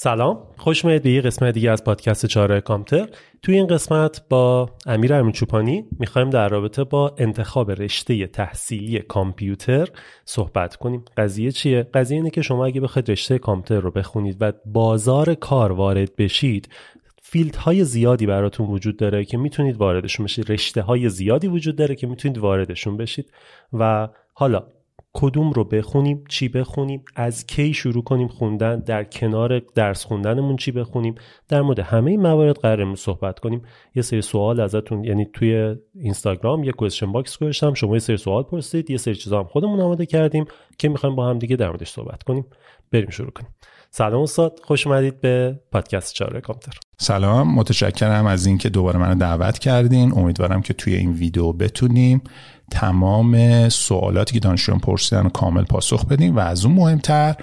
سلام. خوش اومدید به یه قسمت دیگه از پادکست چاره کامتر. توی این قسمت با امیر امین چوپانی می‌خوایم در رابطه با انتخاب رشته تحصیلی کامپیوتر صحبت کنیم. قضیه چیه؟ قضیه اینه که شما اگه بخواید رشته کامپیوتر رو بخونید و بازار کار وارد بشید فیلد های زیادی براتون وجود داره که می‌تونید واردشون بشید. رشته های زیادی وجود داره که می‌تونید واردشون بشید. و حالا کدوم رو بخونیم چی بخونیم از کی شروع کنیم خوندن در کنار درس خوندنمون چی بخونیم. در مورد همه این موارد قرار صحبت کنیم. یه سری سوال ازتون یعنی توی اینستاگرام یه question box گذاشتم شما یه سری سوال پرسید یه سری چیزا هم خودمون آماده کردیم که می‌خوایم با هم دیگه در موردش صحبت کنیم. بریم شروع کنیم. سلام استاد خوش اومدید به پادکست چاره کامپیوتر. سلام متشکرم از اینکه دوباره منو دعوت کردین. امیدوارم که توی این ویدیو بتونیم تمام سوالاتی که دانشجویان پرسیدن رو کامل پاسخ بدیم و از اون مهمتر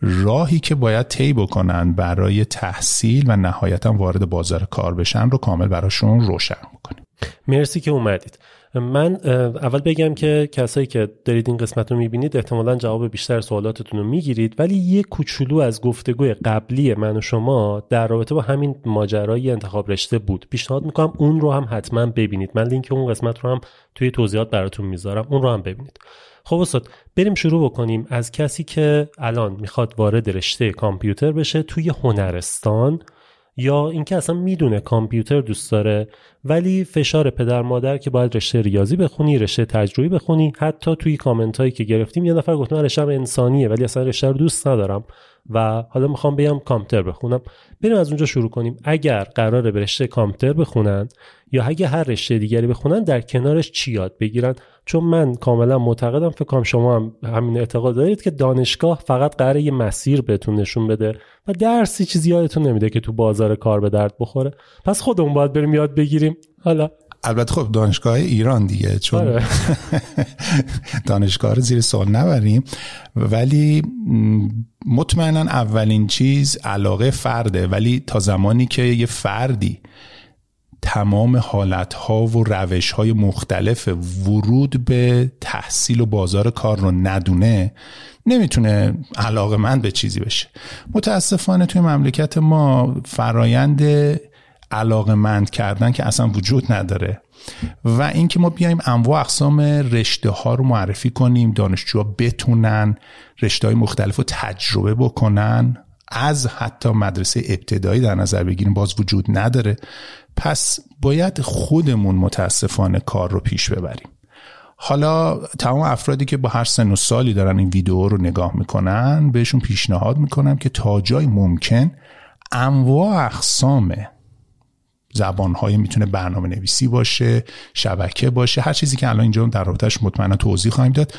راهی که باید طی بکنن برای تحصیل و نهایتا وارد بازار کار بشن رو کامل براشون روشن بکنیم. مرسی که اومدید. من اول بگم که کسایی که دارید این قسمت رو می‌بینید احتمالا جواب بیشتر سوالاتتون رو می‌گیرید. ولی یه کوچولو از گفتگوی قبلی من و شما در رابطه با همین ماجرای انتخاب رشته بود. پیشنهاد می‌کنم اون رو هم حتما ببینید. من لینک اون قسمت رو هم توی توضیحات براتون می‌ذارم. اون رو هم ببینید. خب استاد بریم شروع بکنیم. از کسی که الان می‌خواد وارد رشته کامپیوتر بشه توی هنرستان یا اینکه اصلا می‌دونه کامپیوتر دوست داره ولی فشار پدر مادر که باید رشته ریاضی بخونی رشته تجربی بخونی حتی توی کامنت هایی که گرفتیم یه نفر گفت من رشته انسانیه ولی اصلا رشته رو دوست ندارم و حالا می‌خوام بیام کامپیوتر بخونم. بریم از اونجا شروع کنیم. اگر قراره به رشته کامپیوتر بخونن یا اگه هر رشته دیگری بخونن در کنارش چی یاد بگیرن؟ چون من کاملا معتقدم فکر کنم شما هم همین اعتقاد دارید که دانشگاه فقط قراره یه مسیر بهتون نشون بده و درسی چیزی یادتون نمیده که تو بازار کار به درد بخوره. پس خودمون باید بریم یاد بگیریم. حالا البته خب دانشگاه ایران دیگه چون آره. دانشگاه رو زیر سوال نبریم. ولی مطمئنا اولین چیز علاقه فرده. ولی تا زمانی که یه فردی تمام حالتها و روشهای مختلف ورود به تحصیل و بازار کار رو ندونه نمی‌تونه علاقه من به چیزی بشه. متاسفانه توی مملکت ما فرایند علاقه مند کردن که اصلا وجود نداره و اینکه ما بیایم انواع اقسام رشته ها رو معرفی کنیم دانشجوها بتونن رشته های مختلف رو تجربه بکنن از حتی مدرسه ابتدایی در نظر بگیریم باز وجود نداره پس باید خودمون متاسفانه کار رو پیش ببریم. حالا تمام افرادی که با هر سن و سالی دارن این ویدیو رو نگاه می‌کنن بهشون پیشنهاد می‌کنم که تا جای ممکن انواع اقسام زبانهای می‌تونه برنامه نویسی باشه شبکه باشه هر چیزی که الان اینجا در رابطهش مطمئنا توضیح خواهیم داد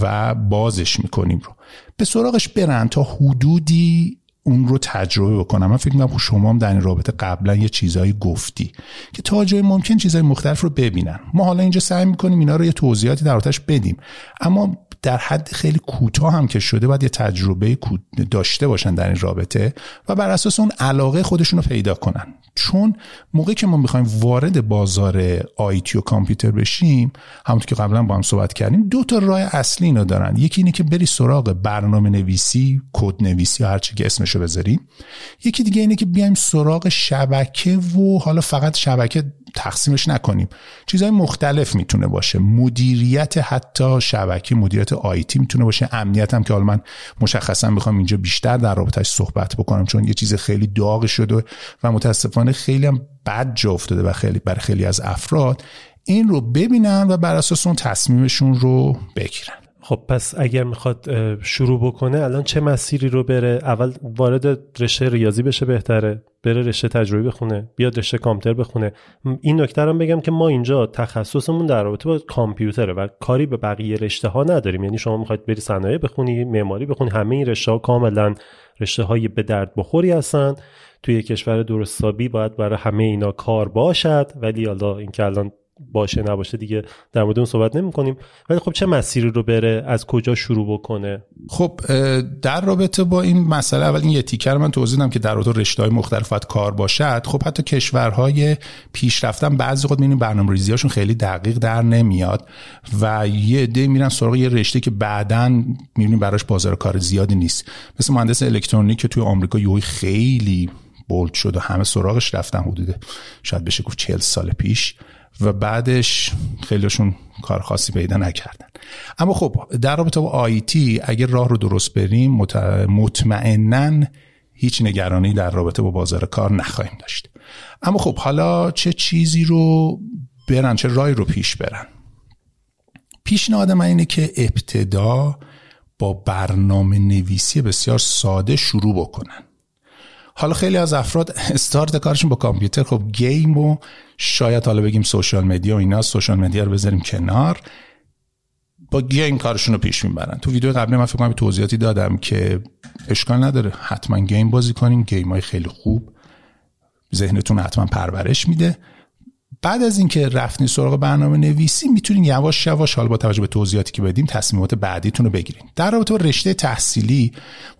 و بازش می‌کنیم رو. به سراغش برن تا حدودی اون رو تجربه بکنم. من فکر می‌کنم شما هم در این رابطه قبلا یه چیزایی گفتی که تا جای ممکن چیزهای مختلف رو ببینن. ما حالا اینجا سعی می‌کنیم اینا رو یه توضیحاتی در بدیم. اما در حد خیلی کوتاه هم که شده باید یه تجربه داشته باشن در این رابطه و بر اساس اون علاقه خودشون رو پیدا کنن. چون موقعی که ما می‌خوایم وارد بازار آیتی و کامپیوتر بشیم همونطور که قبلا با هم صحبت کردیم دو تا راه اصلی اینو دارن. یکی اینه که بری سراغ برنامه نویسی کد نویسی هر چی که اسمشو بذاریم. یکی دیگه اینه که بیایم سراغ شبکه و حالا فقط شبکه تقسیمش نکنیم. چیزهای مختلف می‌تونه باشه. مدیریت حتی شبکه مدیریت آیتی می‌تونه باشه. امنیت هم که حالا من مشخصا می‌خوام اینجا بیشتر در رابطهش صحبت بکنم چون یه چیز خیلی داغ شده و متاسفانه خیلی هم بد جا افتاده و خیلی برای خیلی از افراد این رو ببینن و بر اساس اون تصمیمشون رو بگیرن. خب پس اگر می‌خواد شروع بکنه الان چه مسیری رو بره؟ اول وارد رشته ریاضی بشه بهتره بره رشته تجربی بخونه بیاد رشته کامپیوتر بخونه. این نکته هم بگم که ما اینجا تخصصمون در رابطه با کامپیوتره و کاری به بقیه رشته ها نداریم. یعنی شما می‌خواید بری صنایع بخونی معماری بخونی همه این رشته ها کاملا رشته های به درد بخوری هستن. توی کشور درستابی باید برای همه اینا کار باشد ولی حالا اینکه الان باشه نباشه دیگه در مورد اون صحبت نمی کنیم ولی خب چه مسیری رو بره از کجا شروع بکنه؟ خب در رابطه با این مسئله اول این یه تیکر من توضیح که در رابطه رشته های مختلفات کار باشد. خب حتی کشورهای پیشرفتن بعضی خود می‌بینیم برنامه‌ریزی هاشون خیلی دقیق در نمیاد و یه عده میرن سراغ یه رشته که بعدا می‌بینیم براش بازار کار زیادی نیست. مثل مهندس الکترونیک که توی آمریکا یوی خیلی بولد شد و همه سراغش رفتن حدود شاید بشه گفت 40 سال پیش. و بعدش خیلیشون کار خاصی پیدا نکردن. اما خب در رابطه با آیتی اگر راه رو درست بریم مطمئنا هیچ نگرانی در رابطه با بازار کار نخواهیم داشت. اما خب حالا چه چیزی رو برن چه رای رو پیش برن؟ پیشنهاد من اینه که ابتدا با برنامه نویسی بسیار ساده شروع بکنن. حالا خیلی از افراد استارت کارشون با کامپیوتر خب game و شاید حالا بگیم social media و اینا social media رو بذاریم کنار. با game کارشون رو پیش می‌برن. تو ویدیو قبلی من فکر کنم توضیحاتی دادم که اشکال نداره. حتما game بازی کنیم game های خیلی خوب. ذهنتون حتما پرورش میده. بعد از اینکه رفتین سراغ برنامه نویسی می‌تونین یواش یواش حالا با توجه به توضیحاتی که بدیم تصمیمات بعدیتون رو بگیرین. در رابطه با رشته تحصیلی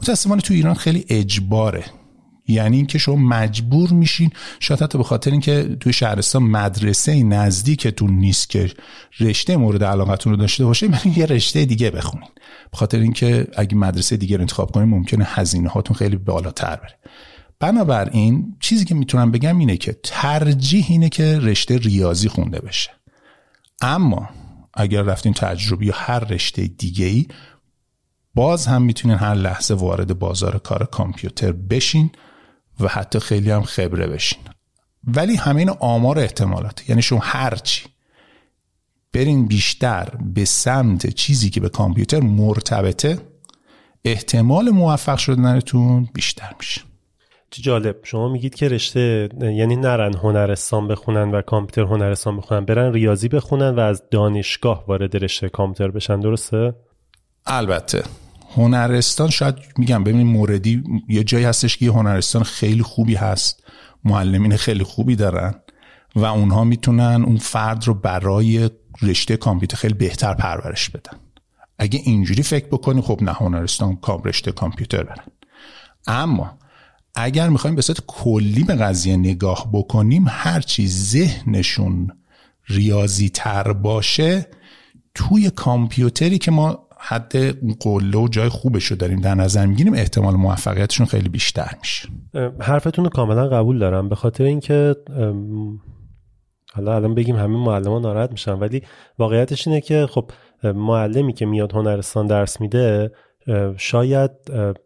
متاسفانه تو ایران خیلی اجباره. یعنی اینکه شما مجبور میشین شاید حتی به خاطر اینکه توی شهرستان مدرسه نزدیکتون نیست که رشته مورد علاقتون رو داشته باشه من یه رشته دیگه بخونین. به خاطر اینکه اگه مدرسه دیگه رو انتخاب کنین ممکنه هزینه هاتون خیلی بالاتر بره. بنابراین چیزی که می‌تونم بگم اینه که ترجیح اینه که رشته ریاضی خونده بشه. اما اگر رفتین تجربی یا هر رشته دیگه ای باز هم می‌تونین هر لحظه وارد بازار کار کامپیوتر بشین. و حتی خیلی هم خبره بشین. ولی همین آمار احتمالات. یعنی شما هرچی برین بیشتر به سمت چیزی که به کامپیوتر مرتبطه احتمال موفق شدنتون بیشتر میشه. چه جالب. شما میگید که رشته یعنی نرن هنرستان بخونن و کامپیوتر هنرستان بخونن برن ریاضی بخونن و از دانشگاه وارد رشته کامپیوتر بشن. درسته؟ البته. هنرستان شاید میگم ببینید موردی یه جایی هستش که هنرستان خیلی خوبی هست. معلمین خیلی خوبی دارن و اونها می‌تونن اون فرد رو برای رشته کامپیوتر خیلی بهتر پرورش بدن. اگه اینجوری فکر بکنی خب نه هنرستان کام رشته کامپیوتر برن. اما اگر می‌خوایم به صورت کلی به قضیه نگاه بکنیم هرچی ذهنشون ریاضی تر باشه توی کامپیوتری که ما حد قله و جای خوبش رو داریم در نظر می‌گیریم احتمال موفقیتشون خیلی بیشتر میشه. حرفتون رو کاملا قبول دارم. به خاطر اینکه حالا الان بگیم همه معلمان ناراحت میشن ولی واقعیتش اینه که خب معلمی که میاد هنرستان درس میده شاید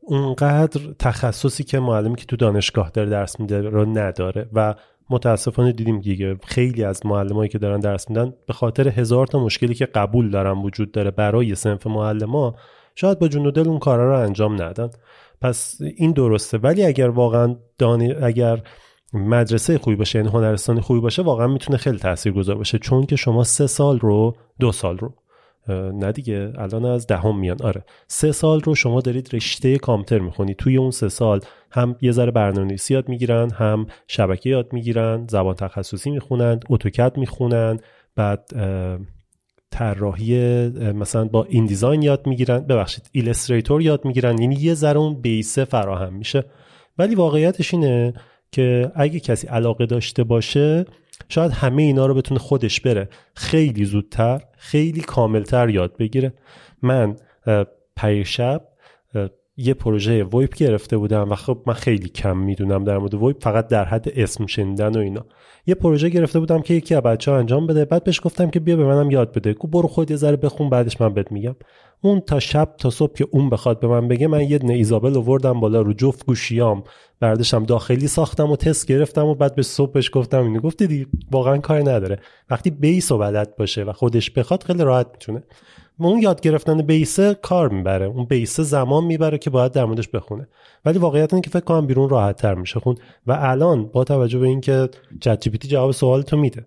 اونقدر تخصصی که معلمی که تو دانشگاه داره درس میده رو نداره و متاسفانه دیدیم دیگه خیلی از معلمایی که دارن درس میدن به خاطر هزار تا مشکلی که قبول دارن وجود داره برای سنف معلما شاید با جون دل اون کارا رو انجام ندن. پس این درسته. ولی اگر واقعا دانی اگر مدرسه خوبی باشه یعنی هنرستان خوبی باشه واقعا می‌تونه خیلی تاثیرگذار باشه. چون که شما سه سال رو دو سال رو نه دیگه الان از دهم میان. آره. سه سال رو شما دارید رشته کامپیوتر می‌خونید توی اون سه سال هم یه ذره برنامه‌نویسی یاد می‌گیرن هم شبکه یاد می‌گیرن زبان تخصصی می‌خونن AutoCAD می‌خونن بعد طراحی مثلا با InDesign یاد می‌گیرن ببخشید Illustrator یاد می‌گیرن یعنی یه ذره اون base ه فراهم میشه. ولی واقعیتش اینه که اگه کسی علاقه داشته باشه شاید همه اینا رو بتونه خودش بره. خیلی زودتر خیلی کاملتر یاد بگیره. من شب یه پروژه ویپ گرفته بودم و خب من خیلی کم می‌دونم در مورد ویپ فقط در حد اسم شنیدن و اینا. یه پروژه گرفته بودم که یکی از بچه ها انجام بده. بعد بهش گفتم که بیا به منم یاد بده. گفت برو خود یه ذره بخون بعدش من بهت میگم. اون تا شب تا صبح که اون بخواد به من بگه من یه دونه ایزابل آوردم بالا رو جفت گوشیام. برداشتم داخلی ساختم و تست گرفتم و بعد به صبحش گفتم اینو. گفت دیدی واقعا کار نداره. وقتی بیس و بلد باشه و خودش بخواد خیلی راحت می‌تونه. اون یاد گرفتن بیسه کار می‌بره. اون بیسه زمان می‌بره که باید در موردش بخونه. ولی واقعیت اینه که فکر کنم بیرون راحت تر میشه. خون و الان با توجه به اینکه چت جی جواب سوال تو میده.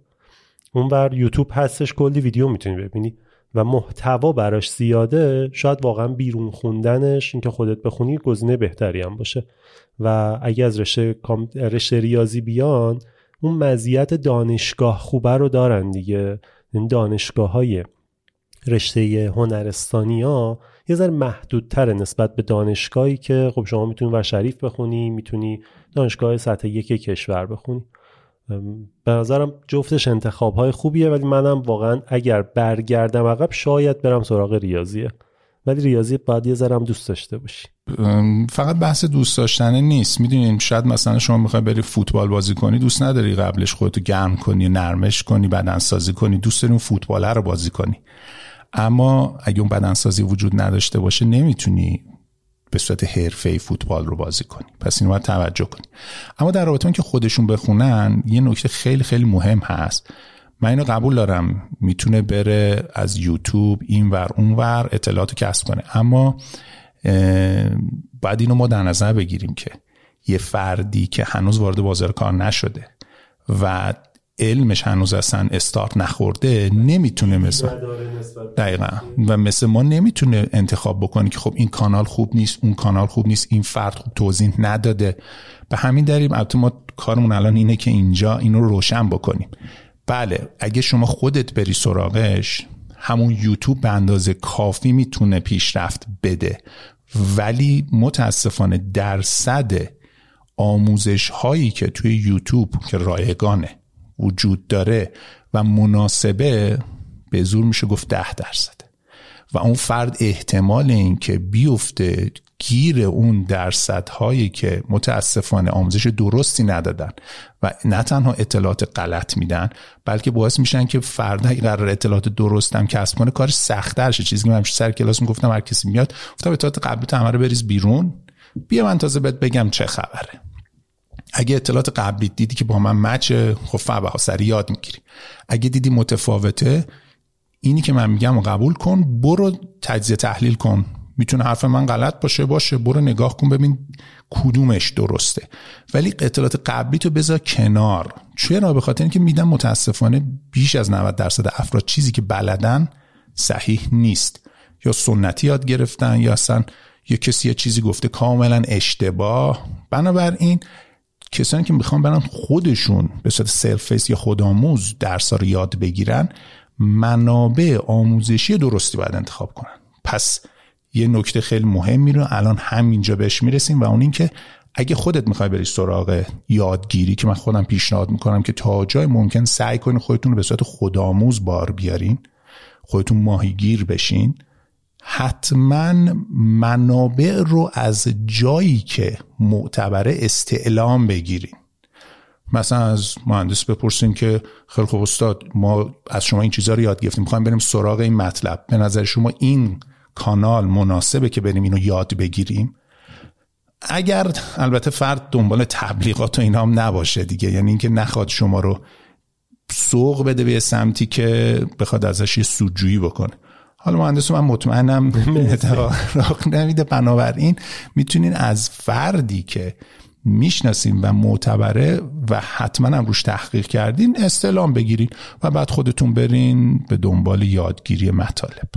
اون بر یوتیوب هستش کلی ویدیو می‌تونی ببینی. و محتوا براش زیاده شاید واقعا بیرون خوندنش اینکه خودت بخونی گزینه بهتری هم باشه. و اگه از رشته, رشته ریاضی بیان اون مزیت دانشگاه خوبه رو دارن دیگه. این دانشگاه های رشته هنرستانی ها یه ذره محدودتر نسبت به دانشگاهی که خب شما می‌تونی و شریف بخونی می‌تونی دانشگاه سطح یک کشور بخونی. به نظرم جفتش انتخاب های خوبیه ولی منم واقعا اگر برگردم عقب شاید برم سراغ ریاضیه. ولی ریاضی باید یه ذرم دوست داشته باشی. فقط بحث دوست داشتنه نیست. می‌دونین شاید مثلا شما می‌خوای بری فوتبال بازی کنی دوست نداری قبلش خودتو گرم کنی نرمش کنی بدن سازی کنی دوست داری اون فوتبال رو بازی کنی. اما اگه اون بدنسازی وجود نداشته باشه نمی‌تونی به صورت حرفه فوتبال رو بازی کنی. پس اینو باید توجه کنی. اما در رابطه که خودشون بخونن یه نکته خیلی خیلی مهم هست. من اینو قبول دارم. می‌تونه بره از یوتیوب این ور اون ور اطلاعات کسب کنه. اما باید اینو ما در نظر بگیریم که یه فردی که هنوز وارد بازار کار نشده و علمش هنوز اصلا استارت نخورده نمی‌تونه مثل دقیقا. و مثل ما نمی‌تونه انتخاب بکنه که خب این کانال خوب نیست اون کانال خوب نیست این فرد خوب توضیح نداده. به همین دلیل البته ما کارمون الان اینه که اینجا اینو رو روشن بکنیم. بله اگه شما خودت بری سراغش همون یوتیوب به اندازه کافی می‌تونه پیشرفت بده. ولی متاسفانه درصد آموزش هایی که توی یوتیوب که رایگانه وجود داره و مناسبه به زور میشه گفت ده درصد. و اون فرد احتمال این که بیفته گیر اون درصدهایی که متاسفانه آموزش درستی ندادن و نه تنها اطلاعات غلط میدن بلکه باعث میشن که فرد اگه قرار اطلاعات درست هم کسب کنه کارش سختتر شه چیزی که من سر کلاس می‌گفتم هر کسی میاد گفتم اطلاعات قبلی تو رو بریز بیرون. بیا من تازه بهت بگم چه خبره. اگه اطلاعات قبلی دیدی که با من مچ خب فبها سری یاد می‌گیری. اگه دیدی متفاوته اینی که من میگم و قبول کن برو تجزیه تحلیل کن. می‌تونه حرف من غلط باشه باشه. برو نگاه کن ببین کدومش درسته. ولی اطلاعات قبلی تو بذار کنار. چرا؟ به خاطر اینکه میدم متاسفانه بیش از 90 درصد افراد چیزی که بلدن صحیح نیست. یا سنتی یاد گرفتن یا اصلا یه کسی یه چیزی گفته کاملا اشتباه. بنابراین کسانی که می‌خوان برن خودشون به صورت self-paced یا خودآموز درس رو یاد بگیرن منابع آموزشی درستی باید انتخاب کنن. پس یه نکته خیلی مهمی رو الان همینجا بهش می‌رسیم و اون که اگه خودت می‌خوای بری سراغ یادگیری که من خودم پیشنهاد می‌کنم که تا جای ممکن سعی کنید خودتون رو به صورت خودآموز بار بیارین خودتون ماهیگیر بشین. حتما منابع رو از جایی که معتبره استعلام بگیرین. مثلا از مهندس بپرسیم که خیلی خوب استاد ما از شما این چیزها رو یاد گرفتیم می‌خوایم بریم سراغ این مطلب. به نظر شما این کانال مناسبه که بریم اینو یاد بگیریم؟ اگر البته فرد دنبال تبلیغات و اینا هم نباشه دیگه یعنی اینکه نخواد شما رو سوق بده به سمتی که بخواد ازش یه سودجویی بکنه. حالا مهندس من مطمئنم اتفاق نمیده. بنابراین می‌تونین از فردی که می‌شناسیم و معتبره و حتما هم روش تحقیق کردین استلام بگیرین و بعد خودتون برین به دنبال یادگیری مطالب.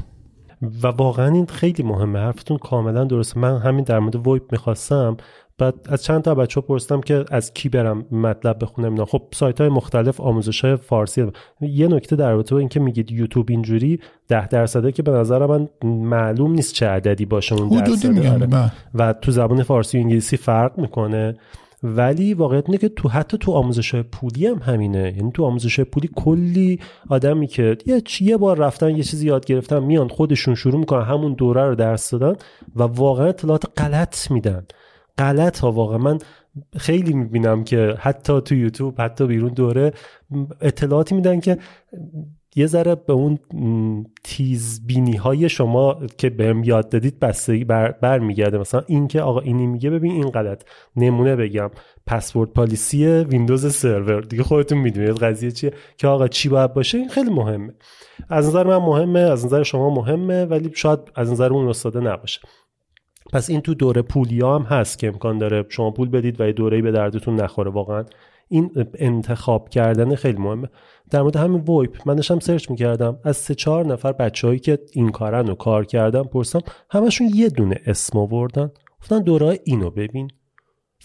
و واقعا این خیلی مهمه. حرفتون کاملا درسته. من همین در مورد ویب می‌خواستم. بعد از چند تا بچه پرسیدم که از کی برم مطلب بخونم اینا. خب سایت های مختلف آموزش های فارسی. یه نکته در رابطه با اینکه میگید یوتیوب اینجوری ده درصده که به نظر من معلوم نیست چه عددی باشه اون درصده آره. و تو زبان فارسی و انگلیسی فرق می‌کنه. ولی واقعیت اینه که تو حتی تو آموزش پولی هم همینه. یعنی تو آموزش پولی کلی آدمی که یه یه بار رفتن یه چیزی یاد گرفتن میان خودشون شروع می‌کنن همون دوره رو درس دادن و واقعا اطلاعات غلط میدن. غلط ها. واقعا من خیلی می‌بینم که حتی تو یوتیوب حتی بیرون دوره اطلاعاتی میدن که یه ذره به اون تیزبینی های شما که بهم یاد دادید بستگی بر, بر میگرده مثلا این که آقا اینی میگه ببین این غلط. نمونه بگم. پسورد پالیسی ویندوز سرور. دیگه خودتون می‌دونید قضیه چیه. که آقا چی باید باشه؟ این خیلی مهمه. از نظر من مهمه از نظر شما مهمه ولی شاید از نظر اون استاده نباشه. پس این تو دوره پولی هم هست که امکان داره شما پول بدید و یه دوره‌ای به دردتون نخوره واقعا. این انتخاب کردن خیلی مهمه. در مورد همین VoIP من داشتم search می‌کردم. از سه چهار نفر بچههایی که این کارن و کار کردن پرسم همشون یه دونه اسم آوردن. گفتن دوره اینو ببین.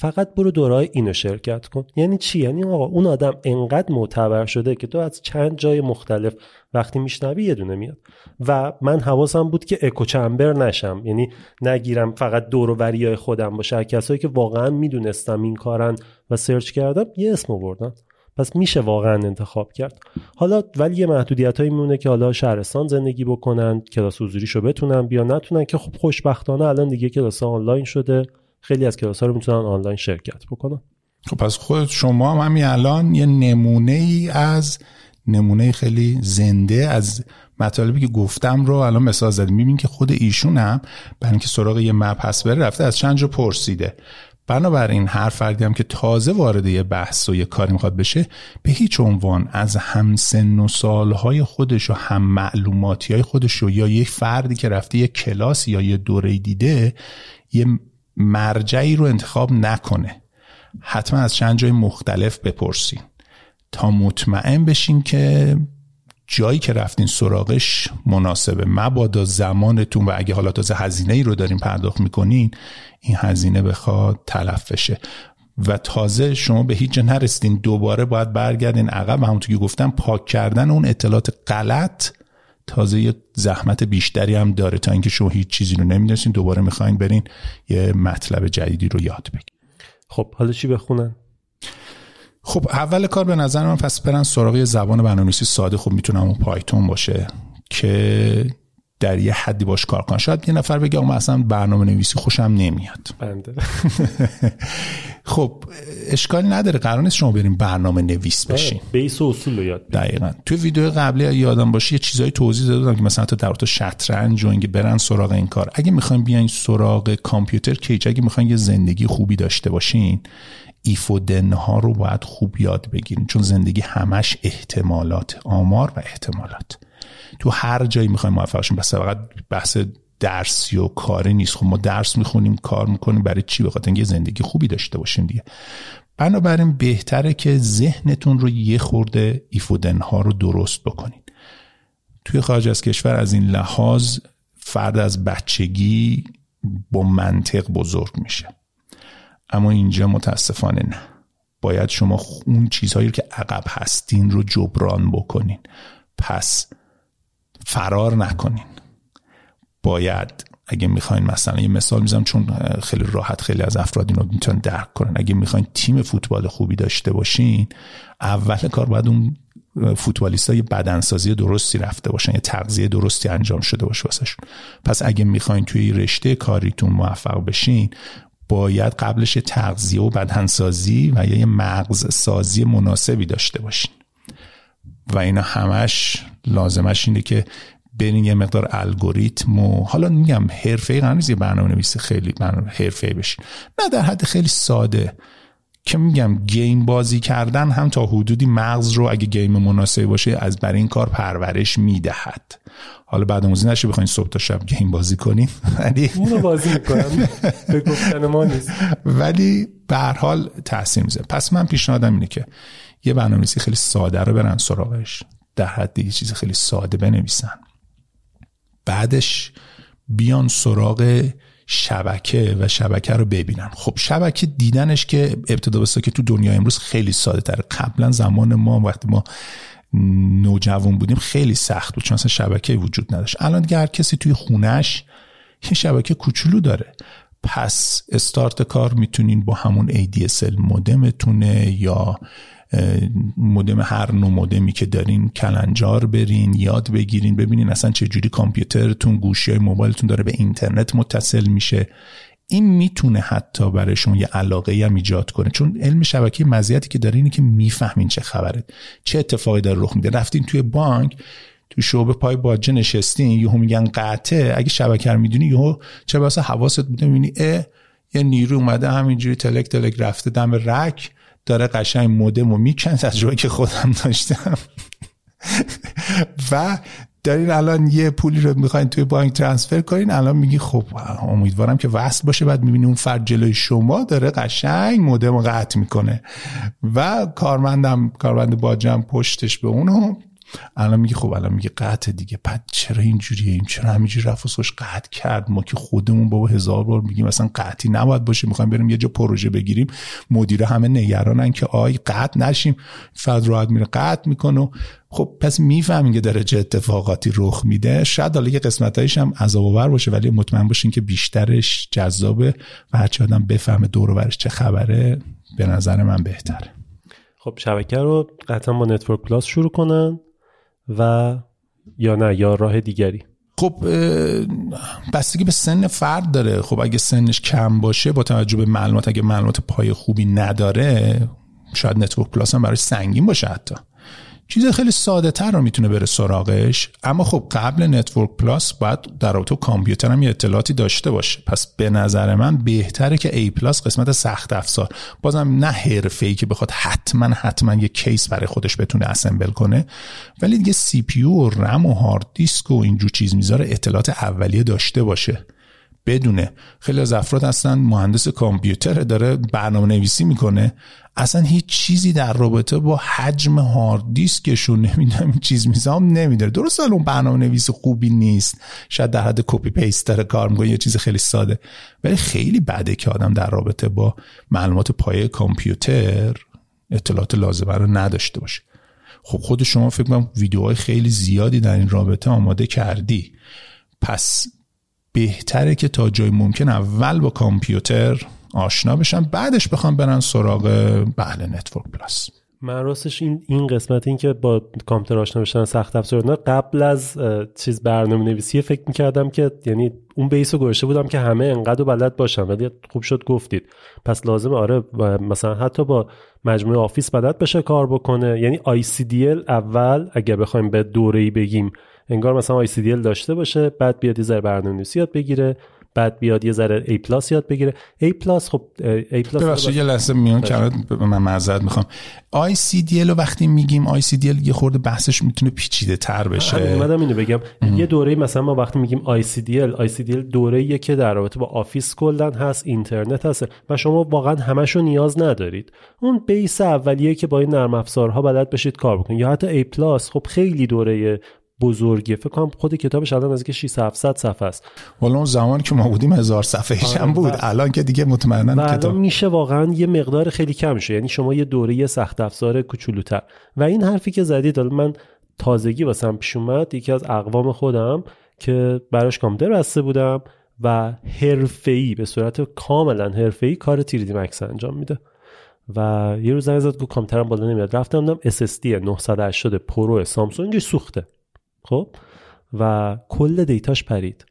فقط برو دورای اینو شرکت کن. یعنی چی؟ یعنی آقا اون آدم انقدر معتبر شده که تو از چند جای مختلف وقتی میشنوی یه دونه میاد. و من حواسم بود که اکو چمبر نشم. یعنی نگیرم فقط دور و وریای خودم باشه. کسایی که واقعا می‌دونستم این کارن و سرچ کردم یه اسم آوردن. پس میشه واقعا انتخاب کرد. حالا ولی یه محدودیت هایی میمونه که حالا شهرستان زندگی بکنن کلاس حضوریشو بتونن بیا نتونن که خب خوشبختانه الان دیگه کلاس آنلاین شده. خیلی از کلاس ها رو می‌تونن آنلاین شرکت بکنن. خب پس خود شما هم همین الان یه نمونه ای از نمونه خیلی زنده از مطالبی که گفتم رو الان مثال زدیم. میبین که خود ایشون هم برای اینکه سراغ یه مپ بره رفته از چند جا پرسیده. بنابراین هر فردی هم که تازه وارد یه بحث و یه کاری می‌خواد بشه به هیچ عنوان از هم سن و سالهای خودش و هم معلوماتی های خودش و یا یک فردی که رفته یه کلاس یا یه دوره دیده یه مرجعی رو انتخاب نکنه. حتما از چند جای مختلف بپرسین. تا مطمئن بشین که جایی که رفتین سراغش مناسبه. مبادا زمانتون و اگه حالا تازه هزینه ای رو دارین پرداخت می‌کنین این هزینه بخواد تلف بشه. و تازه شما به هیچ جا نرسیدین. دوباره باید برگردین عقب همونطور که گفتم پاک کردن اون اطلاعات غلط تازه یه زحمت بیشتری هم داره تا اینکه شما هیچ چیزی رو نمی‌دونستین. دوباره می‌خواین برین یه مطلب جدیدی رو یاد بگیرین. خب حالا چی بخونن؟ خب اول کار به نظر من پس برن سراغ زبان برنامه‌نویسی ساده. خب می‌تونم اون پایتون باشه که در یه حدی باش کار کن شاید یه نفر بگه اما اصلا برنامه نویسی خوشم نمیاد. بنده. خب اشکالی نداره. قرار نیست شما بریم برنامه نویس بشین. بیس و اصول رو یاد دقیقا. توی ویدیو قبلی یادم باشه یه چیزایی توضیح دادم که مثلا تا در شطرنج و اینکه برن سراغ این کار. اگه می‌خواین بیاین سراغ کامپیوتر کیج اگه می‌خواین یه زندگی خوبی داشته باشین ایف و دن ها رو باید خوب یاد بگیرین. چون زندگی همش احتمالات آمار و احتمالات. تو هر جایی می‌خوایم موفق شیم بس فقط بحث درسی و کاری نیست. خب ما درس می‌خونیم کار می‌کنیم برای چی؟ بخاطر اینکه زندگی خوبی داشته باشیم دیگه. بنابراین بهتره که ذهنتون رو یه خورده ایفودن ها رو درست بکنین. توی خارج از کشور از این لحاظ فرد از بچگی با منطق بزرگ میشه. اما اینجا متاسفانه نه. باید شما اون چیزهایی که عقب هستین رو جبران بکنین. پس فرار نکنین. باید اگه می‌خواین مثلا یه مثال می‌زنم چون خیلی راحت خیلی از افراد اینو می‌تونن درک کنن. اگه می‌خواین تیم فوتبال خوبی داشته باشین اول کار باید اون فوتبالیست های بدنسازی درستی رفته باشن یه تغذیه درستی انجام شده باشه واسهشون. پس اگه می‌خواین توی رشته کاریتون موفق بشین باید قبلش تغذیه و بدنسازی و یا یه مغز سازی مناسبی داشته باشین. و اینا همش لازمش اینه که برین یه مقدار الگوریتم و حالا میگم حرفه‌ای قرار نیست یه برنامه نویسی خیلی حرفه‌ای بشین نه در حد خیلی ساده. که میگم گیم بازی کردن هم تا حدودی مغز رو اگه گیم مناسبی باشه از برای این کار پرورش می‌دهد. حالا بعد موزی نشه بخواین صبح تا شب گیم بازی کنین. ولی اونو بازی می‌کنم. به گفتن ما نیست. ولی به هر حال تاثیر می‌ذاره. پس من پیشنهادم اینه که یه برنامه‌نویسی خیلی ساده رو برن سراغش در حد یه چیز خیلی ساده بنویسن. بعدش بیان سراغ شبکه و شبکه رو ببینن. خب شبکه دیدنش که ابتدا بسته که تو دنیا امروز خیلی ساده تره. قبلا زمان ما وقتی ما نوجوان بودیم خیلی سخت بود چون اصلا شبکه وجود نداشت. الان دیگه هر کسی توی خونش یه شبکه کوچولو داره. پس استارت کار می‌تونین با همون ADSL مودمتونه یا مودم هر نوع مودمی که دارین کلنجار برین یاد بگیرین ببینین اصلا چه جوری کامپیوترتون گوشی های موبایلتون داره به اینترنت متصل میشه. این می‌تونه حتی برای شما یه علاقه هم ایجاد کنه. چون علم شبکه مزیتی که داره اینه که می‌فهمین چه خبره. چه اتفاقی داره رخ میده. رفتین توی بانک تو شعبه پای باجه نشستین یهو میگن قطعه. اگه شبکه رو می‌دونی یهو چه واسه حواست بوده می‌بینی اه یه نیرو اومده همینجوری تلک تلک رفته دم رک. داره قشنگ مودم و از که خودم داشتم. و دارین الان یه پولی رو می‌خواین توی بانک ترانسفر کنین الان میگی خب امیدوارم که وصل باشه بعد می‌بینی اون فرد جلوی شما داره قشنگ مودم رو قطع می‌کنه. و کارمندم کارمند باجم پشتش به اونو الان میگه خب الان میگه قطع دیگه. بعد چرا اینجوریه؟ این چرا همینجوری رفت سوش قطع کرد؟ ما که خودمون بابا هزار بار میگیم مثلا قطعی نباید باشه. می‌خوایم بریم یه جا پروژه بگیریم. مدیره همه نگرانن که آی قطع نشیم. فرد راحت میره قطع می‌کنه خب پس می‌فهمین که داره چه اتفاقاتی رخ میده. شاید حالا یه قسمتایش هم عذاب آور باشه ولی مطمئن باشین که بیشترش جذابه و هرچی آدم بفهمه دور و چه خبره به نظر من بهتره. خب شبکه رو قطعا با Network Plus شروع کنن. و یا نه یا راه دیگری. خب بستگی به سن فرد داره. خب اگه سنش کم باشه با توجه به معلومات اگه معلومات پای خوبی نداره شاید Network Plus هم براش سنگین باشه حتی. چیز خیلی ساده تر رو می‌تونه بره سراغش. اما خب قبل Network Plus باید در رابطه کامپیوتر هم یه اطلاعاتی داشته باشه. پس به نظر من بهتره که A Plus قسمت سخت افزار. بازم نه حرفه ای که بخواد حتما حتما یه case برای خودش بتونه assemble کنه ولی دیگه CPU و رم و hard disk و اینجور چیز میزا رو اطلاعات اولیه داشته باشه. بدونه. خیلی از افراد هستن مهندس کامپیوتر داره برنامه نویسی می‌کنه. اصلا هیچ چیزی در رابطه با حجم hard disk شون نمی‌دونم چیز میزام نمیداره. درست اون برنامه نویس خوبی نیست. شاید در حد copy paste داره کار می‌کنه یه چیز خیلی ساده. ولی خیلی بده که آدم در رابطه با معلومات پایه کامپیوتر اطلاعات لازمه رو نداشته باشه. خب خود شما فکر کنم ویدیوهای خیلی زیادی در این رابطه آماده کردی. پس بهتره که تا جای ممکن اول با کامپیوتر آشنا بشن بعدش بخوام برن سراغ بله Network Plus. من راستش این این قسمت این که با کامپیوتر آشنا بشن سخت افزار قبل از چیز برنامه نویسی فکر می‌کردم که یعنی اون base رو گذاشته بودم که همه انقدر بلد باشن. ولی خوب شد گفتید. پس لازم آره مثلا حتی با مجموعه Office بلد بشه کار بکنه. یعنی ICDL اول اگر بخوایم به دوره‌ای بگیم انگار مثلا ICDL داشته باشه بعد بیاد یه ذره برنامه‌نویسی یاد بگیره. بعد بیاد یه ذره A Plus یاد بگیره. A Plus خب A Plus ببخشید یه لحظه میون که من معذرت می‌خوام. ICDL رو وقتی میگیم ICDL یه خورده بحثش می‌تونه پیچیده تر بشه. اومدم اینو بگم. یه دوره مثلا ما وقتی میگیم ICDL ICDL دوره که در رابطه با Office کلن هست اینترنت هست. و شما واقعا همشو نیاز ندارید. اون base اولیه که با این نرم افزارها بلد بشید کار بکنید. یا حتی A Plus خب خیلی دوره بزرگیه فکر کنم خود کتابش الان از 6 700 صفحه است. والا اون زمانی که ما بودیم هزار صفحه هم آره، بود. الان که دیگه مطمئنا کتاب میشه واقعا یه مقدار خیلی کم شه. یعنی شما یه دوره سخت افزار کوچولوتر. و این حرفی که زدید حالا من تازگی واسم پیش اومد. یکی از اقوام خودم که براش کامپیوتر بسته بودم و حرفه‌ای به صورت کاملا حرفه‌ای کار 3D Max انجام میده. و یه روز زنگ زد گفت کامپیوترم بالا نمیاد. رفتم دیدم SSD 980 Pro سامسونگ سوخته. خب؟ و کل data ش پرید.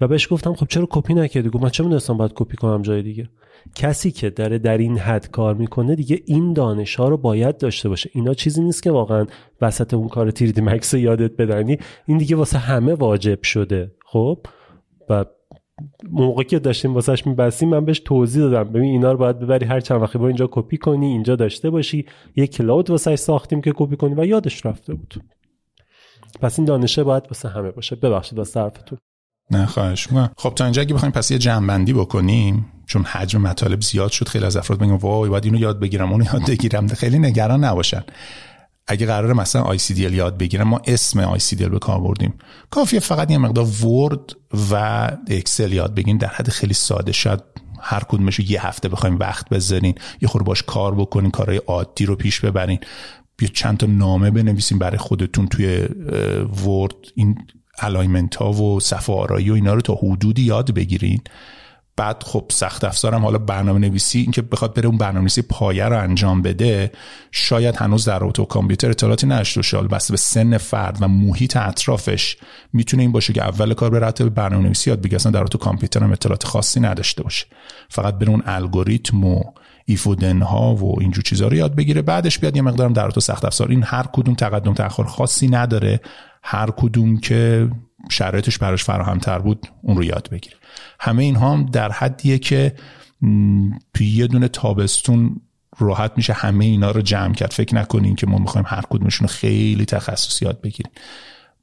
و بهش گفتم خب چرا کپی نکردی؟ گفت من چه می‌دونستم باید کپی کنم جای دیگه؟ کسی که داره در این حد کار می‌کنه دیگه این دانش ها رو باید داشته باشه. اینا چیزی نیست که واقعا وسط اون کار تیردی مکس یادت بدنی. این دیگه واسه همه واجب شده. خب؟ و موقعی که داشتیم واسهش میبستیم من بهش توضیح دادم. ببین اینا رو باید ببری هر چند وقتی با اینجا کپی کنی اینجا داشته باشی. یه کلاود واسهش ساختیم که کپی کنی و یادش رفته بود. پس این دانشه باید واسه همه باشه. ببخشید واسه حرفتون. نه خواهش خب تا اینجا اگه بخوایم پس یه جنبندی بکنیم چون حجم مطالب زیاد شد خیلی از افراد میگن وای باید اینو یاد بگیرم اونو یاد بگیرم. خیلی نگران نباشن. اگه قراره مثلا ICDL یاد بگیرم ما اسم ICDL به کار بردیم. کافیه فقط یه مقدار ورد و اکسل یاد بگیرین در حد خیلی ساده. شد هر کدومش یه هفته بخوایم وقت بذارین یه خور باش کار بکنین کارهای عادی رو پیش ببرین. بیا چند تا نامه بنویسیم برای خودتون توی Word این alignment ها و صفحه آرایی و اینا رو تا حدودی یاد بگیرین. بعد خب سخت افزارم حالا برنامه نویسی اینکه بخواد بره اون برنامه نویسی پایه رو انجام بده شاید هنوز در رابطه کامپیوتر اطلاعاتی نداشته باشه. بسته به سن فرد و محیط اطرافش می‌تونه این باشه که اول کار به به برنامه نویسی یاد بگیره. در رابطه کامپیوتر هم اطلاعات خاصی نداشته باشه. فقط بره اون الگوریتم و if و then ها و اینجور چیزها رو یاد بگیره. بعدش بیاد یه مقدارم در رابطه سخت افزار. این هر کدوم تقدم تاخر خاصی نداره. هر کدوم که شرایطش براش فراهمتر بود اون رو یاد بگیره. همه اینها هم در حدیه که توی یه دونه تابستون راحت میشه همه اینا رو جمع کرد. فکر نکنین که ما می‌خوایم هر کدومشون خیلی تخصصی یاد بگیریم.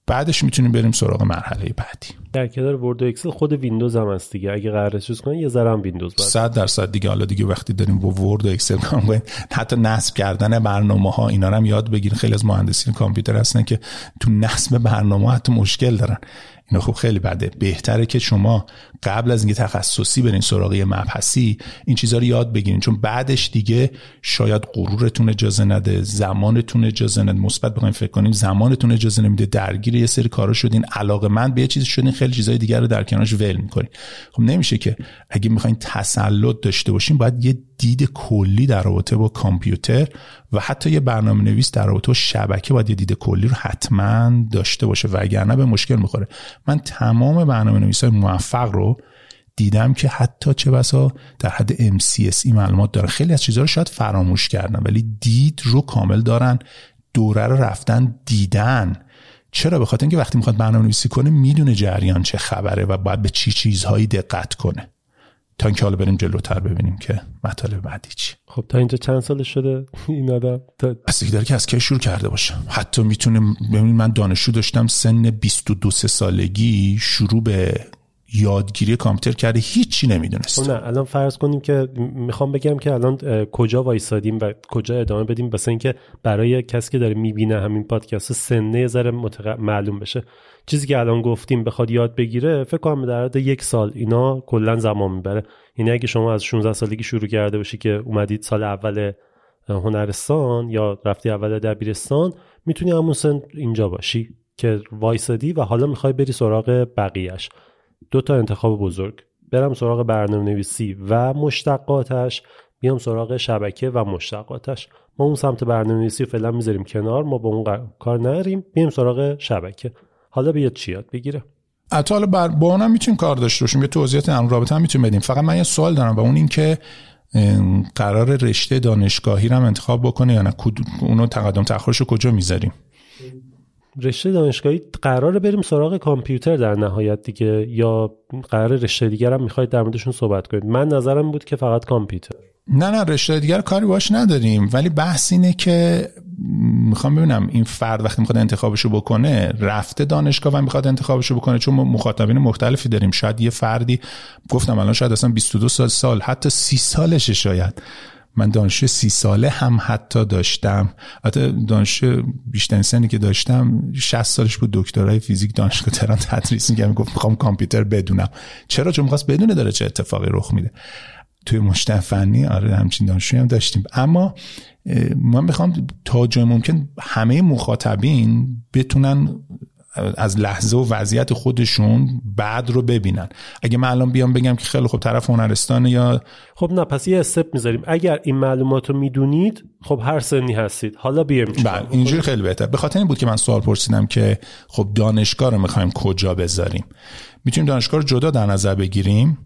بعدش می‌تونیم بریم سراغ مرحله بعدی. در کنار ورد و اکسل خود ویندوز هم هست دیگه. اگه قرار چیز کنن یه ذره هم ویندوز باید. 100 درصد دیگه. حالا دیگه وقتی داریم با ورد و اکسل کار حتی نصب کردن برنامه ها اینا هم یاد بگیرین. خیلی از مهندسین کامپیوتر هستن که تو نصب برنامه حتی مشکل دارن. اینا خب خیلی بده. بهتره که شما قبل از اینکه تخصصی برین سراغ مبحثی این چیزها رو یاد بگیرین. چون بعدش دیگه شاید غرورتون اجازه نده زمانتون اجازه نده. مثبت بخوایم فکر کنیم زمانتون اجازه نمیده. درگیر یه سری کارا شدین. علاقه من به یه چیزی شدین. خیلی چیزای دیگر رو در کنارش ول می‌کنین. خب نمیشه که اگه می‌خواین تسلط داشته باشین باید یه دید کلی در رابطه با کامپیوتر و حتی یه برنامه نویس در رابطه با شبکه باید یه دید کلی رو حتما داشته باشه وگرنه به مشکل می‌خوره. من تمام برنامه نویس های موفق رو دیدم که حتی چه بسا در حد MCSE معلومات دارن خیلی از چیزها رو شاید فراموش کردن ولی دید رو کامل دارن دوره رو رفتن دیدن. چرا؟ به خاطر اینکه وقتی می‌خواد برنامه نویسی کنه می‌دونه جریان چه خبره و باید به چی چیزهایی دقت کنه. تا اینکه حالا بریم جلوتر ببینیم که مطالب بعدی چی. خب تا اینجا چند سال شده این آدم؟ تا... داره که از کی شروع کرده باشه. حتی می‌تونه ببینید من دانشجو داشتم سن 22 سالگی شروع به یادگیری کامپیوتر کرده هیچی نمی‌دونست. خب نه الان فرض کنیم که می‌خوام بگم که الان کجا وایسادیم و کجا ادامه بدیم بس اینکه برای کسی که داره می‌بینه همین پادکست سنه ذره متق... معلوم بشه. چیزی که الان گفتیم بخواد یاد بگیره فکر کنم در حد یک سال اینا کلا زمان می‌بره. یعنی اگه شما از 16 سالگی شروع کرده باشی که اومدید سال اول هنرستان یا رفتی اول دبیرستان می‌تونی همون سن اینجا باشی که وایسادی و حالا می‌خوای بری سراغ بقیهش دو تا انتخاب بزرگ. برم سراغ برنامه نویسی و مشتقاتش بیام سراغ شبکه و مشتقاتش. ما اون سمت برنامه نویسی فعلا می‌ذاریم کنار ما با اون کار نریم بیام سراغ شبکه. حالا بیاد چی یاد بگیره حالا بر با اونم می‌تونیم کار داشته باشیم. یه توضیحات هم رابطه هم می‌تونیم بدیم. فقط من یه سوال دارم و اون این که قرار رشته دانشگاهی رو هم انتخاب بکنه یا نه؟ اونو تقدم تأخرش رو کجا می‌ذاریم؟ رشته دانشگاهی قراره بریم سراغ کامپیوتر در نهایت دیگه یا قرار رشته دیگر هم می‌خواید در موردشون صحبت کنید. من نظرم بود که فقط کامپیوتر. نه نه رشته دیگر کاری باش نداریم. ولی بحث اینه که می‌خوام ببینم این فرد وقتی می‌خواد انتخابشو بکنه رفته دانشگاه و می‌خواد انتخابشو بکنه؟ چون مخاطبین مختلفی داریم. شاید یه فردی گفتم الان شاید اصلا 22 سال سال حتی 30 سالشه شاید. من دانشجو سی ساله هم حتی داشتم. حتی دانشجو بیشترین سنی که داشتم 60 سالش بود دکترای فیزیک دانشگاه تهران تدریس میگم گفت می‌خوام کامپیوتر بدونم. چرا؟ چون می‌خواست بدونه داره چه اتفاقی رخ میده. توی مشتن فنی آره همچین دانشجویی هم داشتیم. اما من می‌خوام تا جای ممکن همه مخاطبین بتونن از لحظه و وضعیت خودشون بعد رو ببینن. اگه من الان بیام بگم که خیلی خب طرف هنرستان یا خب نه پس یه استپ می‌ذاریم. اگر این معلومات رو می‌دونید خب هر سنی هستید. حالا بیایم بله اینجوری خیلی بهتر. به خاطر این بود که من سوال پرسیدم که خب دانشگاه رو می‌خوایم کجا بذاریم؟ می‌تونیم دانشگاه رو جدا در نظر بگیریم؟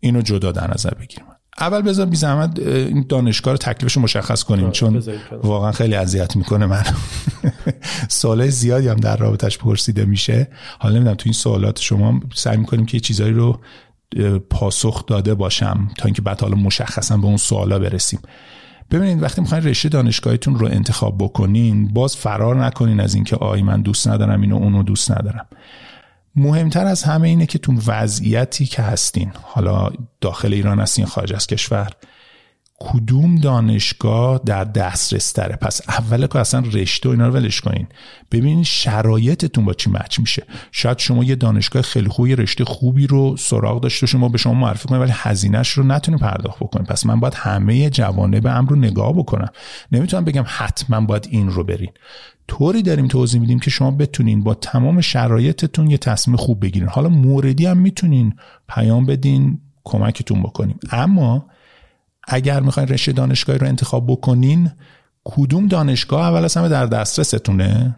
اینو جدا در نظر بگیریم. اول بذار بی زحمت این دانشگاه رو تکلیفش مشخص کنیم چون واقعا خیلی اذیت می‌کنه من. سوالای زیادی هم در رابطش پرسیده میشه. حالا نمی‌دونم تو این سوالات شما سعی می‌کنیم که چیزایی رو پاسخ داده باشم تا اینکه بعد حالا مشخصا به اون سوالا برسیم. ببینید وقتی می‌خواین رشته دانشگاهیتون رو انتخاب بکنین باز فرار نکنین از اینکه آی من دوست ندارم اینو اونو دوست ندارم. مهمتر از همه اینه که تو وضعیتی که هستین حالا داخل ایران هستین خارج از کشور کدوم دانشگاه در دسترس تره؟ پس اول که اصلا رشته و اینا رو ولش کنین. ببینید شرایطتون با چی مچ میشه. شاید شما یه دانشگاه خیلی خوبی رشته خوبی رو سراغ داشته شما به شما معرفی کنید ولی هزینهش رو نتونید پرداخت بکنید پس من باید همه جوانب امر رو نگاه بکنم. نمی‌تونم بگم حتما باید این رو برین. طوری داریم توضیح میدیم که شما بتونین با تمام شرایطتون یه تصمیم خوب بگیرین. حالا موردی هم می‌تونین پیام بدین کمکتون بکنیم. اما اگر می‌خواین رشته دانشگاهی رو انتخاب بکنین کدوم دانشگاه اول از همه در دسترستونه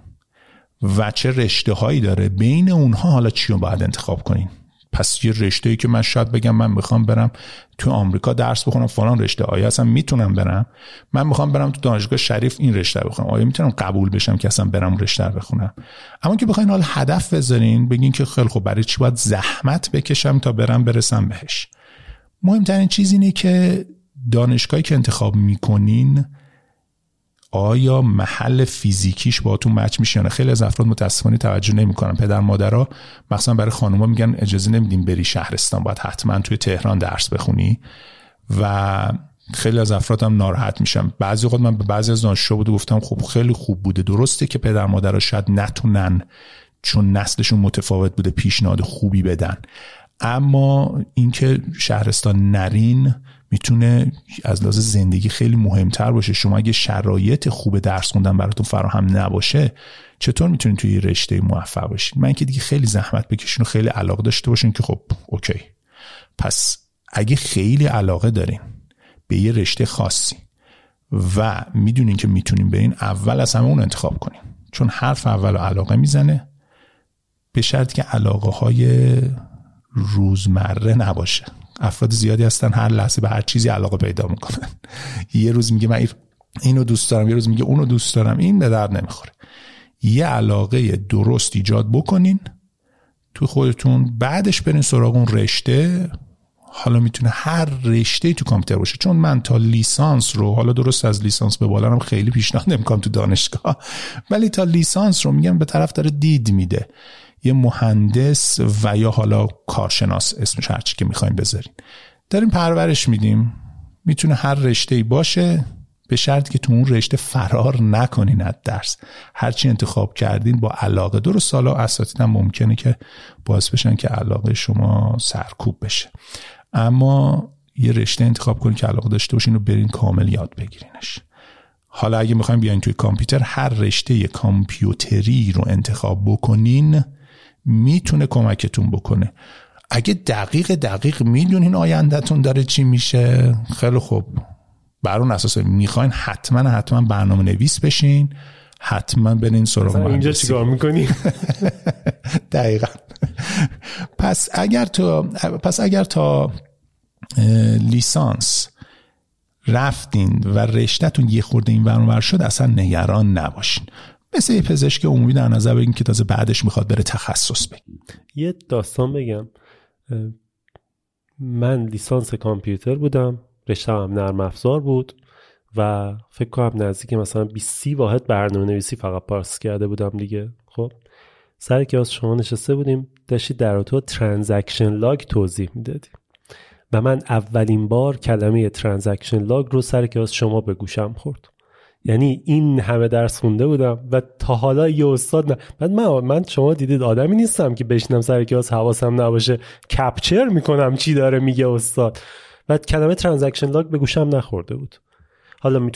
و چه رشته هایی داره؟ بین اونها حالا چی رو باید انتخاب کنین؟ پس یه رشته ای که من شاید بگم من می‌خوام برم تو آمریکا درس بخونم فلان رشته آیا اصلا می‌تونم برم. من می‌خوام برم تو دانشگاه شریف این رشته بخونم. آیا می‌تونم قبول بشم که اصلا برم رشته بخونم؟ اما که بخواین حال هدف بذارین بگین که خیلی خب برای چی باید زحمت بکشم تا برم برسم بهش؟ مهمترین چیز اینه که دانشگاهی که انتخاب می‌کنین آیا محل فیزیکیش باهاتون مچ میشه یا خیلی از افراد متاسفانه توجه نمی‌کنن. پدر مادرها مثلا برای خانوما میگن اجازه نمیدیم بری شهرستان باید حتما توی تهران درس بخونی. و خیلی از افراد هم ناراحت میشم بعضی وقت من به بعضی از دانشجو بود گفتم خب خیلی خوب بوده. درسته که پدر مادرها شاید نتونن چون نسلشون متفاوت بوده پیشنهاد خوبی بدن. اما اینکه شهرستان نرین می‌تونه از لحاظ زندگی خیلی مهمتر باشه. شما اگه شرایط خوب درس خوندن براتون فراهم نباشه چطور می‌تونید توی رشته موفق باشید من که دیگه خیلی زحمت بکشین و خیلی علاقه داشته باشین که خب اوکی. پس اگه خیلی علاقه دارین به یه رشته خاصی و می‌دونین که می‌تونین برین اول از همه اون انتخاب کنین چون حرف اول علاقه می‌زنه به شرط که علاقه های روزمره نباشه. افراد زیادی هستن هر لحظه به هر چیزی علاقه پیدا می‌کنن. یه روز میگه من اینو دوست دارم یه روز میگه اونو دوست دارم این به درد نمی‌خوره. یه علاقه درست ایجاد بکنین تو خودتون بعدش برین سراغ اون رشته. حالا می‌تونه هر رشته تو کامپیوتر باشه. چون من تا لیسانس رو حالا درست از لیسانس به بالا خیلی پیشنهاد نمی‌کنم تو دانشگاه. ولی تا لیسانس رو میگم به طرف داره دید میده. یه مهندس و یا حالا کارشناس اسمش هرچی که می‌خوایم بذارین داریم پرورش میدیم. می‌تونه هر رشته ای باشه به شرطی که تو اون رشته فرار نکنین از درس. هرچی انتخاب کردین با علاقه. درست سالا اساتید هم ممکنه که باعث بشن که علاقه شما سرکوب بشه. اما یه رشته انتخاب کنین که علاقه داشته باشین و برین کامل یاد بگیرینش. حالا اگه می‌خوایم بیاین توی کامپیوتر هر رشته کامپیوتری رو انتخاب بکنین می‌تونه کمکتون بکنه. اگه دقیق دقیق می‌دونین آیندهتون داره چی میشه خیلی خوب. بر اون اساس می‌خواین حتما حتما برنامه نویس بشین حتما برین سراغ اینجا چیکار می‌کنی؟ دقیقا. پس اگر تا پس اگر تا لیسانس رفتین و رشتهتون یه خورده این ورانور شد اصلا نگران نباشین. مثل یه پزشک عمومی در نظر بگیم که تازه بعدش می‌خواد بره تخصص بگیم یه داستان بگم. من لیسانس کامپیوتر بودم رشته هم نرم افزار بود و فکر کنم نزدیک مثلا 20 واحد برنامه نویسی فقط پاس کرده بودم دیگه. خب سر کلاس شما نشسته بودیم داشتی در تو transaction log توضیح می‌دادی. و من اولین بار کلمه transaction log رو سر کلاس شما به گوشم خورد. یعنی این همه درس خونده بودم و تا حالا یه استاد نه بعد من من شما دیدید آدمی نیستم که بشینم سر کلاس حواسم نباشه. capture می‌کنم چی داره میگه استاد. بعد کلمه transaction log به گوشم نخورده بود. حالا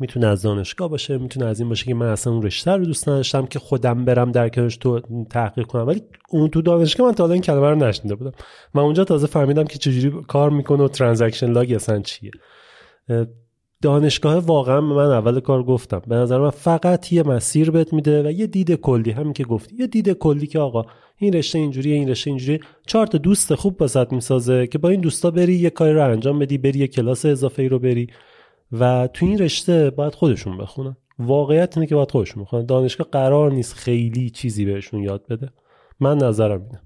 می‌تونه از دانشگاه باشه می‌تونه از این باشه که من اصلا اون رشته رو دوست نداشتم که خودم برم در کنارش تو تحقیق کنم. ولی اون تو دانشگاه من تا حالا این کلمه رو نشنیده بودم. من اونجا تازه فهمیدم که چجوری کار می‌کنه و transaction log اصلا چیه. دانشگاه واقعا من اول کار گفتم. به نظر من فقط یه مسیر بهت میده و یه دید کلی. همین که گفتی. یه دید کلی که آقا این رشته اینجوریه این رشته اینجوری. چهار تا دوست خوب واست می‌سازه که با این دوستا بری یه کاری رو انجام بدی بری یه کلاس اضافه ای رو بری و تو این رشته باید خودشون بخونن. واقعیت اینه که باید خودشون بخونن. دانشگاه قرار نیست خیلی چیزی بهشون یاد بده. من نظرم اینه.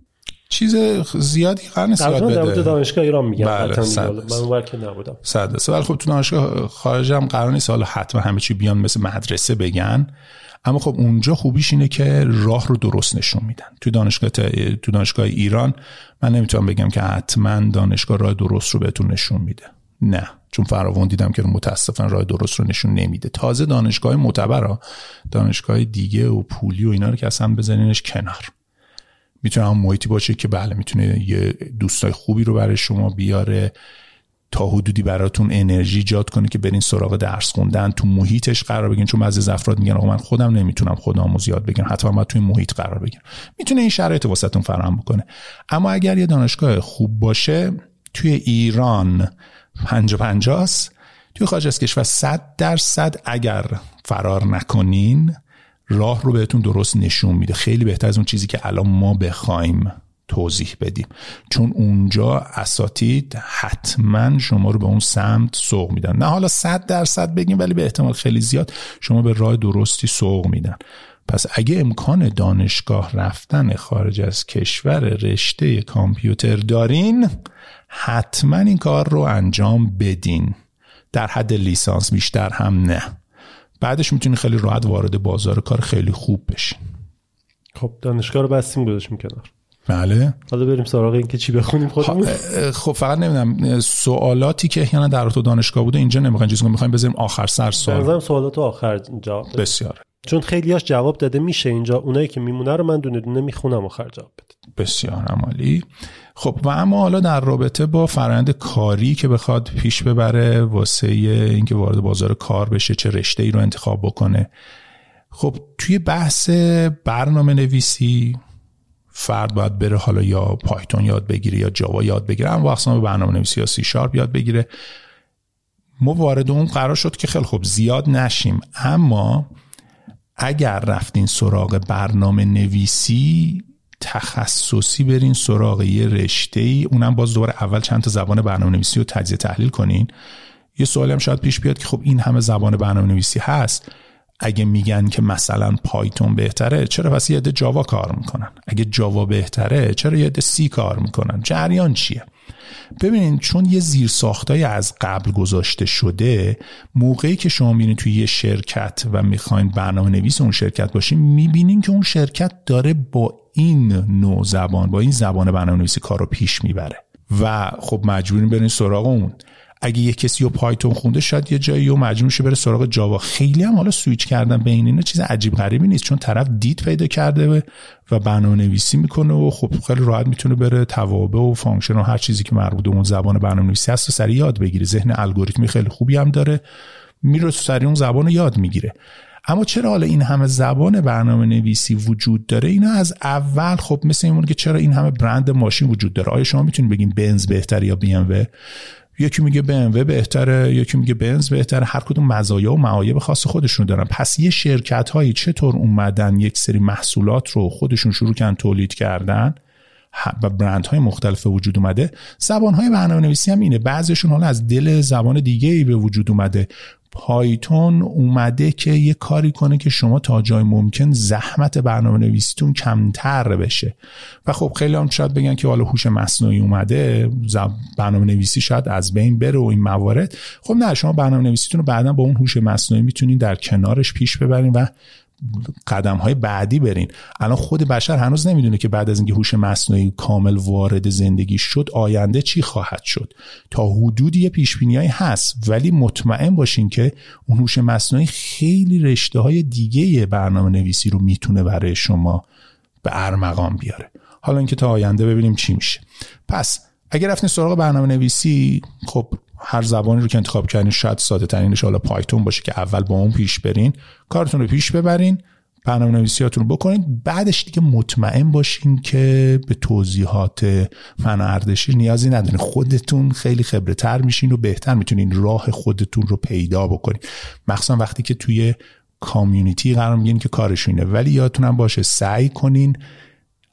چیز زیادی قرار نیست یاد بده. دانشگاه ایران میگم. بله من اون که نبودم. صد ولی خب تو دانشگاه خارج هم قرار نیست حالا حتما همه چی بیان مثل مدرسه بگن. اما خب اونجا خوبیش اینه که راه رو درست نشون میدن. تو دانشگاه تو دانشگاه ایران من نمی‌تونم بگم که حتما دانشگاه راه درست رو بهتون نشون میده. نه. چون فراوان دیدم که متاسفانه راه درست رو نشون نمیده. تازه دانشگاه معتبر دانشگاه دیگه و پولی و اینا رو که اصلا بزنینش کنار. می‌تونه هم محیطی باشه که بله می‌تونه یه دوستای خوبی رو برای شما بیاره تا حدودی براتون انرژی ایجاد کنه که برین سراغ درس خوندن. تو محیطش قرار بگیرین چون بعضی افراد میگن آقا من خودم نمی‌تونم خودم یاد بگیرم حتما باید توی محیط قرار بگیرم می‌تونه این شرایط واسهتون فراهم بکنه. اما اگر یه دانشگاه خوب باشه توی ایران پنج و پنجاست. توی خارج از کشور صد درصد اگر فرار نکنین راه رو بهتون درست نشون میده. خیلی بهتر از اون چیزی که الان ما بخوایم توضیح بدیم. چون اونجا اساتید حتما شما رو به اون سمت سوق میدن. نه حالا صد درصد بگیم ولی به احتمال خیلی زیاد شما به راه درستی سوق میدن. پس اگه امکان دانشگاه رفتن خارج از کشور رشته کامپیوتر دارین حتما این کار رو انجام بدین. در حد لیسانس بیشتر هم نه. بعدش می‌تونی خیلی راحت وارد بازار کار خیلی خوب بشین خب دانشگاه رو بستیم گذاشتیم کنار. بله. حالا بریم سراغ این که چی بخونیم خودمون. خب فقط نمی‌دونم سوالاتی که احیانا در تو دانشگاه بوده اینجا نمی‌خواین چیزی می‌خوایم بذاریم آخر سر سوال. بنظرم سوالات آخر جواب بسیار. چون خیلیاش جواب داده میشه اینجا اونایی که میمونه رو من دونه دونه می‌خونم آخر جواب بده بسیار عمالی. خب و اما حالا در رابطه با فرآیند کاری که بخواد پیش ببره واسه اینکه وارد بازار کار بشه چه رشته ای رو انتخاب بکنه. خب توی بحث برنامه نویسی فرد باید بره حالا یا پایتون یاد بگیره یا جاوا یاد بگیره. اما اقسام برنامه نویسی یا سی شارپ یاد بگیره. ما وارد اون قرار شد که خیلی خوب زیاد نشیم. اما اگر رفتین سراغ برنامه نویسی تخصصی برین سراغ یه رشته ای اونم باز دوباره اول چند تا زبان برنامه نویسی رو تجزیه تحلیل کنین. یه سوالی هم شاید پیش بیاد که خب این همه زبان برنامه نویسی هست. اگه میگن که مثلا پایتون بهتره چرا پس یه جاوا کار می‌کنن؟ اگه جاوا بهتره چرا یه عده سی کار می‌کنن؟ جریان چیه؟ ببینید چون یه زیر ساختای از قبل گذاشته شده موقعی که شما می‌بینید توی یه شرکت و می‌خواین برنامه نویس اون شرکت باشین می‌بینین که اون شرکت داره با این نوع زبان با این زبان برنامه نویسی کار رو پیش می‌بره. و خب مجبورین برین سراغ اون. اگه یه کسی رو پایتون خونده شاید یه جایی و مجبور شه بره سراغ جاوا. خیلی هم حالا سویچ کردن بین اینا چیز عجیب غریبی نیست چون طرف دید پیدا کرده و برنامه نویسی می‌کنه و خب خیلی راحت می‌تونه بره توابع و function و هر چیزی که مربوط به اون زبان برنامه نویسی هست و سریع یاد بگیره. ذهن الگوریتمی خیلی خوبی هم داره میره سریع اون زبان رو یاد می‌گیره. اما چرا حالا این همه زبان برنامه نویسی وجود داره؟ اینا از اول خب مثل این که چرا این همه برند ماشین وجود داره؟ آیا شما می‌تونید بگین بنز بهتره یا بی ام یکی میگه BMW بهتره یکی میگه بنز بهتره. هر کدوم مزایا و معایب خاص خودشون دارن. پس یه شرکت هایی چطور اومدن یک سری محصولات رو خودشون شروع کردن تولید کردن؟ و برند های مختلف وجود اومده. زبان های برنامه نویسی هم اینه. بعضیشون حالا از دل زبان دیگه ای به وجود اومده. پایتون اومده که یه کاری کنه که شما تا جای ممکن زحمت برنامه نویسیتون کمتر بشه. و خب خیلی هم شاید بگن که حالا هوش مصنوعی اومده برنامه نویسی شاید از بین بره و این موارد. خب نه شما برنامه نویسیتون رو بعدا با اون هوش مصنوعی می‌تونین در کنارش پیش ببرین و قدم های بعدی برین. الان خود بشر هنوز نمی‌دونه که بعد از اینکه هوش مصنوعی کامل وارد زندگی شد آینده چی خواهد شد. تا حدودی یه پیش هست ولی مطمئن باشین که اون هوش مصنوعی خیلی رشته های دیگه برنامه نویسی رو می‌تونه برای شما به ارمغان بیاره. حالا اینکه تا آینده ببینیم چی میشه. پس اگر رفتین سراغ برنامه نویسی خب هر زبانی رو که انتخاب کردین شاید ساده ترینش حالا پایتون باشه که اول با اون پیش برین کارتون رو پیش ببرین برنامه نویسیاتون رو بکنید بعدش دیگه مطمئن باشین که به توضیحات فن اردشیر نیازی ندارین. خودتون خیلی خبره تر میشین و بهتر می‌تونین راه خودتون رو پیدا بکنین. مخصوصا وقتی که توی کامیونیتی قرار میگین که کارشونه ولی یادتونم باشه سعی کنین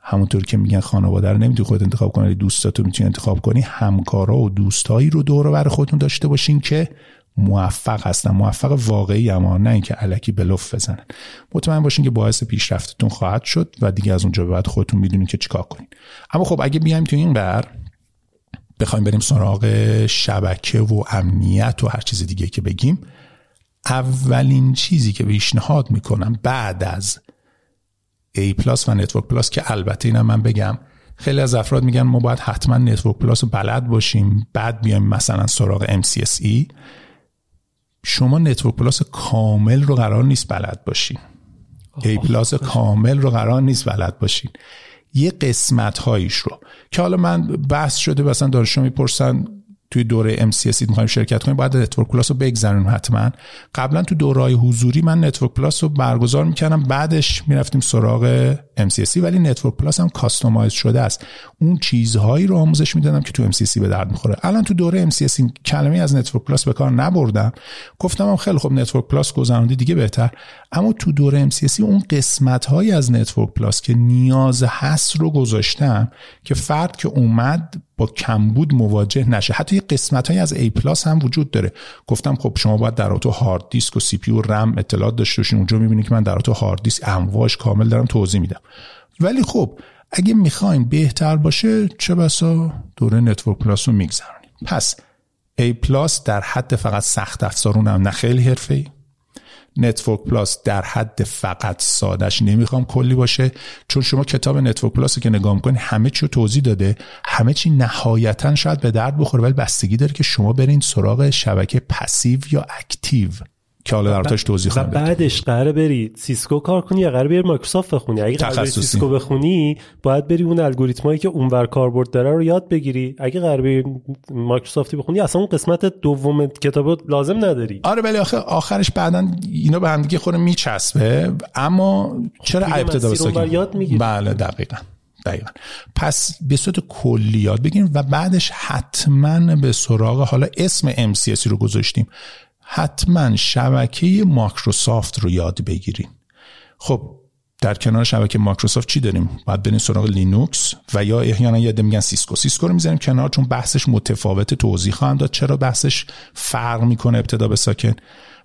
همونطور که میگن خانواده رو نمی‌تونی خود انتخاب کنی دوستاتو می‌تونی انتخاب کنی. همکارا و دوستایی رو دور بر خودتون داشته باشین که موفق هستن. موفق واقعی اما نه اینکه الکی بلوف بزنن. مطمئن باشین که باعث پیشرفتتون خواهد شد و دیگه از اونجا به بعد خودتون می‌دونین که چیکار کنین. اما خب اگه بیایم تو این بر بخوایم بریم سراغ شبکه و امنیت و هر چیز دیگه که بگیم اولین چیزی که پیشنهاد می‌کنم بعد از A Plus و Network Plus که البته اینم من بگم خیلی از افراد میگن ما باید حتما Network Plus رو بلد باشیم بعد بیایم مثلا سراغ MCSE شما Network Plus کامل رو قرار نیست بلد باشین. A Plus کامل رو قرار نیست بلد باشین. یه قسمت هاییش رو. که حالا من بحث شده مثلا دانشجو می‌پرسن توی دوره MCSE می‌خوایم شرکت کنیم باید Network Plus رو بگذرونیم حتما. قبلا تو دورهای حضوری من Network Plus رو برگزار می‌کردم بعدش می‌رفتیم سراغ MCSE ولی Network Plus هم customize شده است. اون چیزهایی رو آموزش می‌دادم که تو MCSE به درد می‌خوره. الان تو دوره MCSE کلمه از Network Plus به کار نبردم. گفتم خیلی خوب Network Plus گذراندی دیگه بهتر. اما تو دوره MCSE اون قسمت هایی از Network Plus که نیاز هست رو گذاشتم که فرد که اومد با کمبود مواجه نشه. حتی یه قسمت های از A Plus هم وجود داره. گفتم خب شما باید در تو hard disk و CPU و رم اطلاعات داشته باشین. اونجا می‌بینید که من در تو hard disk انواع کامل دارم توضیح میدم. ولی خب اگه می‌خواین بهتر باشه چه بسا دوره Network Plus رو میگذرونیم. پس A Plus در حد فقط سخت افزار اون هم نه خیلی حرفه‌ای. Network Plus در حد فقط سادش نمی‌خوام کلی باشه چون شما کتاب Network Plus که نگاه می‌کنید همه چی توضیح داده همه چی نهایتا شاید به درد بخوره ولی بستگی داره که شما برین سراغ شبکه passive یا active. که حالا در توضیح خواهم بعدش قراره بری سیسکو کار کنی یا قراره بری مایکروسافت بخونی؟ اگه قراره سیسکو بخونی باید بری اون الگوریتمایی که اونور کاربرد داره رو یاد بگیری. اگه قراره بری مایکروسافتی بخونی اصلا اون قسمت دوم کتاب لازم نداری. آره ولی آخه آخرش بعدا اینا به هم دیگه خود میچسبه. اما چرا ابتدا به ساکن یاد می‌گیری؟ بله دقیقاً. دقیقا. پس به صورت کلی یاد بگیریم و بعدش حتما به سراغ حالا اسم MCSE رو گذاشتیم. حتما شبکه مایکروسافت رو یاد بگیریم. خب در کنار شبکه مایکروسافت چی داریم؟ باید بریم سراغ لینوکس و یا احیانا یاد میگن سیسکو. سیسکو رو می‌ذاریم کنار چون بحثش متفاوت توضیح خواهم داد. چرا بحثش فرق می‌کنه ابتدا به ساکن؟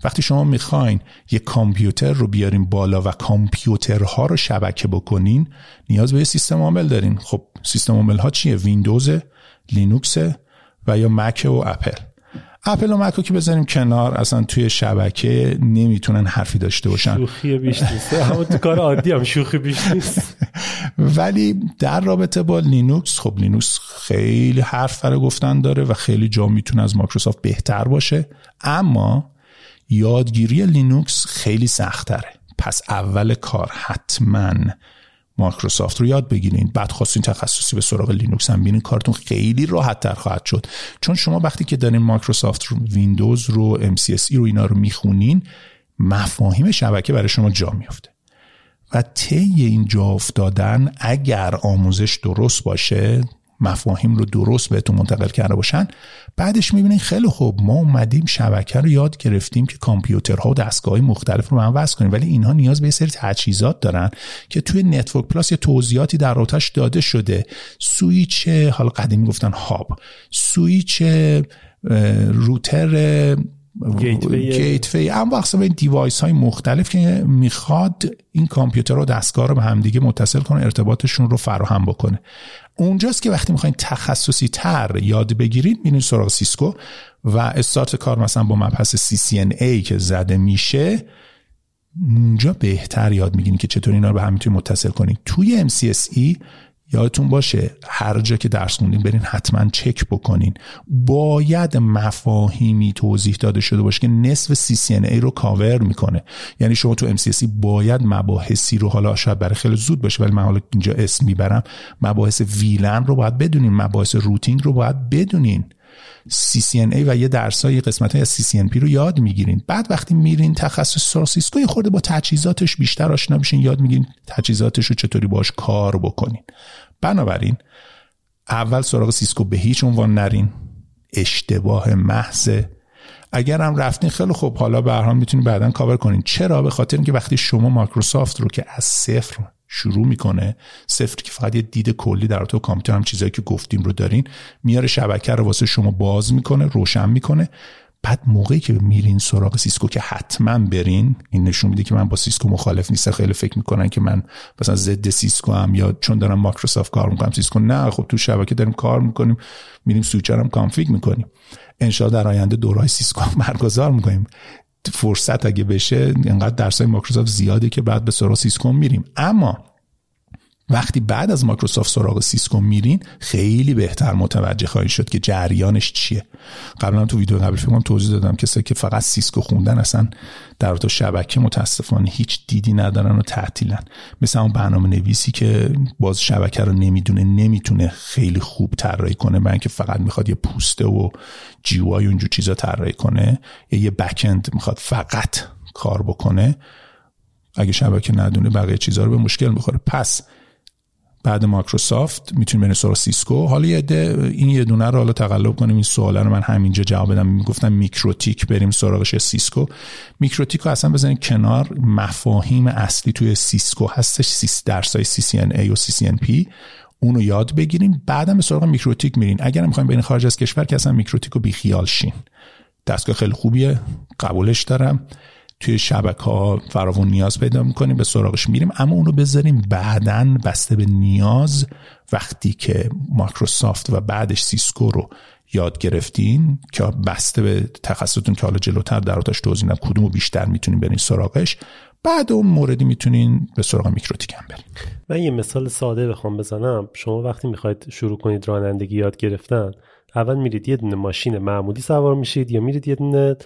وقتی شما می‌خواین یک کامپیوتر رو بیاریم بالا و کامپیوترها رو شبکه بکنین نیاز به یه سیستم عامل دارین. خب سیستم عامل ها چیه؟ ویندوز لینوکس و یا مک و اپل. اپل و مکو که بذاریم کنار. اصلا توی شبکه نمی‌تونن حرفی داشته باشن. شوخی بیش نیست. همون تو کار عادی هم شوخی بیش نیست. ولی در رابطه با لینوکس خب لینوکس خیلی حرف برای گفتن داره و خیلی جا می‌تونه از مایکروسافت بهتر باشه. اما یادگیری لینوکس خیلی سختره پس اول کار حتما مایکروسافت رو یاد بگیرین. بعد خواستین تخصصی به سراغ لینوکس هم بینین کارتون خیلی راحت تر خواهد شد. چون شما وقتی که دارین مایکروسافت رو ویندوز رو MCSE رو اینا رو می‌خونین مفاهیم شبکه برای شما جا میفته و طی این جا افتادن اگر آموزش درست باشه مفاهیم رو درست بهتون منتقل کرده باشن. بعدش می‌بینین خیلی خوب ما اومدیم شبکه رو یاد گرفتیم که کامپیوترها و دستگاه مختلف رو هم وصل کنیم. ولی اینها نیاز به یه سری تجهیزات دارن که توی Network Plus یه توضیحاتی در رابطش داده شده. سویچ حالا قدیمی گفتن hub. switch router gateway. هم اقسام این device های مختلف که می‌خواد این کامپیوتر و دستگاه رو به همدیگه متصل کنه ارتباطشون رو فراهم بکنه. اونجاست که وقتی می‌خواین تخصصی تر یاد بگیرید میرین سراغ سیسکو و استارت کار مثلا با مبحث CCNA که زده میشه اونجا بهتر یاد می‌گیرین که چطور اینا رو به هم متصل کنید توی MCSE یادتون باشه هر جا که درس خوندین برین حتما چک بکنین. باید مفاهیمی توضیح داده شده باشه که نصف CCNA رو کاور می‌کنه. یعنی شما تو MCSE باید مباحثی رو حالا شاید برای خیلی زود باشه ولی من حالا اینجا اسم می‌برم مباحث VLAN رو باید بدونین مباحث routing رو باید بدونین. CCNA و یه درسای قسمت های از CCNP رو یاد می‌گیرین. بعد وقتی میرین تخصصی سیسکو یه خورده با تجهیزاتش بیشتر آشنا میشین یاد می‌گیرین تجهیزاتش رو چطوری باش کار بکنین. بنابراین اول سراغ سیسکو به هیچ عنوان نرین. اشتباه محض اگر هم رفتین خیلی خوب. حالا به هر می‌تونین بعدا کاور کنین. چرا؟ به خاطر اینکه وقتی شما مایکروسافت رو که از صفر شروع می‌کنه. صفر که فقط یه دید کلی در تو کامپیوتر هم چیزایی که گفتیم رو دارین. میاره شبکه رو واسه شما باز می‌کنه روشن می‌کنه. بعد موقعی که میرین سراغ سیسکو که حتما برین این نشون میده که من با سیسکو مخالف نیستم. خیلی فکر می‌کنن که من مثلا ضد سیسکوام یا چون دارم مایکروسافت کار می‌کنم سیسکو نه. خب تو شبکه داریم کار می‌کنیم میریم سویچر هم config می‌کنیم. ان‌شاءالله در آینده دوره‌های سیسکو هم برگزار می‌کنیم. فرصت اگه بشه انقدر درسای مایکروسافت زیاده که بعد به سراغ سیسکو میریم. اما وقتی بعد از مایکروسافت سراغ سیسکو میرین خیلی بهتر متوجه خواهید شد که جریانش چیه. قبلا تو ویدیو قبل فکر کنم توضیح دادم کسایی که فقط سیسکو خوندن اصلا در تو شبکه متاسفانه هیچ دیدی ندارن و تعطیلن. مثل اون برنامه نویسی که باز شبکه رو نمی‌دونه نمی‌تونه خیلی خوب طراحی کنه برای اینکه فقط می‌خواد یه پوسته و GUI و اونجور چیزا طراحی کنه یا یه backend می‌خواد فقط کار بکنه اگه شبکه ندونه بقیه چیزها رو به مشکل می‌خوره. پس بعد مایکروسافت می‌تونیم بریم سراغ سیسکو. حالا یه این یه دونه رو حالا تقلب کنیم. این سوالا رو من همینجا جواب بدم. می‌گفتم میکروتیک بریم سراغش سیسکو. میکروتیک رو اصلا بزنید کنار. مفاهیم اصلی توی سیسکو هستش. سیس درسای NA و NP اونو یاد بگیریم بعدم به سراغ میکروتیک میرین. اگر می‌خوایم برین خارج از کشور که اصلا میکروتیک رو بیخیال شین. دستگاه خیلی خوبیه. قبولش دارم. توی شبکه ها فراوون نیاز پیدا می‌کنیم به سراغش میریم. اما اونو بذاریم بعدا بسته به نیاز. وقتی که مایکروسافت و بعدش سیسکو رو یاد گرفتین که بسته به تخصصتون که حالا جلوتر درباره‌اش توضیح کدوم بیشتر می‌تونین برین سراغش بعد اون موردی می‌تونین به سراغ میکروتیک هم برین. من یه مثال ساده بخوام بزنم. شما وقتی می‌خواید شروع کنید رانندگی یاد گرفتن اول میرید یه دونه ماشین معمولی سوار میشید یا میرید یه دونه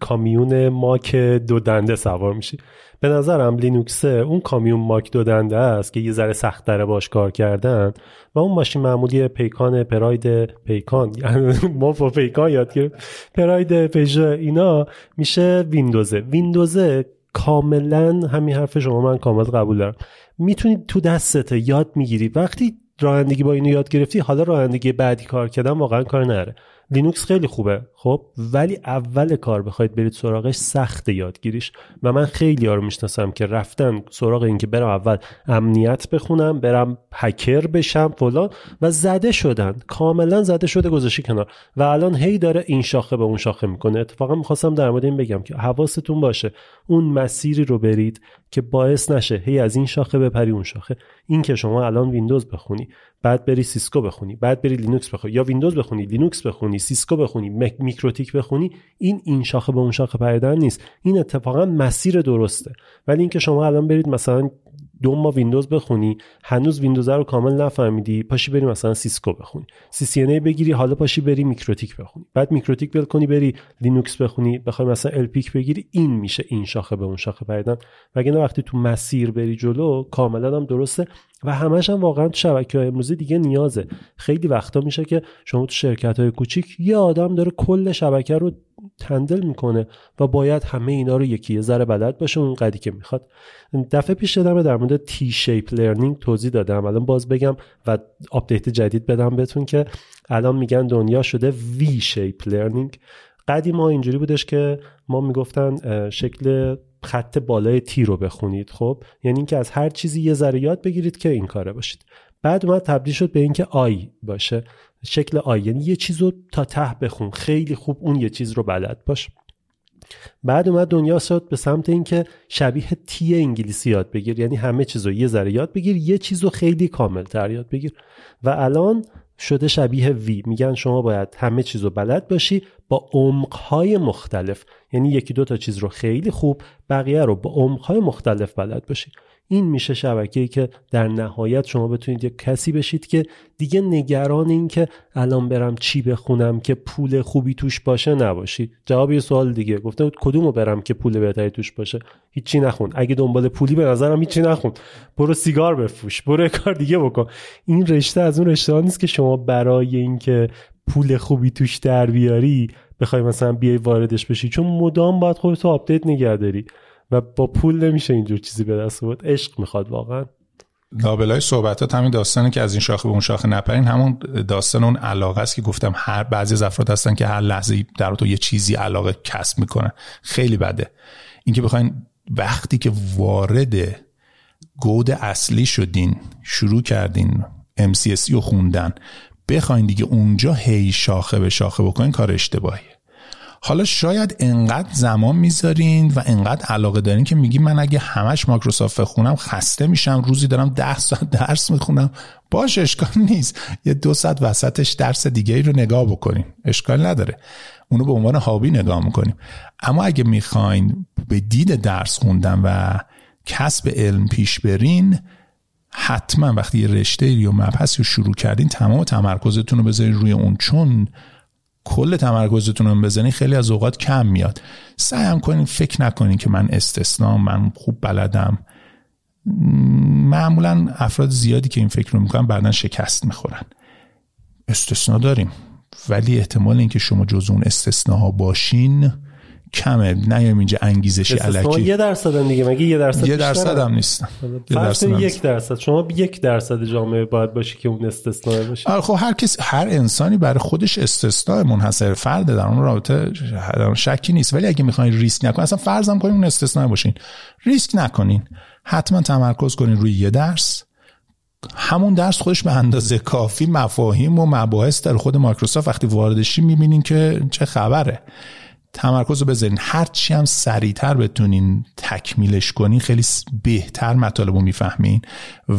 کامیون ماک دو دنده سوار میشی. به نظرم لینوکسه اون کامیون ماک دو دنده است که یه ذره سخت داره باش کار کردن و اون ماشین معمولی پیکان پراید پیکان ما با پیکان یاد گرفت پراید پژو اینا میشه ویندوزه. ویندوزه کاملا همین حرف شما من کامل قبول دارم. می‌تونید تو دستت یاد می‌گیری. وقتی رانندگی با اینو یاد گرفتی حالا رانندگی بعدی کار کردن واقعا کار نره. لینوکس خیلی خوبه خب؟ ولی اول کار بخواید برید سراغش سخت یادگیریش. و من خیلی ها رو می‌شناسم که رفتن سراغ این که برم اول امنیت بخونم برم هکر بشم فلان و زده شدن. کاملا زده شده گذاشته کنار. و الان هی داره این شاخه به اون شاخه می‌کنه. اتفاقا می‌خواستم در مورد این بگم که حواستون باشه. اون مسیری رو برید که باعث نشه هی از این شاخه بپری اون شاخه. این که شما الان ویندوز بخونی بعد بری سیسکو بخونی بعد بری لینوکس بخونی. یا ویندوز بخونی لینوکس بخونی سیسکو بخونی میکروتیک بخونی این این شاخه به اون شاخه پریدن نیست. این اتفاقا مسیر درسته. ولی اینکه شما الان برید مثلا دو ماه ویندوز بخونی هنوز ویندوز رو کامل نفهمیدی پاشی بری مثلا سیسکو بخونی. CCNA بگیری حالا پاشی بری میکروتیک بخونی. بعد میکروتیک ول کنی بری لینوکس بخونی بخوای مثلا LPIC بگیری این میشه این شاخه به اون شاخه پریدن وگرنه وقتی تو مسیر بری جلو کاملا هم درسته و همش هم واقعا تو شبکه های امروزی دیگه نیازه. خیلی وقتا میشه که شما تو شرکت های کوچیک یه آدم داره کل شبکه رو handle می‌کنه و باید همه اینا رو یکی یه ذره بلد باشه اون قدی که می‌خواد. دفعه پیش دادم در مورد T-shape learning توضیح دادم. الان باز بگم و update جدید بدم بهتون که الان میگن دنیا شده V-shape learning ما اینجوری بودش که ما می‌گفتن شکل خط بالای T رو بخونید خب؟ یعنی اینکه از هر چیزی یه ذره یاد بگیرید که این کاره باشید. بعد اومد تبدیل شد به اینکه I باشه. شکل I یعنی یه چیز رو تا ته بخون. خیلی خوب اون یه چیز رو بلد باش. بعد اومد دنیا شد به سمت اینکه شبیه تی انگلیسی یاد بگیر. یعنی همه چیز رو یه ذره یاد بگیر یه چیز رو خیلی کامل تر یاد بگیر. و الان شده شبیه وی میگن شما باید همه چیز رو بلد باشی با عمقهای مختلف. یعنی یکی دو تا چیز رو خیلی خوب بقیه رو با عمقهای مختلف بلد باشی. این میشه شبکه‌ای که در نهایت شما بتونید یک کسی بشید که دیگه نگران این که الان برم چی بخونم که پول خوبی توش باشه نباشی. جواب یه سوال دیگه. گفته کدومو برم که پول بهتری توش باشه؟ هیچی نخون. اگه دنبال پولی به نظرم هیچی نخون. برو سیگار بفروش. برو کار دیگه بکن. این رشته از اون رشته نیست که شما برای اینکه پول خوبی توش در بیاری بخوای مثلا بیای واردش بشی. چون مدام باید خودتو update نگه داری و با پول نمیشه اینجور چیزی به دست آورد عشق می‌خواد واقعا. لابلای صحبتات همین داستانی که از این شاخه به اون شاخه نپرین همون داستان اون علاقه است که گفتم هر بعضی از افراد هستن که هر لحظه در تو یه چیزی علاقه کسب می‌کنن. خیلی بده. اینکه بخواین وقتی که وارد گود اصلی شدین شروع کردین MCSE رو خوندن بخواین دیگه اونجا هی شاخه به شاخه بکنین کار اشتباهیه. حالا شاید انقدر زمان می‌ذارین و انقدر علاقه دارین که میگی من اگه همش مایکروسافت بخونم خسته میشم روزی دارم ده ساعت درس می‌خونم. باش اشکال نیست. یه دو ساعت وسطش درس دیگه ای رو نگاه بکنیم اشکال نداره. اونو به عنوان هابی نگاه می‌کنیم. اما اگه می‌خواین به دید درس خوندن و کسب علم پیش برین حتما وقتی یه رشته یا مبحثی رو شروع کردین تمام تمرکزتون رو بذارین روی اون. چون کل تمرکزتون رو بزنین خیلی از اوقات کم میاد. سعیم کنین فکر نکنین که من استثنا من خوب بلدم. معمولا افراد زیادی که این فکر رو می‌کنن بعدا شکست می‌خورن. استثنا داریم. ولی احتمال اینکه شما جز اون استثناها باشین کمه. نیایم اینجا انگیزشی علکی. یه درصد دیگه. مگه یه درصد یه درصد هم نیستن فرض یک درصد. شما یک درصد جامعه باید باشی که اون استثناء باشه. آره خب هر کس هر انسانی برای خودش استثناء منحصر فرده. در اون رابطه شکی نیست. ولی اگه می‌خواین ریسک نکنین اصلا فرض هم کنین اون استثناء باشین. ریسک نکنین. حتما تمرکز کنین روی یه درس. همون درس خودش به اندازه کافی مفاهیم و مباحث در خود مایکروسافت. وقتی وارد شی می‌بینین که چه خبره. تمرکز رو بذارین. هرچی هم سریعتر بتونین تکمیلش کنین خیلی بهتر مطالب رو می‌فهمین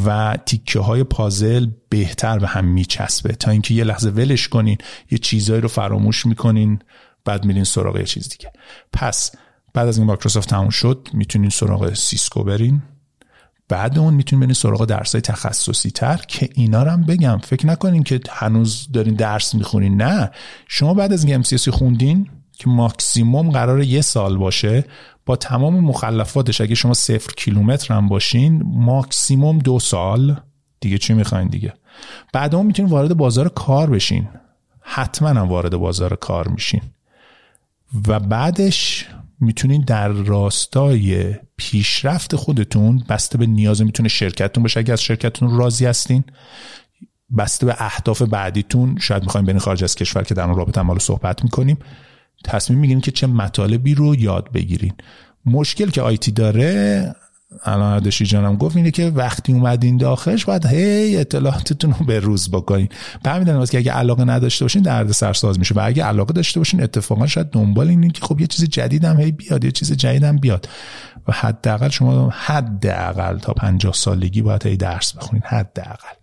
و تیکه های پازل بهتر به هم میچسبه. تا اینکه یه لحظه ولش کنین یه چیزهایی رو فراموش می‌کنین بعد میرین سراغ یه چیز دیگه. پس بعد از این مایکروسافت تموم شد می‌تونین سراغ سیسکو برین. بعد اون می‌تونین برین سراغ درس های تخصصی تر که اینا رو هم بگم. فکر نکنین که هنوز دارین درس می‌خونین. نه. شما بعد از MCSC خوندین که ماکسیموم قرار یه سال باشه با تمام مخلفاتش اگه شما صفر کیلومتر هم باشین ماکسیموم دو سال. دیگه چی می‌خواین دیگه؟ بعد اون می‌تونین وارد بازار کار بشین. حتما هم وارد بازار کار میشین. و بعدش می‌تونین در راستای پیشرفت خودتون بسته به نیاز می‌تونه شرکتتون باشه. اگه از شرکتتون راضی هستین بسته به اهداف بعدیتون شاید می‌خوایم برین خارج از کشور که در اون رابطه هم صحبت می‌کنیم. تصمیم می‌گیرین که چه مطالبی رو یاد بگیرین. مشکل که آیتی داره الان اردشی جانم گفت اینه که وقتی اومدین داخلش باید هی اطلاعاتتون رو به روز بکنین. به همین که اگه علاقه نداشته باشین درد سرساز میشه و اگه علاقه داشته باشین اتفاقا شاید دنبال اینه که خب یه چیز جدیدم هی بیاد یه چیز جدیدم بیاد. و حداقل شما حداقل تا 50 سالگی باید هی درس بخونین حداقل.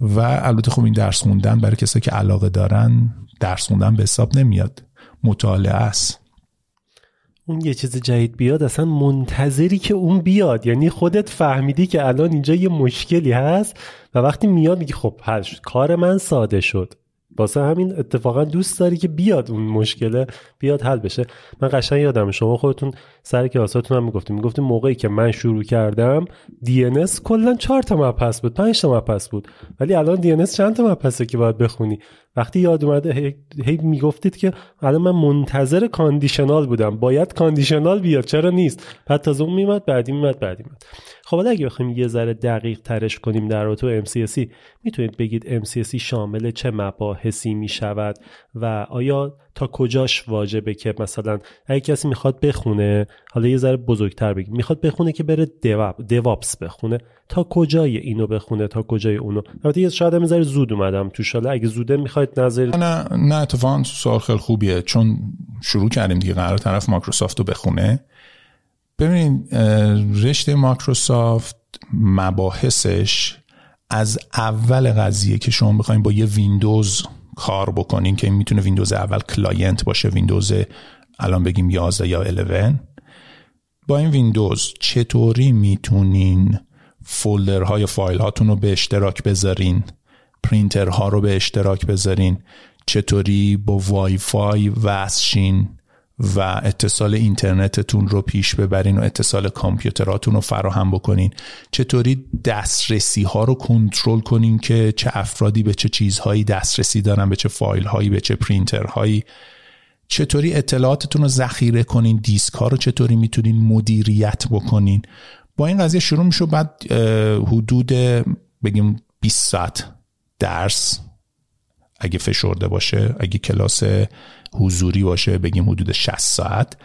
و البته خب این درس خوندن برای کسایی که علاقه دارن درس خوندن به حساب نمیاد. مطالعه است. اون یه چیز جدید بیاد اصلا منتظری که اون بیاد. یعنی خودت فهمیدی که الان اینجا یه مشکلی هست و وقتی میاد میگی خب حل کار من ساده شد. واسه همین اتفاقا دوست داری که بیاد اون مشکله بیاد حل بشه. من قشنگ یادم شما خودتون سر کلاساتون هم می‌گفتیم. می‌گفتیم موقعی که من شروع کردم DNS کلا 4 تا مبحث بود 5 تا مبحث بود. ولی الان DNS چند تا مبحثه که باید بخونی؟ وقتی یاد اومده هی, هی می‌گفتید که الان من منتظر کاندیشنال بودم. باید کاندیشنال بیاد چرا نیست؟ بعد تازه اون میمد بعدی میمد بعدی میمد خب اگه بخوایم یه ذره دقیق ترش کنیم در رابطه MCSE می‌تونید بگید MCSE شامل چه مباحثی می‌شود و آیا تا کجاش واجبه که مثلا اگه کسی می‌خواد بخونه حالا یه ذره بزرگتر بگیم می‌خواد بخونه که بره دواب دوابس بخونه تا کجای اینو بخونه تا کجای اونو؟ البته شاید هم ذره زود اومدم تو حالا اگه زوده می‌خواید نظر نه نه اتفاقا سوال خیلی خوبیه چون شروع کردیم دیگه قرار طرف مایکروسافت رو بخونه. ببینید رشته مایکروسافت مباحثش از اول قضیه که شما بخواید با یه ویندوز کار بکنین که می‌تونه ویندوز اول client باشه ویندوز الان بگیم 11 یا 11 با این ویندوز چطوری می‌تونین فولدرهای فایل هاتون رو به اشتراک بذارین؟ پرینترها رو به اشتراک بذارین؟ چطوری با وای فای وصل و اتصال اینترنتتون رو پیش ببرین و اتصال کامپیوتراتون رو فراهم بکنین. چطوری دسترسی ها رو کنترل کنین که چه افرادی به چه چیزهایی دسترسی دارن به چه فایل هایی به چه پرینتر هایی چطوری اطلاعاتتون رو ذخیره کنین؟ دیسک ها رو چطوری می‌تونین مدیریت بکنین؟ با این قضیه شروع میشه بعد حدود بگیم 20 ساعت درس اگه فشرده باشه اگه کلاس حضوری باشه بگیم حدود 60 ساعت.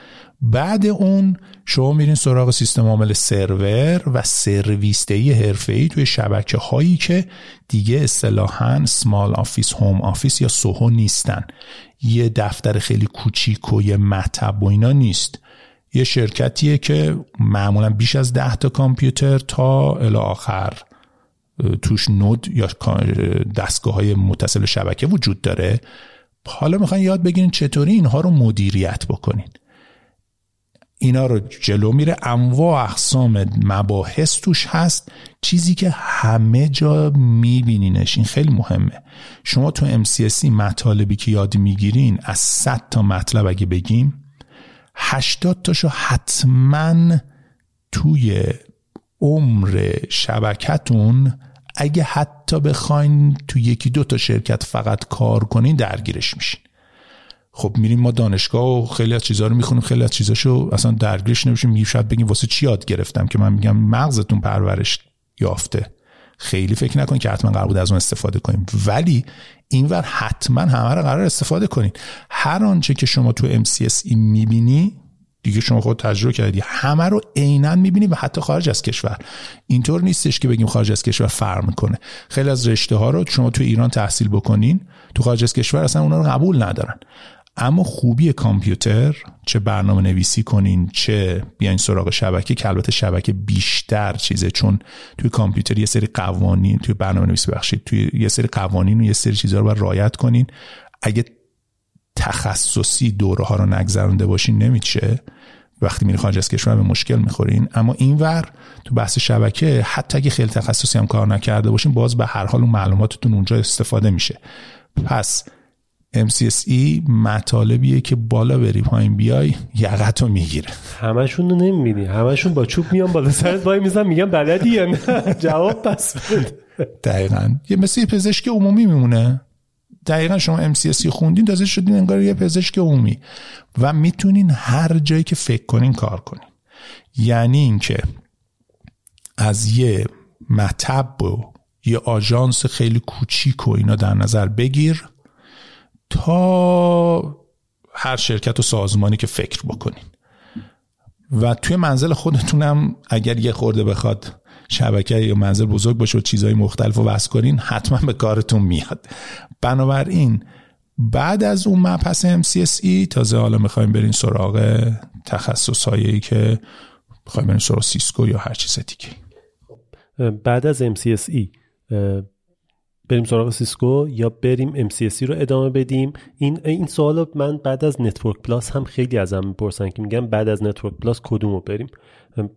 بعد اون شما میرین سراغ سیستم عامل سرور و سرویس دهی ای توی شبکه هایی که دیگه اصطلاحا small office home office یا SOHO نیستن. یه دفتر خیلی کوچیک و یه مطب و اینا نیست. یه شرکتیه که معمولا بیش از ده تا کامپیوتر تا الی آخر توش node یا دستگاه های متصل شبکه وجود داره. حالا می‌خواین یاد بگیرین چطوری اینها رو مدیریت بکنین. اینا رو جلو میره انواع اقسام مباحث توش هست چیزی که همه جا میبینینش. این خیلی مهمه. شما تو MCSC مطالبی که یاد می‌گیرین از 100 تا مطلب اگه بگیم 80 تاشو حتما توی عمر شبکتون اگه حتی بخواین تو یکی دو تا شرکت فقط کار کنین درگیرش میشین. خب میریم ما دانشگاه و خیلی از چیزها رو می‌خونیم خیلی از چیزاشو اصلا درگیرش نمیشیم. میگیم شاید بگیم واسه چی یاد گرفتم که من میگم مغزتون پرورش یافته. خیلی فکر نکنید که حتما قرار بود از اون استفاده کنیم. ولی اینور حتما همه رو قرار استفاده کنین. هر آنچه که شما تو MCSE می‌بینی دیگه شما خود تجربه کردی. همه رو عینا می‌بینی و حتی خارج از کشور. اینطور نیستش که بگیم خارج از کشور فرق می‌کنه. خیلی از رشته ها رو شما تو ایران تحصیل بکنین تو خارج از کشور اصلا اونا رو قبول ندارن. اما خوبی کامپیوتر چه برنامه نویسی کنین چه بیاین سراغ شبکه که البته شبکه بیشتر چیزه چون توی کامپیوتر یه سری قوانین توی برنامه نویسی بخشید توی یه سری قوانین و یه سری چیزها رو باید رعایت کنین. اگه تخصصی دوره ها رو نگذرونده باشین نمیشه وقتی میری خارج از کشور به مشکل می‌خورین. اما اینور تو بحث شبکه حتی اگه خیلی تخصصی هم کار نکرده باشین باز به هر حال اون معلوماتتون اونجا استفاده میشه. پس MCSE مطالبیه که بالا بری پایین بیای یقتو می‌گیره. همشون رو نمی‌بینی. همشون با چوب میان بالا سرت وای میزن میگن بلدی یا نه جواب پس دقیقا. یه مثل پزشک عمومی میمونه. دقیقا شما MCSE خوندین تازه شدین انگار یه پزشک عمومی. و می‌تونین هر جایی که فکر کنین کار کنین. یعنی اینکه از یه مطب و یه آژانس خیلی کوچیک و اینا در نظر بگیر تا هر شرکت و سازمانی که فکر بکنین. و توی منزل خودتونم اگر یه خورده بخواد شبکه یا منزل بزرگ باشه و چیزهای مختلف و وصل کنین حتما به کارتون میاد. بنابراین بعد از اون مبحث MCSE تازه حالا می‌خوایم برین سراغ تخصص هایی که می‌خوایم برین سراغ سیسکو یا هر چیز دیگه. بعد از MCSE بریم سراغ سیسکو یا بریم MCSE رو ادامه بدیم؟ این این سوال من بعد از Network+ هم خیلی ازم می‌پرسن که میگن بعد از Network+ کدوم رو بریم؟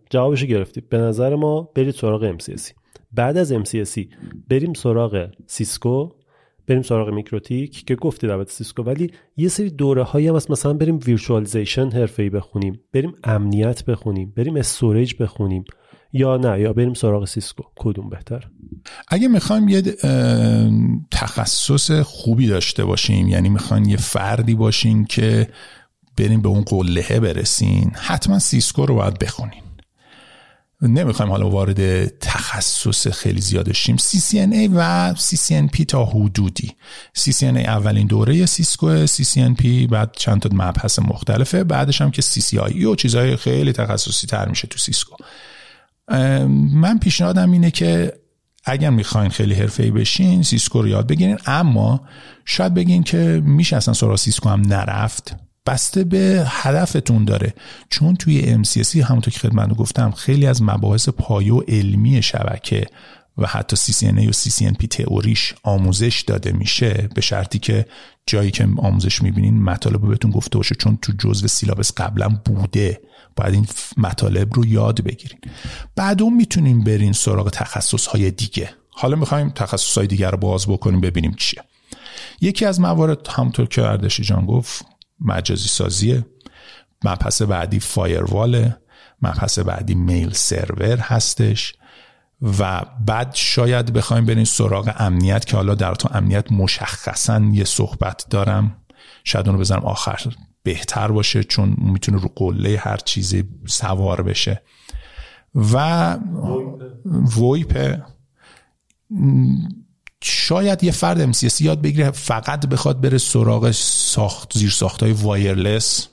جوابش گرفتیم به نظر ما برید سراغ MCSE بعد از MCSE بریم سراغ سیسکو. بریم سراغ میکروتیک که گفتی البته سیسکو ولی یه سری دوره هایی هم هست. مثلا بریم virtualization حرفه‌ای بخونیم. بریم امنیت بخونیم. بریم storage بخونیم. یا نه یا بریم سراغ سیسکو. کدوم بهتر؟ اگه می‌خوایم یه تخصص خوبی داشته باشیم یعنی می‌خوایم یه فردی باشین که بریم به اون قلهه برسین حتما سیسکو رو باید بخونین. نمی‌خوایم حالا وارد تخصص خیلی زیاد شیم CCNA و CCNP تا حدودی. CCNA اولین دوره سیسکو CCNP بعد چند تا مبحث مختلفه. بعدش هم که CCIE و چیزهای خیلی تخصصی تر میشه تو سیسکو. من پیشنهادم اینه که اگر می‌خواین خیلی حرفه‌ای بشین سیسکو رو یاد بگیرین. اما شاید بگین که میشه اصلا سراغ سیسکو هم نرفت. بسته به هدفتون داره. چون توی MCSE همونطور که خدمت گفتم خیلی از مباحث پایه و علمی شبکه و حتی CCNA و CCNP تئوریش آموزش داده میشه به شرطی که جایی که آموزش می‌بینین مطالب بهتون گفته باشه چون تو جزء سیلابس قبلا بوده. باید این مطالب رو یاد بگیرین. بعد اون می‌تونیم برین سراغ تخصص های دیگه. حالا می‌خوایم تخصص های دیگه رو باز بکنیم ببینیم چیه. یکی از موارد همطور که اردشی جان گفت مجازی سازیه مبحث بعدی فایرواله مبحث بعدی میل سرور هستش و بعد شاید بخوایم بریم سراغ امنیت که حالا در تو امنیت مشخصا یه صحبت دارم. شاید اونو بزنم آخر. بهتر باشه چون می‌تونه رو قله هر چیزی سوار بشه. و ویپ شاید یه فرد MCS یاد بگیره فقط بخواد بره سراغ ساخت زیر ساخت های وایرلس.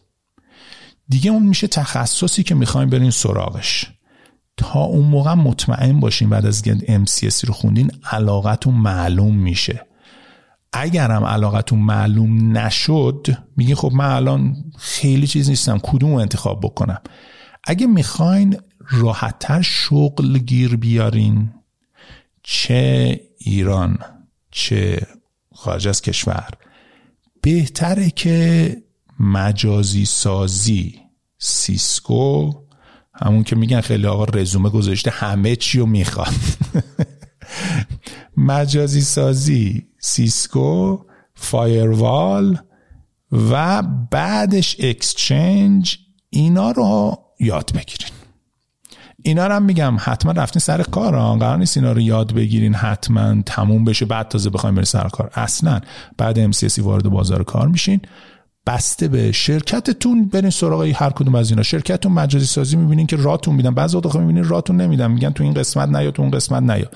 دیگه اون میشه تخصصی که می‌خوایم برین سراغش. تا اون موقع مطمئن باشین بعد از MCS رو خوندین علاقتون معلوم میشه. اگرم علاقتون معلوم نشد میگین خب من الان خیلی چیز نیستم کدوم انتخاب بکنم؟ اگه می‌خواین راحتتر شغل گیر بیارین چه ایران چه خارج از کشور. بهتره که مجازی سازی سیسکو همون که میگن خیلی آقا رزومه گذاشته همه چی رو می‌خواد مجازی سازی سیسکو firewall و بعدش Exchange اینا رو یاد بگیرین. اینا رو هم میگم حتما رفتین سر کار قرار نیست اینا رو یاد بگیرین حتما تموم بشه بعد تازه بخوایم برین سر کار. اصلا بعد MCSی وارد بازار کار میشین بسته به شرکتتون برین سراغ هر کدوم از اینا. شرکتتون مجازی سازی می‌بینین که راتون میدن. بعضی وقت می‌بینین راتون نمیدن میگن تو این قسمت نیا تو اون قسمت نیا.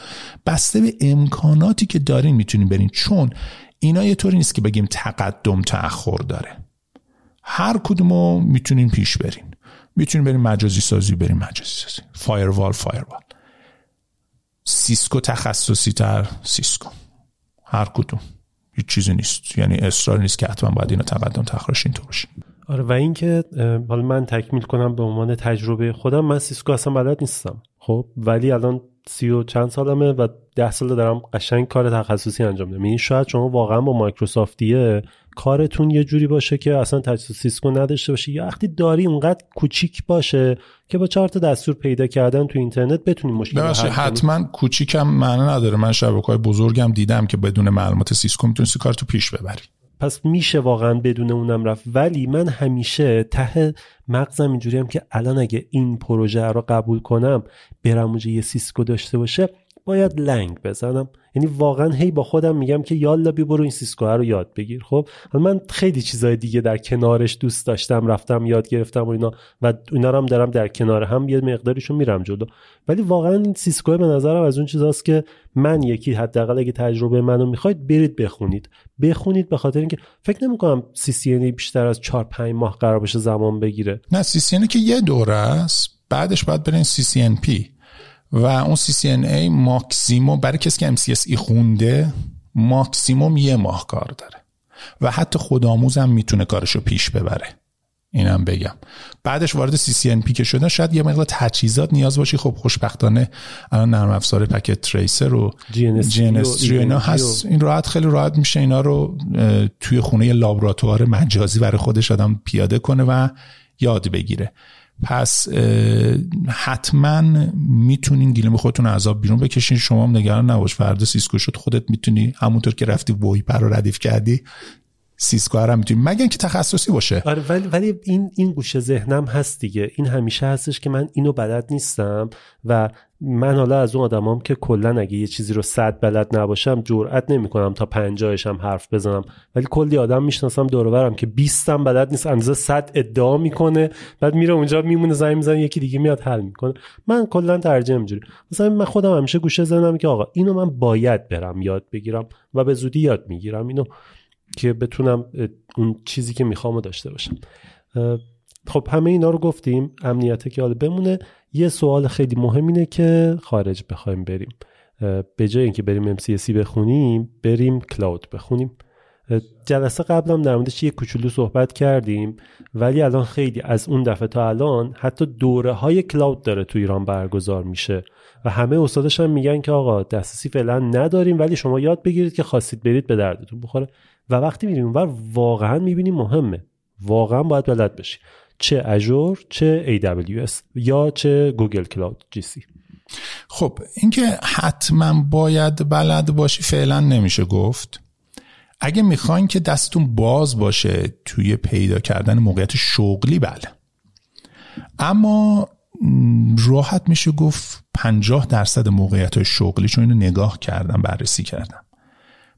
بسته به امکاناتی که دارین می‌تونین برین. چون اینا یه طوری نیست که بگیم تقدم تأخر داره. هر کدومو می‌تونین پیش برین. می‌تونین برین مجازی سازی برین مجازی سازی firewall firewall سیسکو تخصصی تر سیسکو. هر کدوم. هیچ چیزی نیست. یعنی اصرار نیست که حتما باید اینو تقدم تأخرش اینطور باشه. آره و اینکه حالا من تکمیل کنم به عنوان تجربه خودم من سیسکو اصلا بلد نیستم. خب ولی الان سی و چند سالمه و ده سال دارم قشنگ کار تخصصی انجام میدم. یعنی شاید شما واقعا با مایکروسافتیه کارتون یه جوری باشه که اصلا تجهیز سیسکو نداشته باشه. یا وقتی داری اونقدر کوچیک باشه که با چهار تا دستور پیدا کردن تو اینترنت بتونیم مشکل حل حتما کوچیکم معنی نداره. من شبکه های بزرگم دیدم که بدون معلومات سیسکو می‌تونستی کارتو پیش ببری. پس میشه واقعا بدون اونم رفت. ولی من همیشه ته مغزم اینجوری هم که الان اگه این پروژه رو قبول کنم برم یه سیسکو داشته باشه باید لنگ بزنم. یعنی واقعا هی با خودم میگم که یالا بیا برو این سیسکو رو یاد بگیر. خب من خیلی چیزای دیگه در کنارش دوست داشتم رفتم یاد گرفتم و اینا و اینا رو هم دارم در کنار هم یه مقداریشو میرم جلو. ولی واقعا این سیسکو به نظرم از اون چیزاست که من یکی حداقل اگه تجربه منو می‌خواید برید بخونید. بخونید به خاطر اینکه فکر نمی‌کنم CCNA بیشتر از 4 5 ماه قرار بشه زمان بگیره. نه CCNA که یه دوره است بعدش باید برین CCNP و اون CCNA ماکسیموم برای کسی که MCSE خونده ماکسیموم یه ماه کار داره. و حتی خودآموزم می‌تونه کارشو پیش ببره. اینم بگم. بعدش وارد CCNP که شده شاید یه مقدار تجهیزات نیاز باشی خب خوشبختانه الان نرم افزار پکت تریسر و GNS3 و اینا هست. این راحت خیلی راحت میشه اینا رو توی خونه لابراتوار مجازی برای خودش آدم پیاده کنه و یاد بگیره. پس حتما می‌تونین گلیم خودتون از آب بیرون بکشین. شما هم نگران نباش. فردا سیسکو شد خودت می‌تونی همونطور که رفتی VMware رو ردیف کردی. سیسکو هم می‌تونی. مگه اینکه تخصصی باشه. آره ولی ولی این این گوشه ذهنم هست دیگه. این همیشه هستش که من اینو بلد نیستم و من حالا از اون آدمام که کلا اگه یه چیزی رو صد بلد نباشم جرئت نمی‌کنم تا پنجاهش هم حرف بزنم. ولی کلی آدم می‌شناسم دور که 20 هم بلد نیست اندازه صد ادعا می‌کنه بعد میره اونجا میمونه زنگ می‌زنه یکی دیگه میاد حل می‌کنه. من کلا ترجمه اینجوری مثلا من خودم همیشه گوشه زنم که آقا اینو من باید برم یاد بگیرم و به زودی یاد می‌گیرم. اینو که بتونم اون چیزی که می‌خوام داشته باشم. خب همه اینا رو گفتیم امنیته که حالا بمونه. یه سوال خیلی مهم اینه که خارج بخوایم بریم. به جای اینکه بریم MCSC بخونیم بریم کلاود بخونیم. جلسه قبلم در موردش یه کوچولو صحبت کردیم ولی الان خیلی از اون دفعه تا الان حتی دوره های کلاود داره تو ایران برگزار میشه و همه استادش هم میگن که آقا دسترسی فعلا نداریم ولی شما یاد بگیرید که خواستید برید به دردتون بخوره. و وقتی میریم اونور واقعا می‌بینیم مهمه. واقعا باید بلد بشی. چه اجور چه AWS یا چه گوگل کلاود جی سی خب اینکه حتما باید بلد باشی فعلا نمیشه گفت. اگه می‌خواین که دستتون باز باشه توی پیدا کردن موقعیت شغلی بله. اما راحت میشه گفت 50 درصد موقعیت شغلی چون اینو نگاه کردم بررسی کردم.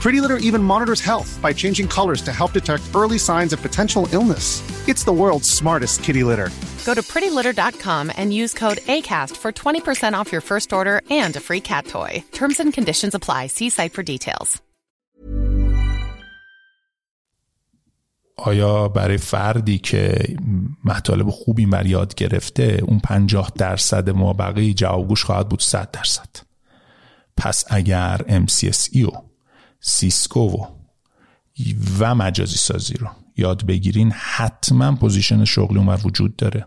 Pretty Litter even monitors health by changing colors to help detect early signs of potential illness. It's the world's smartest kitty litter. Go to prettylitter.com and use code ACAST for 20% off your first order and a free cat toy. Terms and conditions apply. See site for details. آیا برای فردی که مطالب خوبی بر یاد گرفته اون 50 درصد مابقی جوابگوش خواهد بود 100 درصد پس اگر MCSE و سیسکو و و مجازی سازی رو. یاد بگیرین حتما position شغلی اونور وجود داره.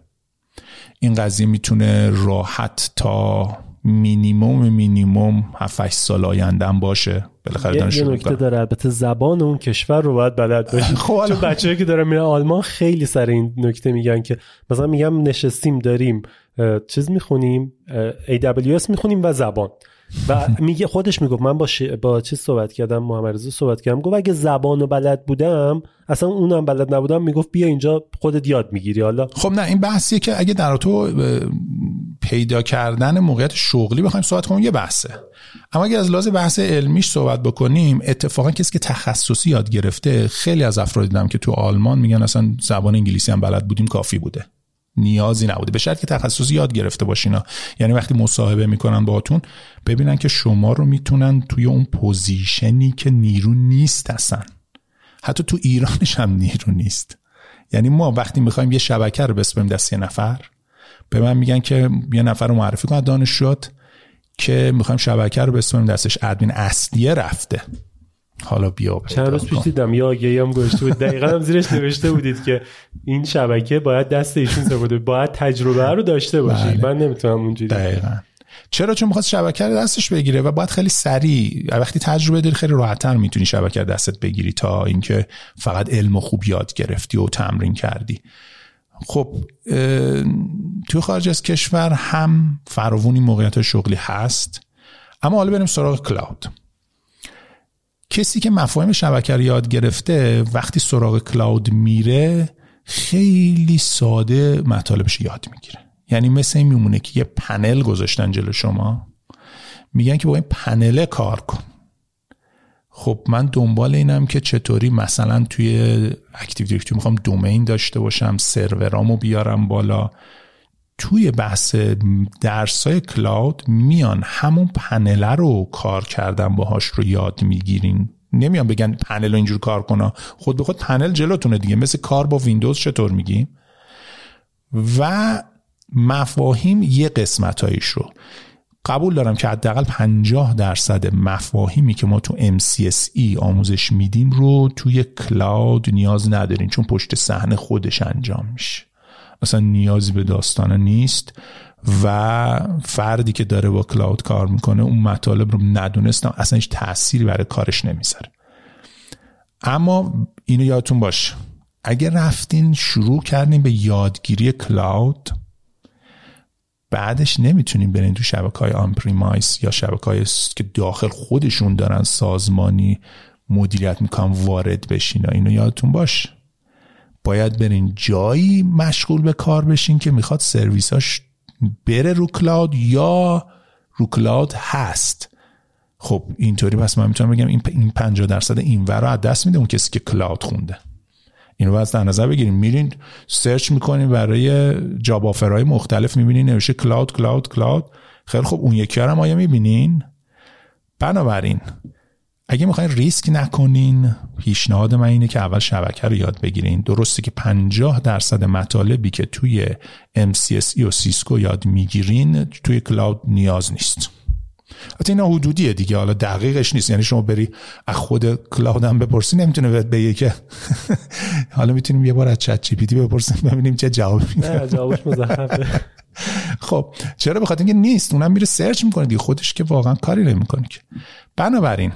این قضیه می‌تونه راحت تا minimum minimum 7 سال آینده هم باشه. بالاخره یه, یه نکته داره. البته زبان اون کشور رو باید بلد باشی. خب چون بچه‌ای که دارن میرن آلمان خیلی سر این نکته میگن که مثلا میگم نشستیم داریم چیز می‌خونیم AWS می‌خونیم و زبان. و میگه خودش می‌گفت من با ش... با چی صحبت کردم محمد رضا صحبت کردم گفت اگه زبانو بلد بودم اصلا اونم بلد نبودم می‌گفت بیا اینجا خودت یاد می‌گیری. حالا خب نه این بحثیه که اگه در تو پیدا کردن موقعیت شغلی بخوایم صحبت کنیم یه بحثه. اما اگه از لحاظ بحث علمیش صحبت بکنیم اتفاقا کسی که تخصصی یاد گرفته خیلی از افراد دیدم که تو آلمان میگن اصلا زبان انگلیسی هم بلد بودیم کافی بوده. نیازی نبوده. به شرط که تخصصی یاد گرفته باشینا یعنی وقتی مصاحبه می‌کنن باهاتون ببینن که شما رو می‌تونن توی اون position ی که نیرو نیست هستن. حتی تو ایرانش هم نیرو نیست. یعنی ما وقتی می‌خوایم یه شبکه رو بسپریم دست یه نفر به من میگن که یه نفر رو معرفی کن دانشجوات که می‌خوایم شبکه رو بسپریم دستش. ادمین اصلیه رفته. حالا بیا چند روز پیش دیدم یا آگهی هم گوشته بود. دقیقا هم زیرش نوشته بودید که این شبکه باید دست ایشون سپرده باید تجربه رو داشته باشی. بله. من نمی‌تونم اونجوری. دقیقا. چرا؟ چون می‌خواست شبکه رو دستش بگیره و باید خیلی سریع وقتی تجربه داری خیلی راحتتر می‌تونی شبکه دستت بگیری تا اینکه فقط علم خوب یاد گرفتی و تمرین کردی. خب تو خارج از کشور هم فراوونی موقعیت شغلی هست اما حالا بریم سراغ کلاود. کسی که مفاهیم شبکه رو یاد گرفته وقتی سراغ کلاود میره خیلی ساده مطالبش یاد می‌گیره. یعنی مثل این میمونه که یه پنل گذاشتن جلو شما. میگن که با این پنل کار کن. خب من دنبال اینم که چطوری مثلا توی اکتیو دیرکتوری می‌خوام دومین داشته باشم سرورامو بیارم بالا. توی بحث درسای کلاود میان همون پنل رو کار کردن باهاش رو یاد می‌گیرین. نمیان بگن پنل رو اینجور کار کنه خود به خود پنل جلوتونه دیگه. مثل کار با ویندوز چطور میگیم؟ و مفاهیم یه قسمتایش رو. قبول دارم که حداقل 50 درصد مفاهیمی که ما تو MCSE آموزش میدیم رو توی کلاود نیاز نداریم چون پشت صحنه خودش انجام میشه. اصلا نیازی به داستانه نیست و فردی که داره با کلاود کار می‌کنه اون مطالب رو ندونستم اصلا هیچ تأثیری برای کارش نمی‌ذاره. اما اینو یادتون باش اگر رفتین شروع کردین به یادگیری کلاود بعدش نمی‌تونین برین تو شبکه های آنپریمایس یا شبکه های که داخل خودشون دارن سازمانی مدیریت می‌کنن وارد بشین. اینو یادتون باش باید برین جایی مشغول به کار بشین که می‌خواد سرویساش بره رو کلاود یا رو کلاود هست. خب اینطوری پس من می‌تونم بگم این 50 درصد این رو از دست میده اون کسی که کلاود خونده. اینو باید در نظر بگیریم. میرین سرچ می‌کنین برای جاب آفرهای مختلف می‌بینین نوشته کلاود کلاود کلاود. خیلی خب اون یکی هم آیا می‌بینین؟ بنابراین اگه می‌خواین ریسک نکنین پیشنهاد من اینه که اول شبکه رو یاد بگیرین. درسته که 50 درصد مطالبی که توی MCSE و سیسکو یاد می‌گیرین توی cloud نیاز نیست. حتی اینا حدودیه دیگه حالا دقیقش نیست. یعنی شما بری از خود cloud هم بپرسی نمی‌تونه بهت بگه که حالا می‌تونیم یه بار از ChatGPT بپرسیم ببینیم چه جوابی نه جوابش مزخرفه خب چرا بخاطر اینکه نیست؟ اونم میره search می‌کنه دیگه. خودش که واقعا کاری نمی‌کنه که. بنابراین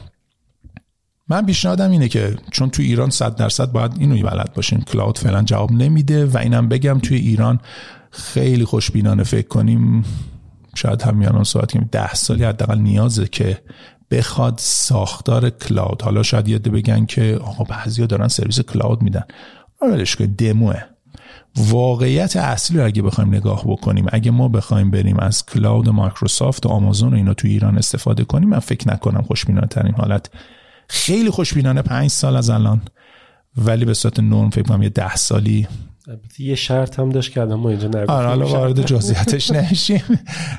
من پیشنهادم اینه که چون تو ایران 100 درصد باید اینو بلد باشیم. کلاود فعلا جواب نمیده و اینم بگم توی ایران خیلی خوشبینانه فکر کنیم. شاید هم میانان صحبت کنیم ده سالی حداقل نیازه که بخواد ساختار کلاود. حالا شاید یاده بگن که آقا بعضیا دارن سرویس کلاود میدن. ولش که دموه. واقعیت اصلی اگه بخوایم نگاه بکنیم اگه ما بخوایم بریم از کلاود مایکروسافت و آمازون و اینا تو ایران استفاده کنیم من فکر نکنم خوشبینانه ترین حالت خیلی خوشبینانه پنج سال از الان. ولی به صورت نرم فکر کنم یه ده سالی. یه شرط هم داشت که الان ما اینجا نگفتیم آره حالا وارد جزئیاتش نشیم.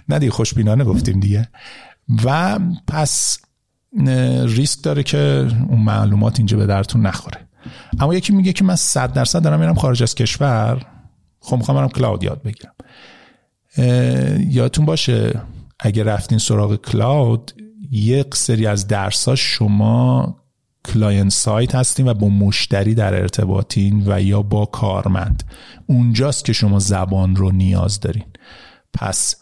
نه دیگه خوشبینانه گفتیم دیگه. و پس ریسک داره که اون معلومات اینجا به درتون نخوره. اما یکی میگه که من صد درصد دارم میرم خارج از کشور. خب می‌خوام برم کلاود یاد بگیرم. یادتون باشه اگه رفتین سراغ cloud یک سری از درس شما client side هستین و با مشتری در ارتباطین و یا با کارمند. اونجاست که شما زبان رو نیاز دارین. پس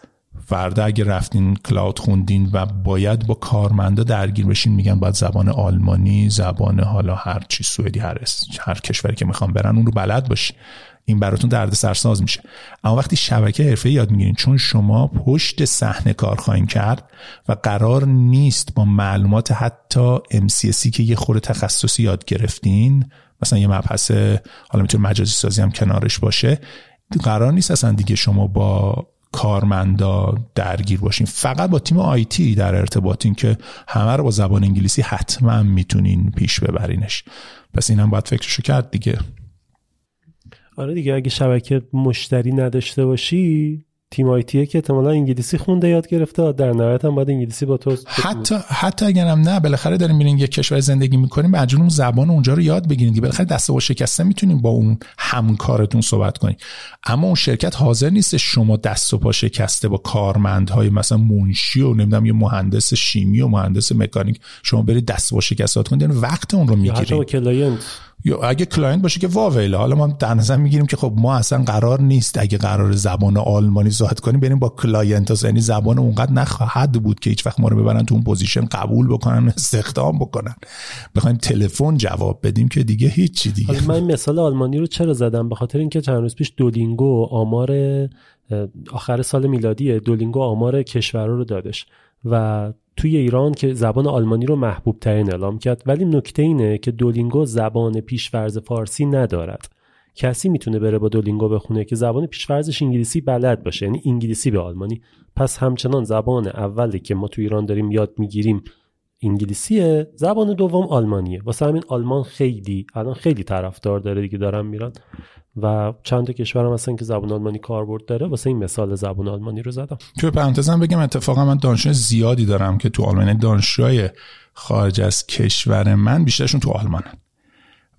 فردا اگه رفتین cloud خوندین و باید با کارمندا درگیر بشین میگن باید زبان آلمانی زبان حالا هر چی سوئدی هر هر کشوری که می‌خوام برن اون رو بلد باشین. این براتون درد سرساز میشه. اما وقتی شبکه حرفه یاد می‌گیرین چون شما پشت صحنه کار خواهیم کرد و قرار نیست با معلومات حتی MCSی که یه خور تخصصی یاد گرفتین مثلا یه مبحث حالا می‌تونه مجازی سازی هم کنارش باشه قرار نیست اصلا دیگه شما با کارمندا درگیر باشین. فقط با تیم آیتی در ارتباطین که همه رو با زبان انگلیسی حتما می‌تونین پیش ببرینش. پس اینم باید فکرشو کرد دیگه. آره دیگه اگه شبکه مشتری نداشته باشی تیم آیتیه که احتمالا انگلیسی خونده یاد گرفته در نهایت هم باید انگلیسی با تو حتی حتی اگرم نه بالاخره داریم میرین یه کشور زندگی می‌کنیم مجبور اون زبان اونجا رو یاد بگیرین دیگه. بالاخره دست و شکسته می‌تونیم با اون همکارتون صحبت کنیم. اما اون شرکت حاضر نیست شما دست و پا شکسته با کارمندهای مثلا منشی و نمی‌دونم یه مهندس شیمی و مهندس مکانیک شما برید دست و شکسته کنید. یعنی وقت اون رو می‌گیرید. یا اگه client باشه که واویله حالا ما در نظر می‌گیریم که خب ما اصلا قرار نیست اگه قرار زبان آلمانی صحبت کنیم بریم با client یعنی زبان اونقدر نخواهد بود که هیچ وقت ما رو ببرن تو اون position قبول بکنن استخدام بکنن. بخوایم تلفن جواب بدیم که دیگه هیچی دیگه. حالا من مثال آلمانی رو چرا زدم؟ به خاطر اینکه چند روز پیش Duolingo آمار آخر سال میلادی Duolingo آمار کشور رو دادش. و توی ایران که زبان آلمانی رو محبوب ترین اعلام کرد ولی نکته اینه که Duolingo زبان پیش‌فرض فارسی ندارد. کسی می‌تونه بره با دولینگو بخونه که زبان پیشورزش انگلیسی بلد باشه یعنی انگلیسی به آلمانی. پس همچنان زبان اولی که ما تو ایران داریم یاد می‌گیریم انگلیسیه زبان دوم آلمانیه. واسه همین آلمان خیلی الان خیلی طرفدار داره دیگه دارن میرن. و چند تا کشورم هستن که زبان آلمانی کاربرد داره. واسه این مثال زبان آلمانی رو زدم. توی پرانتزم بگم اتفاقا من دانشجو زیادی دارم که تو آلمانی دانشجوی خارج از کشور من بیشترشون تو آلمانن.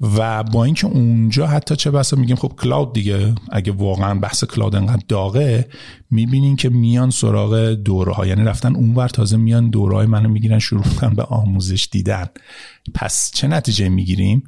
و با اینکه اونجا حتی چه بسا میگیم خب کلاود دیگه اگه واقعا بحث کلاود انقدر داغه می‌بینین که میان سراغ دوره ها یعنی رفتن اونور تازه میان دوره های منو می‌گیرن شروع کنن به آموزش دیدن. پس چه نتیجه می‌گیریم؟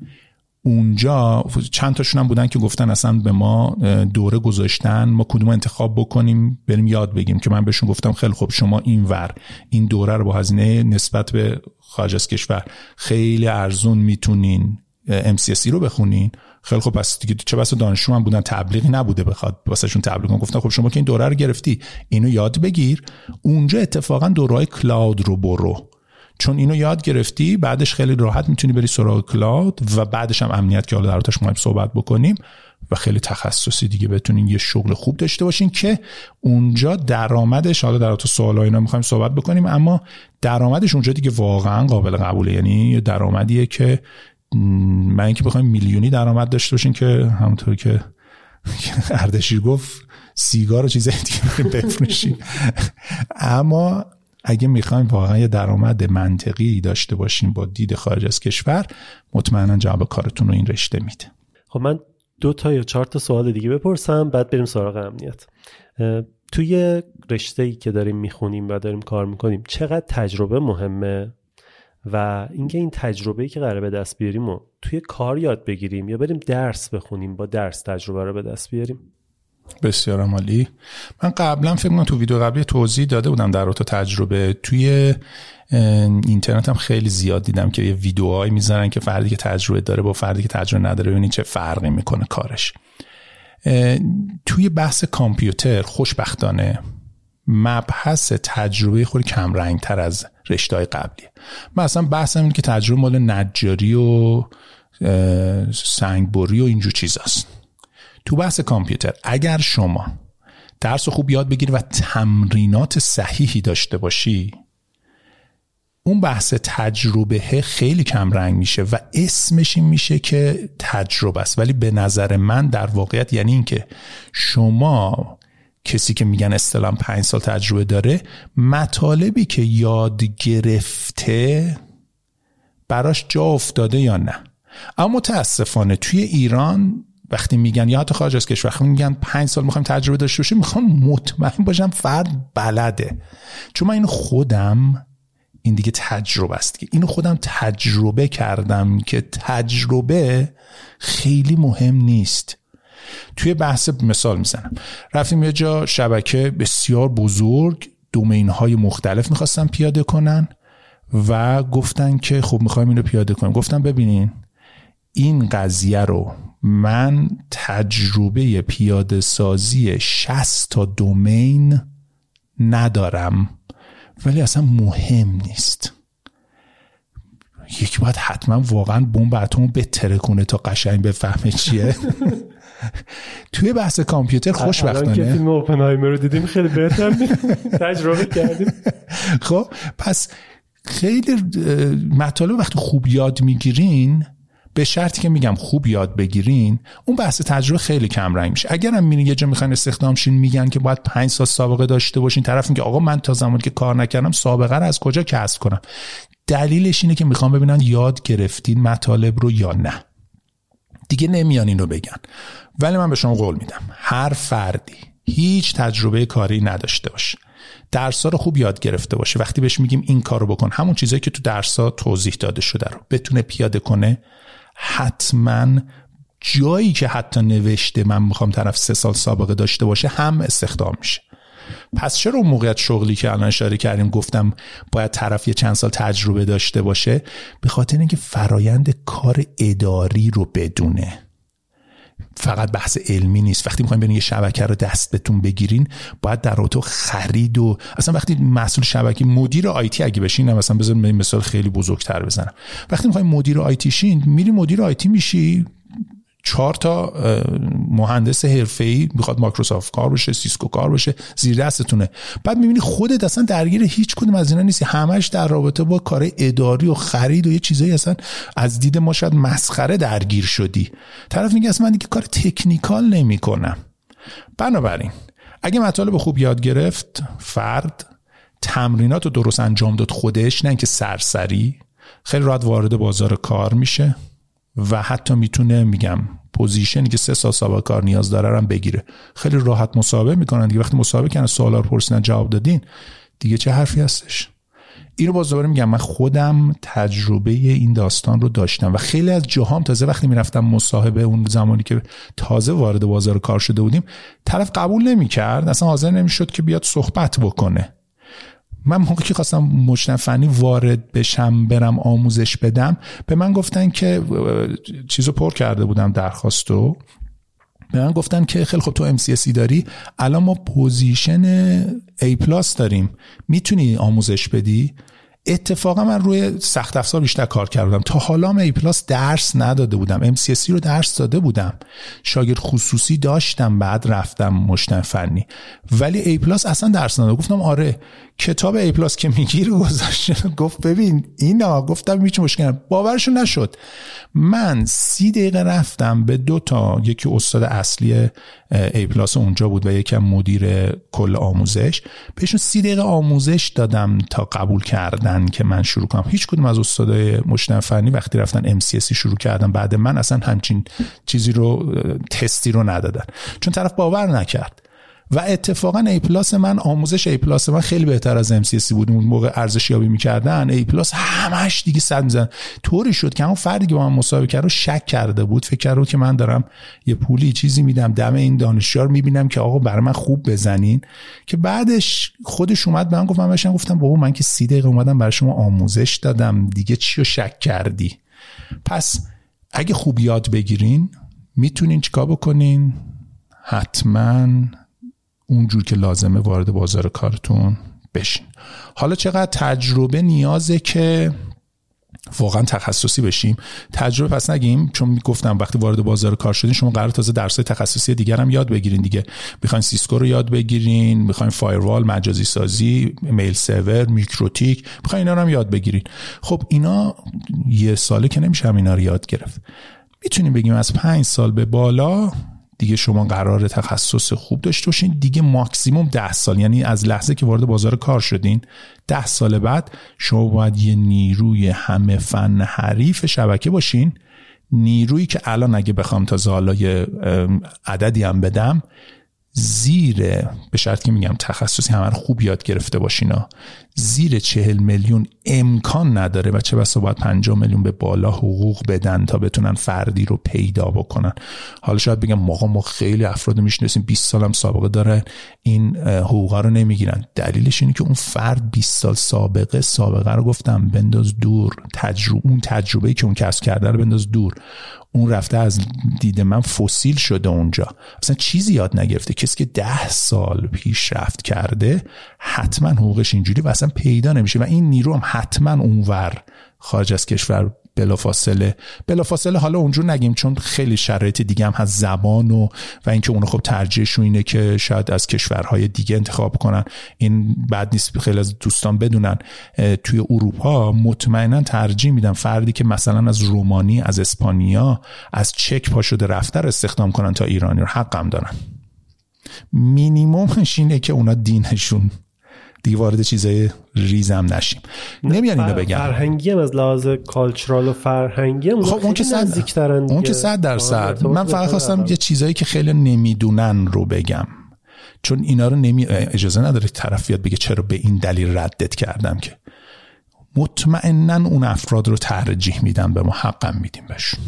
اونجا چند تاشون هم بودن که گفتن اصلا به ما دوره گذاشتن ما کدوم انتخاب بکنیم بریم یاد بگیم که من بهشون گفتم خیلی خوب شما این ور این دوره رو با هزینه نسبت به خارج از کشور خیلی ارزون می‌تونین MCSE رو بخونین. خیلی خوب پس دیگه چه بسا دانشجو هم بودن تبلیغی نبوده بخواد واسهشون تبلیغ کنم گفتن خب شما که این دوره رو گرفتی اینو یاد بگیر. اونجا اتفاقا دورهای کلاود رو برو. چون اینو یاد گرفتی بعدش خیلی راحت می‌تونی بری سراغ کلاود و بعدش هم امنیت که حالا در ما صحبت بکنیم و خیلی تخصصی دیگه بتونین یه شغل خوب داشته باشین که اونجا درآمدش حالا در تو سوال اینا می‌خوایم صحبت بکنیم اما درآمدش اونجا دیگه واقعا قابل قبوله. یعنی درآمدیه که من اینکه بخوایم میلیونی درآمد داشته باشین که همونطور که اردشیر گفت سیگار و چیزای دیگه بفروشین اما اگه می‌خوایم واقعا یه درآمد منطقی داشته باشیم با دید خارج از کشور مطمئنا جواب کارتون رو این رشته میده. خب من دو تا یا چهار تا سوال دیگه بپرسم بعد بریم سراغ امنیت. توی رشته ای که داریم می‌خونیم و داریم کار می‌کنیم چقدر تجربه مهمه؟ و اینکه این تجربه ای که قراره به دست بیاریم و توی کار یاد بگیریم یا بریم درس بخونیم با درس تجربه رو به دست بیاریم؟ بسیار عالی. من قبلا فکر کنم تو ویدیو قبلی توضیح داده بودم در رابطه تجربه. توی اینترنت هم خیلی زیاد دیدم که یه ویدیوهایی می‌ذارن که فردی که تجربه داره با فردی که تجربه نداره ببینید چه فرقی می‌کنه کارش. توی بحث کامپیوتر خوشبختانه مبحث تجربه خود کم رنگ تر از رشته قبلیه من اصلا بحثم اینه که تجربه مال نجاری و سنگبری و اینجور چیزاست. تو بحث کامپیوتر اگر شما درس خوب یاد بگیری و تمرینات صحیحی داشته باشی اون بحث تجربه خیلی کم رنگ میشه و اسمش این میشه که تجربه است. ولی به نظر من در واقعیت یعنی اینکه شما کسی که میگن استلام پنج سال تجربه داره مطالبی که یاد گرفته براش جا افتاده یا نه. اما متاسفانه توی ایران وقتی میگن یا حتی خارج از کشور وقتی میگن پنج سال می‌خوایم تجربه داشته باشیم می‌خوام مطمئن باشم فرد بلده. چون من این خودم این دیگه تجربه است که اینو خودم تجربه کردم که تجربه خیلی مهم نیست. توی بحث مثال می‌زنم. رفتیم یه جا شبکه بسیار بزرگ دومین های مختلف می‌خواستن پیاده کنن و گفتن که خب می‌خوایم اینو پیاده کنیم. گفتم ببینین این قضیه رو من تجربه پیاده سازی 60 تا دومین ندارم ولی اصلا مهم نیست. یکی باید حتما واقعا بمب اتم بتره کنه تا قشنگ بفهمه چیه. توی بحث کامپیوتر خوشبختانه که فیلم اوپنهایمر رو دیدیم خیلی بهتر تجربه کردیم. خب پس خیلی مطالب وقتی خوب یاد می‌گیرین به شرطی که میگم خوب یاد بگیرین اون بحث تجربه خیلی کم رنگ میشه. اگر هم میرین یه جا می‌خواین استخدام شین میگن که باید پنج سال سابقه داشته باشین طرف میگه آقا من تا زمانی که کار نکردم سابقه رو از کجا کسب کنم؟ دلیلش اینه که می‌خوام ببینن یاد گرفتین مطالب رو یا نه. دیگه نمیان اینو بگن. ولی من به شما قول میدم هر فردی هیچ تجربه کاری نداشته باشه. درسا رو خوب یاد گرفته باشه. وقتی بهش میگیم این کارو بکن همون چیزایی که تو درسا توضیح داده شده رو بتونه پیاده کنه حتما جایی که حتی نوشته من می‌خوام طرف سه سال سابقه داشته باشه هم استخدام میشه. پس چرا اون موقعیت شغلی که الان اشاره کردیم گفتم باید طرف یه چند سال تجربه داشته باشه؟ به خاطر اینکه فرایند کار اداری رو بدونه. فقط بحث علمی نیست. وقتی می‌خوایم برین یه شبکه رو دست بهتون بگیرین باید در رابطه خرید و اصلا وقتی مسئول شبکه مدیر آیتی اگه بشین مثلا بذارم مثال خیلی بزرگتر بزنم. وقتی می‌خوایم مدیر آیتی شین میری مدیر آیتی میشی چهار تا مهندس حرفه‌ای می‌خواد مایکروسافت کار بشه سیسکو کار بشه زیر دستتونه. بعد می‌بینی خودت اصلا درگیر هیچ کدوم از اینا نیستی. همش در رابطه با کار اداری و خرید و یه چیزایی اصلا از دید ما شاید مسخره درگیر شدی. طرف میگه اصلا من دیگه کار technical نمی‌کنم. بنابراین اگه مطالب خوب یاد گرفت فرد تمرینات رو درست انجام داد خودش نه اینکه سرسری. خیلی راحت وارد بازار کار میشه. و حتی می‌تونه میگم پوزیشنی که سه سال سابقه کار نیاز داره هم بگیره. خیلی راحت مسابقه می‌کنن دیگه. وقتی مسابقه کنن سوالا رو پرسیدن جواب دادین دیگه چه حرفی هستش؟ اینو باز دوباره میگم. من خودم تجربه این داستان رو داشتم و خیلی از جاهام تازه وقتی می‌رفتم مصاحبه اون زمانی که تازه وارد بازار کار شده بودیم طرف قبول نمی‌کرد. اصلا حاضر نمی‌شد که بیاد صحبت بکنه. من موقعی که خواستم مجتمع فنی وارد بشم برم آموزش بدم به من گفتن که چیزو پر کرده بودم درخواستو. به من گفتن که خیلی خب تو MCSE داری الان ما position A Plus داریم. می‌تونی آموزش بدی؟ اتفاقا من روی سخت افزار بیشتر کار کردم. تا حالا A Plus درس نداده بودم. MCSE رو درس داده بودم. شاگرد خصوصی داشتم بعد رفتم مجتمع فنی. ولی A Plus اصلا درس نداده. گفتم آره کتاب A Plus که میگیر گذاشت گفت ببین اینا گفتم هیچ مشکل باورشون نشد. من سی دقیقه رفتم به دو تا یکی استاد اصلی A Plus اونجا بود و یکم مدیر کل آموزش. بهشون سی دقیقه آموزش دادم تا قبول کردن که من شروع کنم. هیچ کدوم از استادای مجتمع فنی وقتی رفتن MCSE شروع کردن بعد من اصلا همچین چیزی رو تستی رو ندادن. چون طرف باور نکرد. و اتفاقا A Plus من آموزش A Plus من خیلی بهتر از ام بود. اون موقع ارزش یابی می‌کردن A Plus همش دیگه صد میزن طوری شد که اون فردی که با من مصاحبه کرد رو شک کرده بود. فکر کرد که من دارم یه پولی چیزی میدم دم این دانشیار می‌بینم که آقا برای خوب بزنین. که بعدش خودش اومد من گفت من بهش گفتم بابا من که سی دقیقه اومدم برای شما آموزش دادم دیگه چی رو شک کردی؟ پس اگه خوب یاد بگیرین می‌تونین چیکار بکنین؟ حتما اونجور که لازمه وارد بازار کارتون بشین. حالا چقدر تجربه نیازه که واقعا تخصصی بشیم؟ تجربه پس نگیم چون گفتم وقتی وارد بازار کار شدین شما قرار تازه درسای تخصصی دیگر هم یاد بگیرین دیگه. می‌خواین سیسکو رو یاد بگیرین می‌خواین firewall مجازی سازی mail server میکروتیک می‌خواین اینا رو هم یاد بگیرین. خب اینا یه ساله که نمیشه هم اینا رو یاد گرفت. می‌تونیم بگیم از پنج سال به بالا دیگه شما قرار تخصص خوب داشته باشین. دیگه ماکسیموم ده سال یعنی از لحظه که وارد بازار کار شدین ده سال بعد شما باید یه نیروی همه فن حریف شبکه باشین. نیرویی که الان اگه بخوام تا حالا یه عددی هم بدم زیر به شرط که میگم تخصصی همه خوب یاد گرفته باشینا زیر چهل میلیون امکان نداره و چه بسا باید پنجاه میلیون به بالا حقوق بدن تا بتونن فردی رو پیدا بکنن. حالا شاید بگم ما ما خیلی افراد می‌شناسیم 20 سالم سابقه داره این حقوقا رو نمی‌گیرن. دلیلش اینه که اون فرد 20 سال سابقه سابقه رو گفتم بنداز دور تجربه اون تجربه که اون کسب کرده رو بنداز دور. اون رفته از دید من فسیل شده اونجا. اصلا چیزی یاد نگرفته. کسی که ده سال پیشرفت کرده حتما حقوقش اینجوری و اصلا پیدا نمیشه و این نیرو هم حتما اونور خارج از کشور بلافاصله. بلافاصله حالا اونجور نگیم چون خیلی شرایط دیگه هم هست زبان و و اینکه اونو خب ترجیحشون اینه که شاید از کشورهای دیگه انتخاب کنن. این بعد نیست خیلی از دوستان بدونن. توی اروپا مطمئنا ترجیح میدن فردی که مثلا از رومانی از اسپانیا از چک پا شده رفته رو استخدام کنن تا ایرانی رو. حقم دارن. مینیمومش اینه که اونا دینشون دیگه وارد چیزای ریزم نشیم. نمیان اینو بگم. فرهنگی هم از لحاظ کالچرال و فرهنگی هم خب اون که صد اون که صد درصد. من فقط خواستم یه چیزایی که خیلی نمی‌دونن رو بگم. چون اینا رو نمی اجازه نداره طرف بیاد بگه چرا به این دلیل ردت کردم که. مطمئنا اون افراد رو ترجیح میدم به ما حقم میدیم بهشون.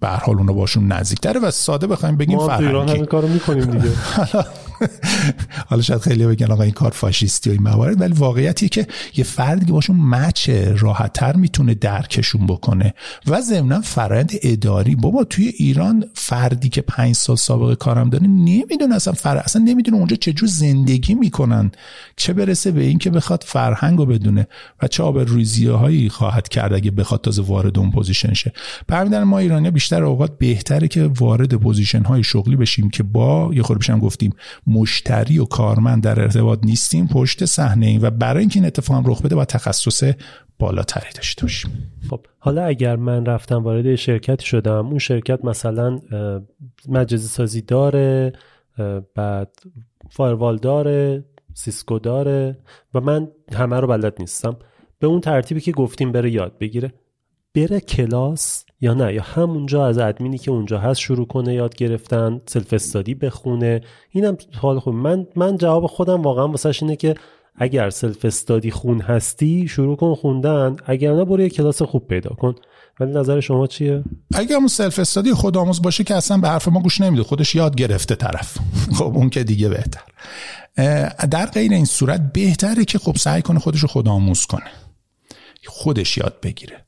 به هر حال اونا باشون نزدیکتره و ساده بخوایم بگیم ما فرهنگی. ما همین کارو می‌کنیم دیگه. حالا شاید خیلی بگن آقا این کار فاشیستی و این موارد ولی واقعیتیه که یه فردی که باشون مچه راحتتر می‌تونه درکشون بکنه و ضمنا فرآیند اداری. بابا توی ایران فردی که پنج سال سابقه کارم داره نمی‌دونه اصلا فر... اصلا نمی‌دونه اونجا چجور زندگی می‌کنن. چه برسه به این که بخواد فرهنگ رو بدونه و چه آب هایی خواهد کرد اگه بخواد تازه وارد اون position شه. در ما ایرانی بیشتر اوقات بهتره که وارد position های شغلی بشیم که با یه خورده گفتیم مشتری و کارمند در ارتباط نیستیم پشت صحنه ایم و برای اینکه این اتفاق هم رخ بده با تخصص بالاتری داشته باشیم. خب حالا اگر من رفتم وارد شرکتی شدم اون شرکت مثلا مجازی سازی داره بعد firewall داره سیسکو داره و من همه رو بلد نیستم. به اون ترتیبی که گفتیم بره یاد بگیره. بره کلاس یا نه؟ یا همونجا از ادمینی که اونجا هست شروع کنه یاد گرفتن self study بخونه؟ اینم حال خوب. من من جواب خودم واقعا واسش اینه که اگر self study خون هستی شروع کن خوندن. اگر نه برو یه کلاس خوب پیدا کن. ولی نظر شما چیه؟ اگر اون self study خودآموز باشه که اصلا به حرف ما گوش نمیده خودش یاد گرفته طرف. خب اون که دیگه بهتر. در غیر این صورت بهتره که خب سعی کنه خودش رو خودآموز کنه. خودش یاد بگیره.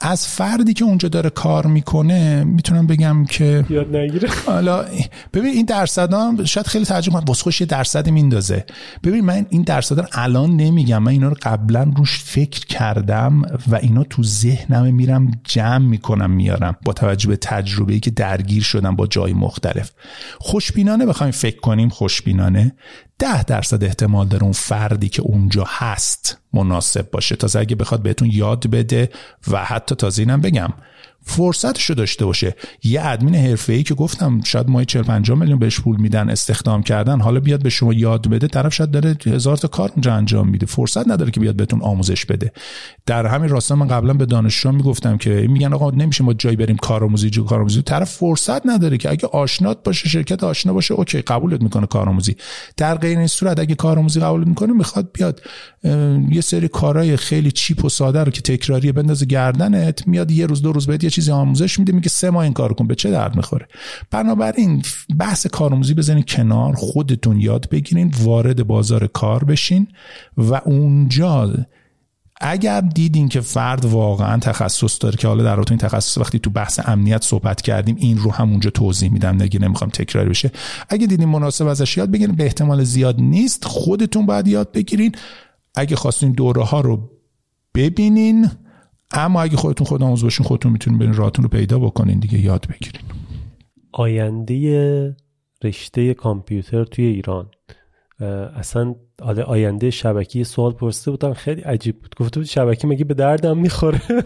از فردی که اونجا داره کار می‌کنه می‌تونم بگم که یاد نگیره. حالا ببین این درصد شاید خیلی تعجب کنم. خوش یه درصدی میندازه. ببین من این درصد الان نمیگم. من اینا رو قبلا روش فکر کردم و اینا تو ذهنم میرم جمع می‌کنم میارم با توجه به تجربه‌ای که درگیر شدم با جای مختلف. خوشبینانه بخوایم فکر کنیم خوشبینانه. ده درصد احتمال داره اون فردی که اونجا هست مناسب باشه. تازه اگه بخواد بهتون یاد بده و حتی تازه اینم بگم فرصتش رو داشته باشه. یه ادمین حرفه‌ای که گفتم شاید ماهی 40 50 میلیون بهش پول میدن استخدام کردن حالا بیاد به شما یاد بده طرف شاید داره هزار تا کار اونجا انجام میده. فرصت نداره که بیاد بهتون آموزش بده. در همین راستا من قبلا به دانشجویان می‌گفتم که میگن آقا نمیشه ما جایی بریم کارآموزی جو کارآموزی. طرف فرصت نداره که اگه آشنات باشه شرکت آشنا باشه اوکی قبولت می‌کنه کارآموزی. در غیر این صورت اگه کارآموزی قبول می‌کنه می‌خواد بیاد. یه سری کارهای خیلی چیپ و ساده رو که تکراری بندازه گردنت میاد یه روز دو روز بعد چیزی آموزش میده میگه سه ماه این کار کن به چه درد می‌خوره؟ بنابراین بحث کارآموزی بزنین کنار خودتون یاد بگیرین وارد بازار کار بشین و اونجا اگر دیدین که فرد واقعا تخصص داره که حالا در این تخصص وقتی تو بحث امنیت صحبت کردیم این رو همونجا توضیح میدم نگی نمی‌خوام تکرار بشه. اگه دیدین مناسب ازش یاد بگیرین به احتمال زیاد نیست خودتون باید یاد بگیرین. اگه خواستین دوره ها رو ببینین اما اگه خودتون خود آموز باشین خودتون می‌تونین برین راهتون رو پیدا بکنین دیگه یاد بگیرین. آینده رشته کامپیوتر توی ایران. اصلا آینده شبکی سوال پرسیده بودم خیلی عجیب بود. گفته بود شبکی مگه به دردم می‌خوره؟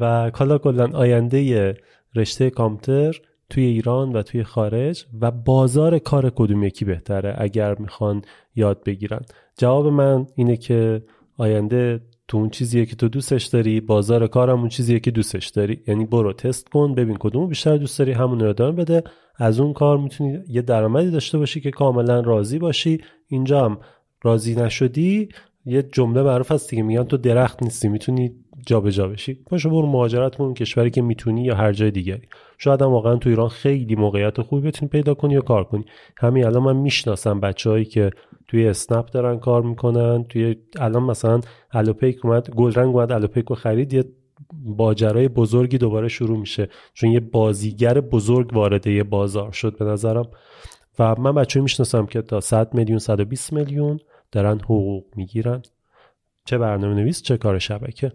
و کالا کلا آینده رشته کامپیوتر توی ایران و توی خارج و بازار کار کدوم یکی بهتره اگر می‌خوان یاد بگیرن. جواب من اینه که آینده تو اون چیزیه که تو دوستش داری بازار کارم اون چیزیه که دوستش داری. یعنی برو تست کن ببین کدوم بیشتر دوست داری همون رو ادامه بده. از اون کار می‌تونی یه درآمدی داشته باشی که کاملا راضی باشی. اینجا هم راضی نشدی یه جمله معروف هست دیگه میگن تو درخت نیستی می‌تونی جابجا بشی. پاشو برو مهاجرت کن کشوری که می‌تونی یا هر جای دیگری. شاید هم واقعا تو ایران خیلی موقعیت خوبی بتونی پیدا کنی یا کار کنی. همین الان من می‌شناسم بچههایی که توی اسنپ دارن کار می‌کنن توی الان مثلا الوپیک اومد گلرنگ اومد الوپیک رو خرید یه باجرای بزرگی دوباره شروع میشه. چون یه بازیگر بزرگ وارد یه بازار شد به نظرم. و من بچه می‌شناسم که تا 100 میلیون 120 میلیون دارن حقوق می‌گیرن. چه برنامه نویس چه کار شبکه.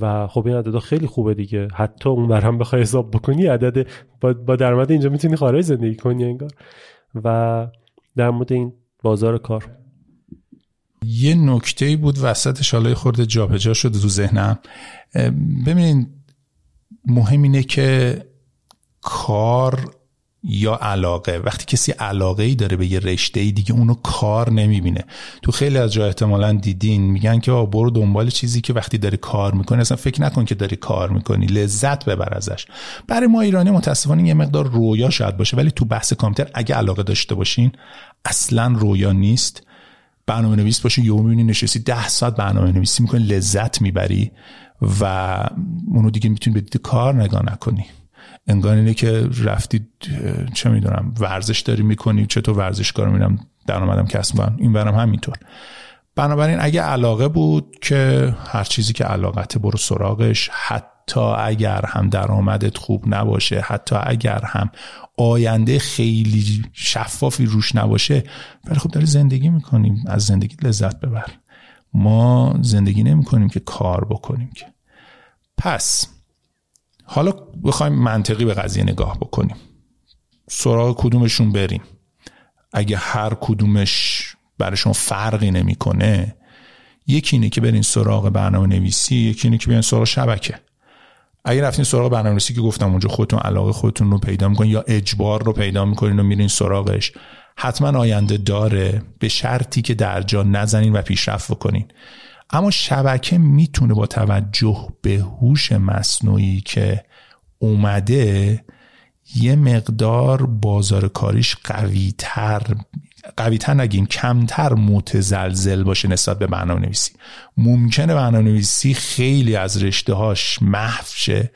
و خب این عدد خیلی خوبه دیگه. حتی اون برهم بخوای حساب بکنی عدد با, با درآمد اینجا می‌تونی خارج زندگی کنی انگار. و در مورد این بازار کار. یه نکته بود وسط شالای خورده جابجا شده تو ذهنم. ببینید مهم اینه که کار یا علاقه وقتی کسی علاقه ای داره به یه رشته ای دیگه اونو کار نمی‌بینه. تو خیلی از جا احتمالا دیدین میگن که برو دنبال چیزی که وقتی داری کار می‌کنی اصلا فکر نکن که داری کار می‌کنی لذت ببر ازش. برای ما ایرانی متاسفانه یه مقدار رویا شاید باشه ولی تو بحث کامپیوتر اگه علاقه داشته باشین اصلا رویا نیست. برنامه نویس باشی یهو می‌بینی نشستی ده ساعت برنامه نویسی می‌کنی لذت می‌بری و اونو دیگه می‌تونی به کار نگاه نکنی. انگار اینه که رفتی چه می‌دونم ورزش داری می‌کنی چطور ورزشکار میرم درآمدم کسب کنم این برم همینطور. بنابراین اگه علاقه بود که هر چیزی که علاقت برو سراغش حتی اگر هم درآمدت خوب نباشه حتی اگر هم آینده خیلی شفافی روش نباشه ولی خب داری زندگی می‌کنیم از زندگی لذت ببر. ما زندگی نمی کنیم که کار بکنیم که. پس حالا بخوایم منطقی به قضیه نگاه بکنیم. سراغ کدومشون بریم؟ اگه هر کدومش برای شما فرقی نمی‌کنه یکی اینه که برین سراغ برنامه نویسی یکی اینه که برین سراغ شبکه. اگه رفتین سراغ برنامه نویسی که گفتم اونجا خودتون علاقه خودتون رو پیدا می‌کنین یا اجبار رو پیدا می‌کنین و میرین سراغش حتما آینده داره به شرطی که در جا نزنین و پیشرفت بکنین. اما شبکه می‌تونه با توجه به هوش مصنوعی که اومده یه مقدار بازار کاریش قوی تر قوی تر نگیم کمتر متزلزل باشه نسبت به برنامه نویسی ممکنه برنامه نویسی خیلی از رشته هاش محو شه.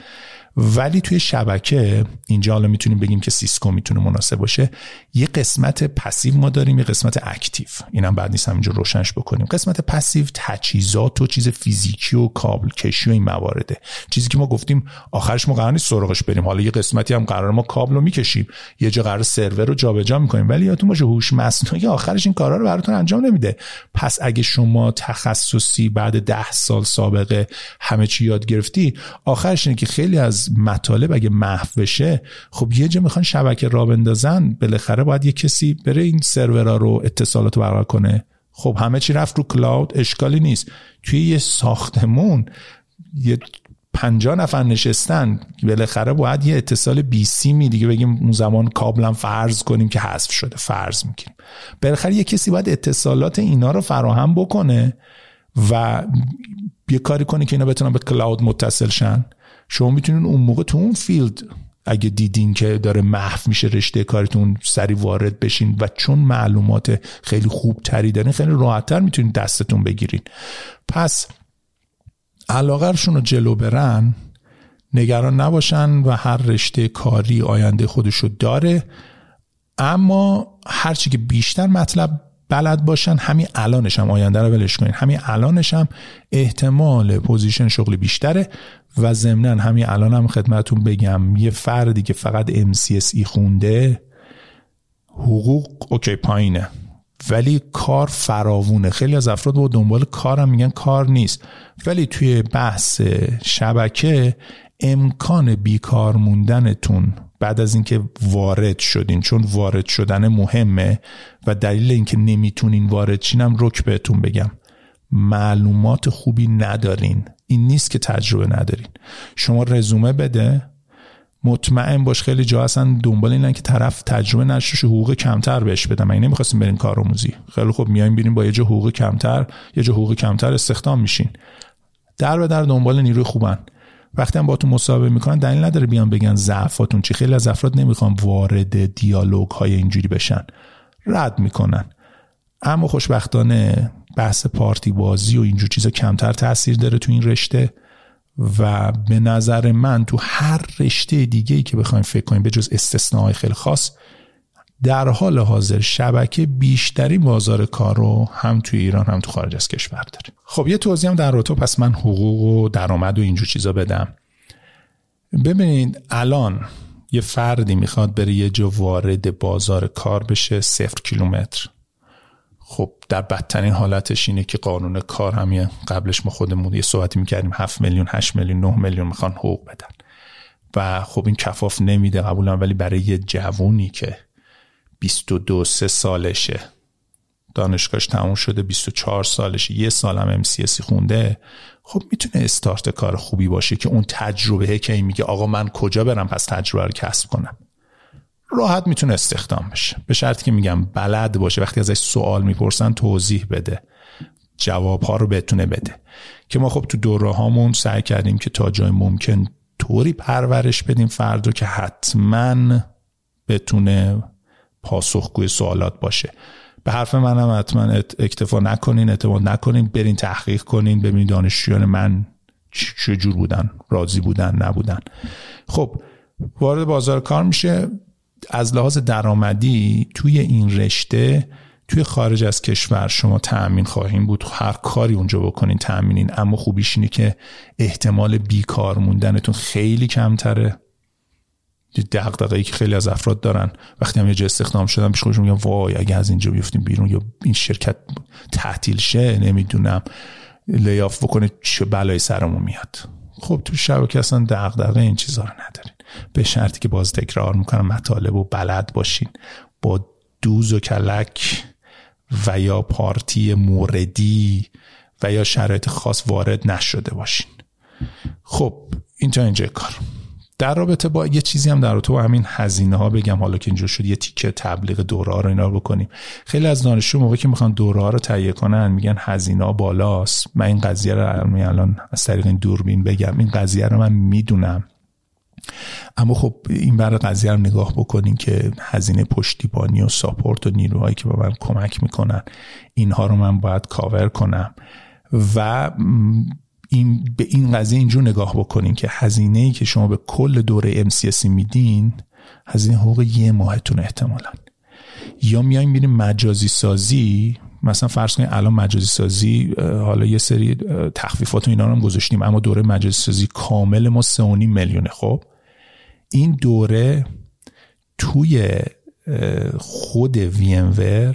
ولی توی شبکه اینجا حالا می‌تونیم بگیم که سیسکو می‌تونه مناسب باشه یه قسمت passive ما داریم یه قسمت active. اینم بعد نیست همینجا روشنش بکنیم. قسمت پسیو تجهیزات و چیز فیزیکی و کابل کشی و این موارده. چیزی که ما گفتیم آخرش ما قرار نیست سراغش بریم. حالا یه قسمتی هم قرار ما کابل رو می‌کشیم. یه جا قرار سرور رو جابجا می‌کنیم. ولی یادتون باشه هوش مصنوعی آخرش این کارا رو براتون انجام نمیده. پس اگه شما تخصصی بعد ده سال سابقه همه چی یاد گرفتی آخرش اینه که خیلی از مطالب اگه محو بشه خب یه جا می‌خوان شبکه را بندازن بالاخره باید یه کسی بره این سرورا رو اتصالات برقرار کنه. خب همه چی رفت رو cloud اشکالی نیست. توی یه ساختمون یه پنجا نفر نشستن بالاخره باید یه اتصال بی سیمی دیگه بگیم اون زمان کابلم فرض کنیم که حذف شده فرض می‌کنیم. بالاخره یه کسی باید اتصالات اینا رو فراهم بکنه و یه کاری کنه که اینا بتونن به cloud متصل شن. شما می‌تونین اون موقع تو اون field اگه دیدین که داره محو میشه رشته کاریتون سریع وارد بشین و چون معلومات خیلی خوب تری دارین خیلی راحتتر می‌تونین دستتون بگیرین. پس علاقهشون رو جلو برن نگران نباشن و هر رشته کاری آینده خودشو داره. اما هرچی که بیشتر مطلب بلد باشن همین الانش هم آینده رو ولش کنین. همین الانش هم احتمال position شغلی بیشتره و ضمنا همین الان هم خدمتون بگم یه فردی که فقط MCSE خونده حقوق OK پایینه. ولی کار فراوونه. خیلی از افراد با دنبال کارم میگن کار نیست. ولی توی بحث شبکه امکان بیکار موندنتون بعد از اینکه وارد شدین چون وارد شدن مهمه و دلیل اینکه نمی‌تونین وارد چینم رک بهتون بگم. معلومات خوبی ندارین. این نیست که تجربه ندارین. شما رزومه بده. مطمئن باش خیلی جا هستن دنبال اینن که طرف تجربه نشوش حقوق کمتر بهش بدن من نمی‌خواستیم برین کارآموزی خیلی خوب میایم بیریم با یه جا حقوق کمتر یه جا حقوق کمتر استخدام میشین. در به در دنبال نیروی خوبن. وقتی هم تو مصاحبه می‌کنن دلیل نداره بیان بگن ضعفاتون چی. خیلی از افراد نمی‌خوان وارد دیالوگ های اینجوری بشن. رد می‌کنن. اما خوشبختانه بحث پارتی بازی و اینجور چیزا کمتر تاثیر داره تو این رشته و به نظر من تو هر رشته دیگه ای که بخوایم فکر کنیم به جز استثناء خیلی خاص در حال حاضر شبکه بیشترین بازار کار رو هم توی ایران هم تو خارج از کشور داره. خب یه توضیح هم در روتو پس من حقوق و درآمد و اینجور چیزا بدم. ببینید الان یه فردی می‌خواد بره یه جا وارد بازار کار بشه صفر کیلومتر. خب در بدترین حالتش اینه که قانون کار هم قبلش ما خودمون یه صحبتی می‌کردیم 7 میلیون 8 میلیون 9 میلیون می‌خوان حقوق بدن. و خب این کفاف نمیده قبولم ولی برای یه جوونی که 22 سه سالشه. دانشگاهش تموم شده 24 سالشه. یه سالم MCSی خونده. خب می‌تونه استارت کار خوبی باشه که اون تجربه که میگه آقا من کجا برم پس تجربه رو کسب کنم؟ راحت می‌تونه استخدام بشه. به شرطی که میگم بلد باشه. وقتی ازش سوال می‌پرسن توضیح بده. جواب ها رو بتونه بده. که ما خب تو دوره هامون سعی کردیم که تا جای ممکن طوری پرورش بدیم فردا که حتما بتونه پاسخگوی سوالات باشه. به حرف منم حتما اکتفا نکنین اعتماد نکنین برین تحقیق کنین ببینید دانشجویان من چجور بودن راضی بودن نبودن. خب وارد بازار کار میشه. از لحاظ درآمدی توی این رشته توی خارج از کشور شما تأمین خواهیم بود. هر کاری اونجا بکنین تأمینین. اما خوبیش اینه که احتمال بیکار موندنتون خیلی کمتره. دغدغه‌ای که خیلی از افراد دارن. وقتی هم یه جا استخدام شدن پیش خودشون میگن وای اگه از اینجا بیفتیم بیرون یا این شرکت تعطیل شه نمی‌دونم لیاف بکنه چه بلایی سرمون میاد. خب تو شبکه اصلا دغدغه این چیزها رو ندارین. به شرطی که باز تکرار می‌کنم مطالب و بلد باشین. با دوز و کلک و یا پارتی موردی و یا شرایط خاص وارد نشده باشین. خب اینجا اینجا کار. در رابطه با یه چیزی هم در رابطه با همین هزینه ها بگم حالا که اینجا شد یه تیکه تبلیغ دوره ها رو اینا رو بکنیم. خیلی از دانشجو موقعی که می‌خوان دوره ها رو تهیه کنن میگن هزینه ها بالاست. من این قضیه رو الان از طریق این دوربین بگم. این قضیه رو من می‌دونم. اما خب این بر قضیه رو نگاه بکنین که هزینه پشتیبانی و ساپورت و نیروهایی که به من کمک می‌کنن اینها رو من باید کاور کنم. و این به این قضیه اینجور نگاه بکنین که هزینه ای که شما به کل دوره MCSی میدین هزینه حقوق یه ماهتون احتمالا. یا میایم میریم مجازی سازی مثلا فرض کنید الان مجازی سازی حالا یه سری تخفیفات و اینا رو هم گذاشتیم اما دوره مجازی سازی کامل ما 3.5 میلیونه. خب این دوره توی خود وی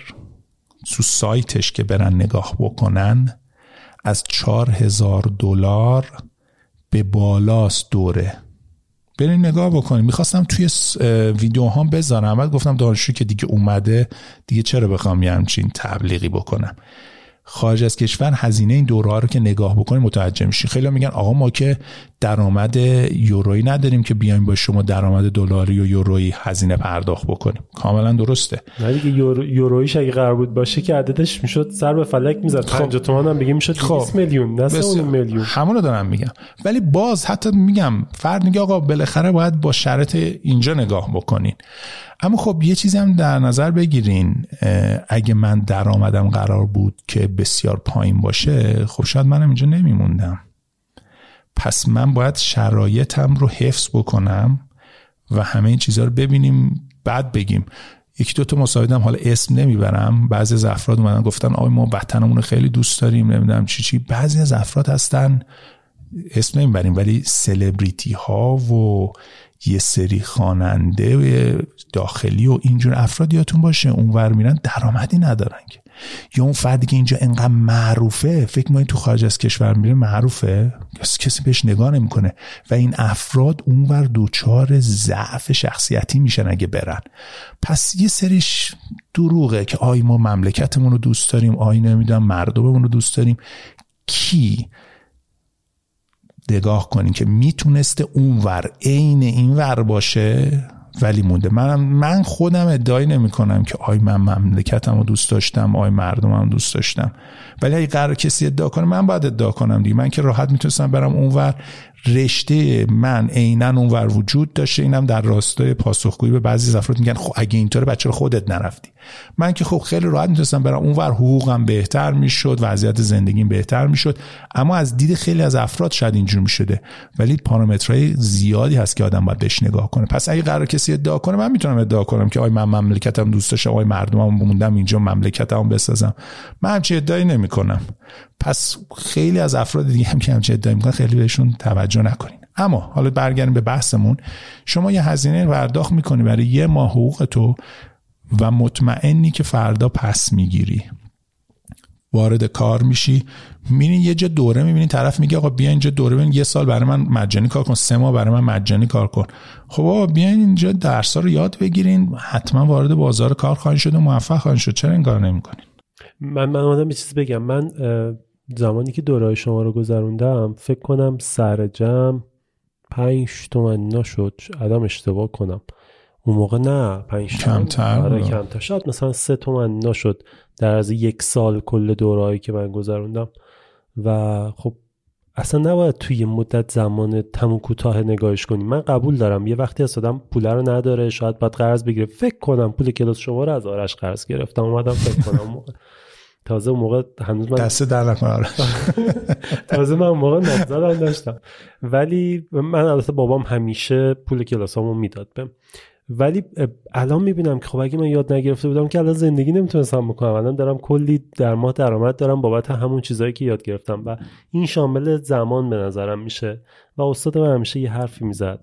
تو سایتش که برن نگاه بکنن از چهار هزار دلار به بالاست دوره. بریم نگاه بکنیم. می‌خواستم توی ویدیو هم بذارم. بعد گفتم دانشجو که دیگه اومده دیگه چرا بخوام یه همچین تبلیغی بکنم؟ خارج از کشور هزینه این دوره رو که نگاه بکنیم متوجه میشین خیلی میگن آقا ما که درآمد یورویی نداریم که بیایم با شما درآمد دلاری و یورویی هزینه پرداخت بکنیم. کاملا درسته. نه دیگه یورویش اگه قرار بود باشه که عددش می‌شد سر به فلک می‌زد. 50 خب. تومان هم بگیم می‌شد 20 خب. میلیون نه میلیون. همونو دارم میگم. ولی باز حتی میگم فرد میگه آقا بالاخره باید با شرط اینجا نگاه بکنین. اما خب یه چیزی هم در نظر بگیرین اگه من درآمدم قرار بود که بسیار پایین باشه خب شاید منم اینجا نمیموندم. پس من باید شرایطم رو حفظ بکنم و همه این چیزها رو ببینیم بعد بگیم. یکی دو تا مساعدم حالا اسم نمی‌برم. بعضی از افراد اومدن گفتن آی ما وطنمون رو خیلی دوست داریم نمی‌دونم چی چی. بعضی از افراد هستن اسم نمی‌بریم ولی سلبریتی ها و یه سری خواننده داخلی و اینجور افراد یادتون باشه اونور میرن درآمدی ندارن که. یا اون فردی که اینجا انقدر معروفه فکر ما تو خارج از کشور میره معروفه؟ کسی بهش نگاه نمی‌کنه؟ و این افراد اونور دوچار ضعف شخصیتی میشن اگه برن. پس یه سریش دروغه که آی ما مملکتمون رو دوست داریم آی نمی‌دونم مردممون رو دوست داریم. کی؟ نگاه کنین که می‌تونسته اونور عین این ور باشه؟ ولی مونده. من من خودم ادعای نمی کنم که آی من مملکتم رو دوست داشتم آی مردمم دوست داشتم. ولی اگه قرار کسی ادعا کنه من باید ادعا کنم دیگه. من که راحت می‌تونستم برم اونور. رشته من عینا اونور وجود داشته اینم در راستای پاسخگویی به بعضی افراد میگن خب اگه اینطوره بچه خودت نرفتی. من که خب خیلی راحت می‌تونستم برم اونور حقوقم بهتر می‌شد وضعیت زندگیم بهتر می‌شد اما از دید خیلی از افراد شاید اینجور می‌شده. ولی پارامترهای زیادی هست که آدم باید بهش نگاه کنه. پس اگه قرار کسی ادعا کنه من می‌تونم ادعا کنم که آی من مملکتم دوست داشتم آی مردمم موندم اینجا مملکتم بسازم. من همچین ادعایی نمی‌کنم. پس خیلی از افراد دیگه هم که همچین ادعا می‌کنن خیلی بهشون توجه نکنین. اما حالا برگردیم به بحثمون. شما یه هزینه پرداخت می‌کنی برای یه ماه حقوق تو و مطمئنی که فردا پس می‌گیری. وارد کار میشی. میرین یه جا دوره می‌بینی طرف میگه آقا بیا اینجا دوره ببین یه سال برای من مجانی کار کن سه ماه برای من مجانی کار کن. خب آقا بیاین اینجا درس رو یاد بگیرین حتما وارد بازار کار خواهید شد و موفق خواهید شد. چرا این کار نمی‌کنین؟ من من آدم چیز بگم. من زمانی که دوره شما رو گذروندم فکر کنم سر جمع پنج تومن نشد. آدم اشتباه کنم. اون موقع نه پنج کمتر آره کمتر. شاید مثلا سه تومن نشد در از یک سال کل دورایی که من گذروندم. و خب اصلا نباید توی مدت زمان تموم کوتاه نگاهش کنیم من قبول دارم. یه وقتی از آدم پول رو نداره شاید باید قرض بگیره. فکر کنم پول کلاس شما رو از آرش قرض گرفتم. اومدم فکر کنم. تازه اون موقع هنوز من دست در نکنه تازه من اون موقع نظرم داشتم. ولی من البته بابام همیشه پول کلاسامو می‌داد بهم. ولی الان می‌بینم که خب اگه من یاد نگرفته بودم که الان زندگی نمی‌تونستم بکنم. الان دارم کلی در ماه درآمد دارم بابت همون چیزهایی که یاد گرفتم و این شامل زمان به نظرم میشه و استاد من همیشه یه حرفی می‌زد.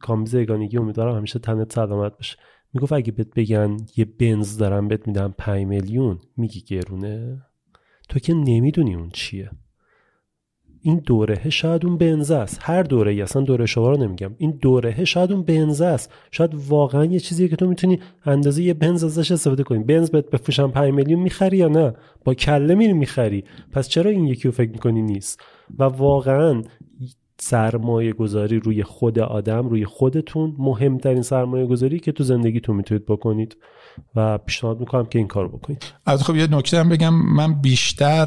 کامیز یگانگی امیدوارم همیشه تنت سلامت باشه. می‌گفت اگه بهت بگن یه بنز دارم بهت میدم 5 میلیون میگی گرونه؟ تو که نمی‌دونی اون چیه. این دوره شاید اون بنزه است. هر دوره ای اصلا دوره شما رو نمیگم. این دوره شاید اون بنزه است. شاید واقعا یه چیزیه که تو می‌تونی اندازه یه بنز ازش استفاده کنی. بنز بهت بفروشن 5 میلیون می‌خری یا نه؟ با کله میری می‌خری. پس چرا این یکی رو فکر می‌کنی نیست؟ و واقعا سرمایه گذاری روی خود آدم روی خودتون مهمترین سرمایه گذاری که تو زندگیتون می‌تونید بکنید. و پیشنهاد می‌کنم که این کار بکنید. از خب یه نکته هم بگم من بیشتر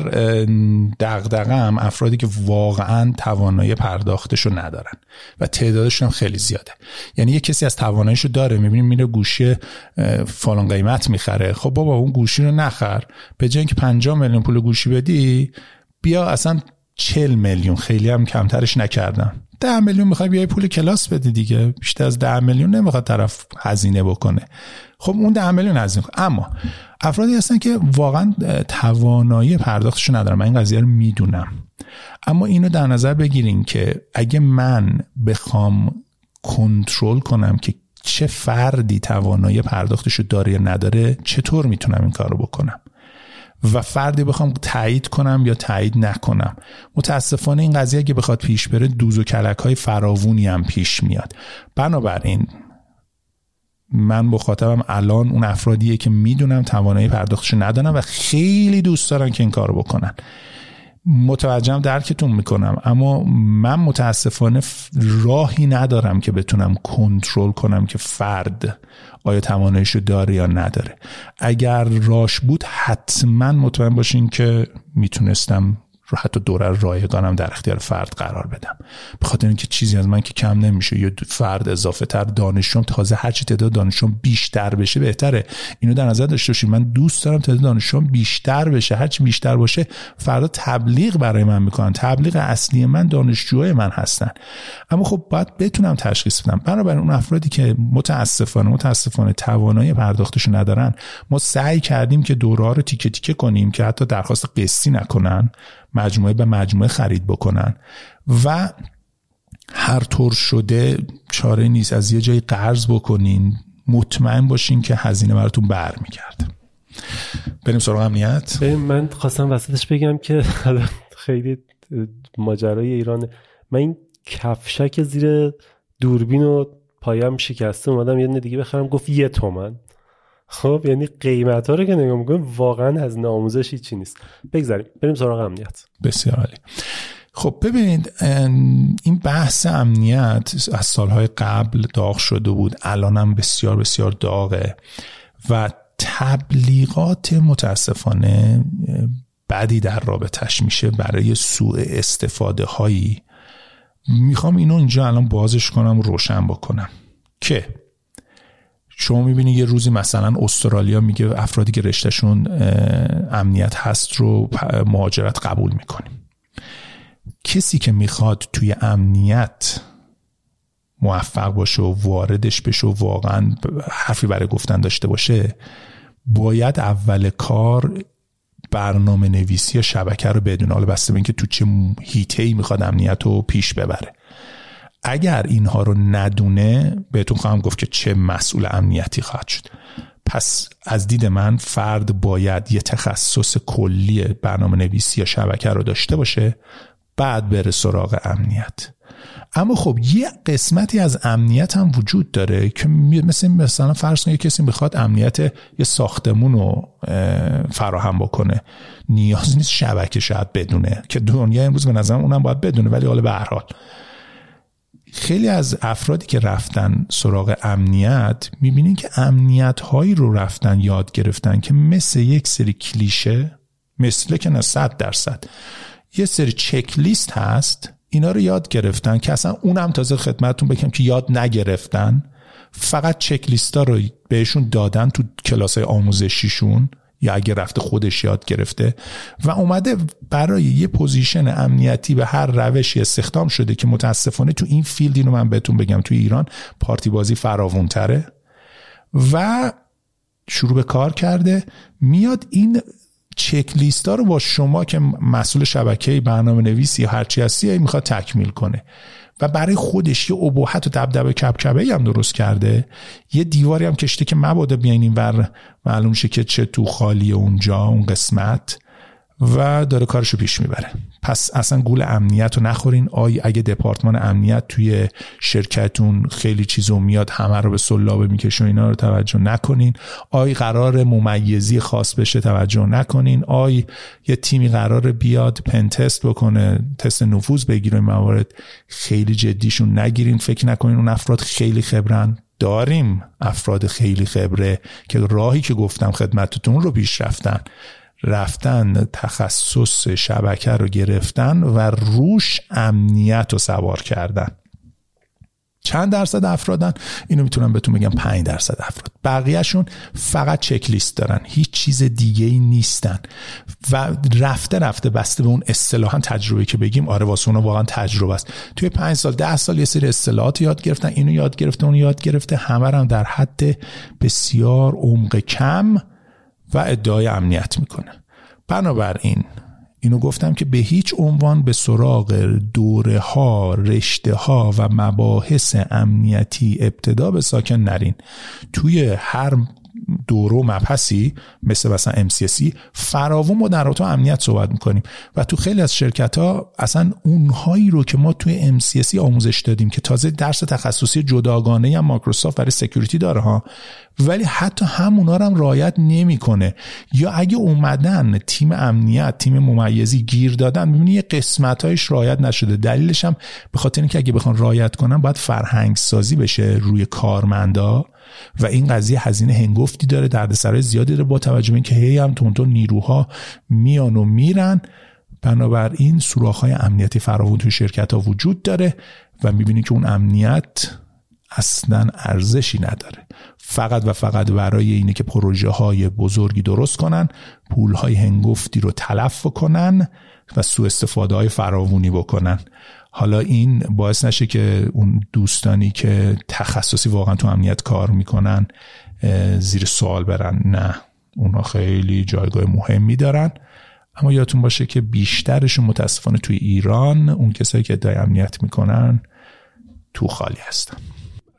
دغدغم افرادی که واقعا توانایی پرداختشو ندارن و تعدادشون خیلی زیاده. یعنی یه کسی از تواناییشو داره می‌بینیم میره گوشی فلان قیمت می‌خره. خب بابا اون گوشی رو نخر. به جای اینکه 50 میلیون پول گوشی بدی بیا اصلا چل میلیون. خیلی هم کمترش نکردم ده میلیون می‌خوای بیای پول کلاس بدی دیگه. بیشتر از ده میلیون نمی‌خواد طرف هزینه بکنه. خب اون ده میلیون هزینه اما افرادی هستن که واقعا توانایی پرداختش ندارم من این قضیه رو می‌دونم. اما اینو در نظر بگیرین که اگه من بخوام کنترل کنم که چه فردی توانایی پرداختش رو داره یا نداره چطور می‌تونم این کار رو بکنم؟ و فردی بخوام تایید کنم یا تایید نکنم. متاسفانه این قضیه اگه بخواد پیش بره دوز و کلک های فراوونی هم پیش میاد. بنابراین من مخاطبم الان اون افرادیه که می‌دونم توانایی پرداختش ندارم و خیلی دوست دارن که این کارو بکنن. متوجهم درکتون می‌کنم. اما من متاسفانه راهی ندارم که بتونم کنترل کنم که فرد آیا تواناییشو داره یا نداره. اگر راش بود حتما مطمئن باشین که می‌تونستم رو حتی دوره رایگانم در اختیار فرد قرار بدم. به خاطر اینکه چیزی از من که کم نمیشه یا فرد اضافه تر دانشجوم تازه هر چی تعداد دانشجوم بیشتر بشه بهتره. اینو در نظر داشته باشید من دوست دارم تعداد دانشجوم بیشتر بشه. هر چی بیشتر باشه فردا تبلیغ برای من می‌کنن. تبلیغ اصلی من دانشجوهای من هستن. اما خب باید بتونم تشخیص بدم. بنابراین اون افرادی که متاسفانه متاسفانه توانایی پرداختشو ندارن ما سعی کردیم که دوره رو تیکه تیکه کنیم که حتی درخواست قسطی نکنن. مجموعه به مجموعه خرید بکنن. و هر طور شده چاره نیست. از یه جایی قرض بکنین. مطمئن باشین که هزینه براتون برمیگرده. بریم سراغ امنیت. من خواستم وسطش بگم که خیلی ماجرای ایران. من این کفشک زیر دوربین و پایم شکسته. اومدم یه دیگه بخرم. گفت یه تومن. خب یعنی قیمت ها رو که نگاه می‌کنیم واقعا از ناموزش چی نیست. بگذاریم بریم سراغ امنیت. بسیار عالی. خب ببینید این بحث امنیت از سالهای قبل داغ شده بود الانم بسیار بسیار داغه و تبلیغات متاسفانه بدی در رابطش میشه برای سوء استفاده هایی می‌خوام اینو اینجا الان بازش کنم روشن بکنم. که شما می‌بینی یه روزی مثلا استرالیا میگه افرادی که رشتهشون امنیت هست رو مهاجرت قبول می‌کنیم. کسی که می‌خواد توی امنیت موفق باشه و واردش بشه و واقعا حرفی برای گفتن داشته باشه باید اول کار برنامه نویسی یا شبکه رو بدونه. حالا بسته به اینکه تو چه هیته ای می‌خواد امنیت رو پیش ببره. اگر اینها رو ندونه بهتون خواهم گفت که چه مسئول امنیتی خواهد شد. پس از دید من فرد باید یه تخصص کلی برنامه نویسی یا شبکه رو داشته باشه بعد بره سراغ امنیت. اما خب یه قسمتی از امنیت هم وجود داره که مثل مثلا فرض کنید کسی بخواد امنیت یه ساختمون رو فراهم بکنه. نیاز نیست شبکه شاید بدونه که دنیا امروز به نظرم اونم باید بدونه ولی حالا به هر حال. خیلی از افرادی که رفتن سراغ امنیت می‌بینین که امنیت هایی رو رفتن یاد گرفتن که مثل یک سری کلیشه مثل که نه صد درصد یه سری چک لیست هست اینا رو یاد گرفتن که اصلا اونم تازه خدمتتون بگم که یاد نگرفتن. فقط چک لیست ها رو بهشون دادن تو کلاس آموزشیشون. یا اگه رفته خودش یاد گرفته. و اومده برای یه position امنیتی به هر روشی استخدام شده که متاسفانه تو این field اینو من بهتون بگم تو ایران پارتی بازی فراوون تره و شروع به کار کرده. میاد این چک لیست ها رو با شما که مسئول شبکه برنامه نویسی هرچی هستی می‌خواد تکمیل کنه. و برای خودش یه ابهت و دبدبه کبکبه هم درست کرده. یه دیواری هم کشته که مبادا بیاین این ور معلوم شه که چه تو خالی اونجا اون قسمت. و داره کارشو پیش می‌بره. پس اصلا گول امنیت رو نخورین. آی اگه دپارتمان امنیت توی شرکتون خیلی چیزو میاد همه رو به سلابه می‌کشه و اینا رو توجه نکنین. آی قرار ممیزی خاص بشه توجه نکنین. آی یه تیمی قرار بیاد پنتست بکنه تست نفوذ بگیره موارد خیلی جدیشون نگیرین. فکر نکنین اون افراد خیلی خبرن. داریم افراد خیلی خبره که راهی که گفتم خدمتتون رو پیش رفتن. رفتن تخصص شبکه رو گرفتن و روش امنیت رو سوار کردن. چند درصد افرادن؟ اینو می‌تونم بهتون بگم 5 درصد افراد. بقیهشون فقط چک لیست دارن. هیچ چیز دیگه ای نیستن. و رفته رفته بسته به اون اصطلاحا تجربه که بگیم آره واسه اون واقعا تجربه است. توی 5 سال 10 سال یه سری اصطلاحات یاد گرفتن اینو یاد گرفته اونو یاد گرفته همه هم در حد بسیار عمق کم و ادعای امنیت می‌کنه. بنابراین اینو گفتم که به هیچ عنوان به سراغ دوره ها رشته ها و مباحث امنیتی ابتدا به ساکن نرین. توی هر دوره و مبحثی مثل مثلا MCSE فراوون ما در امنیت صحبت می‌کنیم. و تو خیلی از شرکت ها اصلا اونهایی رو که ما توی MCSE آموزش دادیم که تازه درس تخصصی جداگانه یا مایکروسافت برای security داره ها. ولی حتی همونا رو هم رعایت نمی‌کنه. یا اگه اومدن تیم امنیت تیم ممیزی گیر دادن می‌بینی یه قسمتهایش رعایت نشده. دلیلش هم به خاطر اینکه اگه بخوان رعایت کنن باید فرهنگ سازی بشه روی کارمندا. و این قضیه هزینه هنگفتی داره دردسرای زیادی داره با توجه به اینکه هی هم تونتون نیروها میان و میرن. بنابراین سوراخ های امنیتی فراوون توی شرکت ها وجود داره و می‌بینی که اون امنیت اصلا ارزشی نداره. فقط و فقط برای اینه که پروژه های بزرگی درست کنن پول های هنگفتی رو تلف کنن و سوء استفاده های فراوونی بکنن. حالا این باعث نشه که اون دوستانی که تخصصی واقعا تو امنیت کار می‌کنن زیر سوال برن. نه اونا خیلی جایگاه مهمی دارن. اما یادتون باشه که بیشترشون متاسفانه توی ایران اون کسایی که ادعای امنیت می‌کنن تو خالی هستن.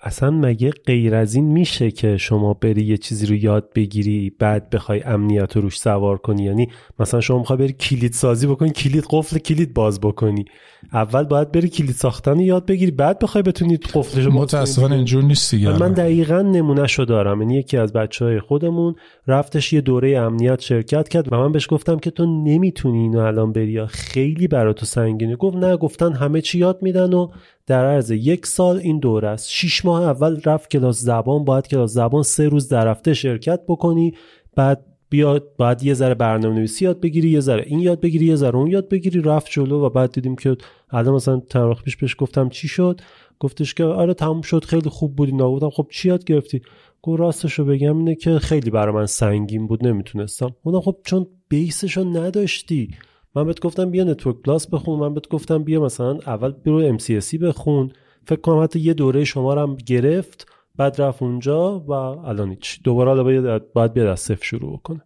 اصلا مگه غیر از این میشه که شما بری یه چیزی رو یاد بگیری بعد بخوای امنیت رو روش سوار کنی؟ یعنی مثلا شما می‌خوای بری کلید سازی بکنی کلید قفل کلید باز بکنی. اول باید بری کلید ساختن یاد بگیری بعد بخوای بتونی قفلش رو متاسفانه اینجور نیست دیگه. من دقیقا نمونه شو دارم. یعنی یکی از بچه های خودمون رفتش یه دوره امنیت شرکت کرد و من بهش گفتم که تو نمی‌تونی اینو الان بری خیلی برای تو سنگینه. گفت نه گفتن همه چی یاد میدن و در عرض یک سال این دوره است. شیش ماه اول رفت کلاس زبان باید کلاس زبان سه روز در هفته شرکت بکنی بعد بیاد بعد یه ذره برنامه نویسی یاد بگیری یه ذره این یاد بگیری یه ذره اون یاد بگیری. رفت جلو و بعد دیدیم که الان مثلا تنراخ پیش پیش گفتم چی شد. گفتش که آره تموم شد خیلی خوب بودی. نگفتم خب چی یاد گرفتی؟ گفت راستشو بگم اینه که خیلی برای من سنگین بود نمی‌تونستم. گفتم خب چون base شو نداشتی. من بهت گفتم بیا Network Plus بخون من بهت گفتم بیا مثلا اول برو MCSE بخون. فکر کنم حتی یه دوره شما هم گرفت بعد رفت اونجا و الان هیچ. دوباره حالا باید باید بیاد از صفر شروع بکنه.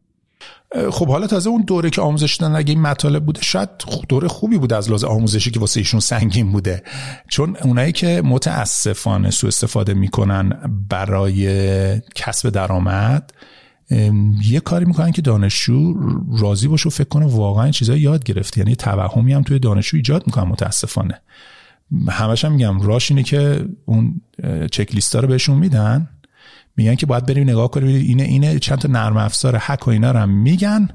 خب حالا تازه اون دوره که آموزش دادن اگه این مطالب بوده شاید دوره خوبی بوده از لحاظ آموزشی که واسه ایشون سنگین بوده. چون اونایی که متاسفانه سوء استفاده می‌کنن برای کسب درآمد یه کاری می‌کنن که دانشجو راضی باشه و فکر کنه واقعا چیزایی یاد گرفته. یعنی توهمی هم توی دانشجو ایجاد می‌کنن متاسفانه. همش هم میگم راش اینه که اون چک لیستا رو بهشون میدن. میگن که باید بریم نگاه کنیم. اینه اینه چند تا نرم افزار هک و اینا رو هم میگن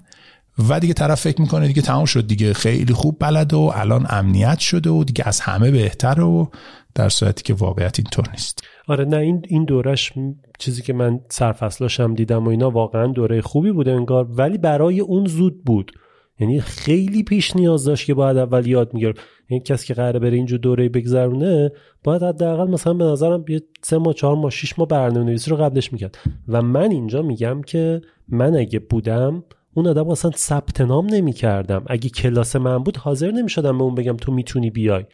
و دیگه طرف فکر می‌کنه دیگه تمام شد. دیگه خیلی خوب بلد و الان امنیت شده و دیگه از همه بهتر و در صورتی که واقعیت اینطور نیست. آره نه این این دورش چیزی که من سرفصلاشم دیدم و اینا واقعا دوره خوبی بوده انگار ولی برای اون زود بود. یعنی خیلی پیش نیاز داشت که باید اول یاد می‌گرفت. یعنی کسی که قراره بره اینجور دوره بگذرونه باید حداقل مثلا به نظرم یه سه ماه چهار ماه شش ماه برنامه نویسی رو قبلش می‌کرد. و من اینجا میگم که من اگه بودم اون آدم اصلا ثبت نام نمی‌کردم. اگه کلاس من بود حاضر نمی‌شدم به اون بگم تو می‌تونی بیای.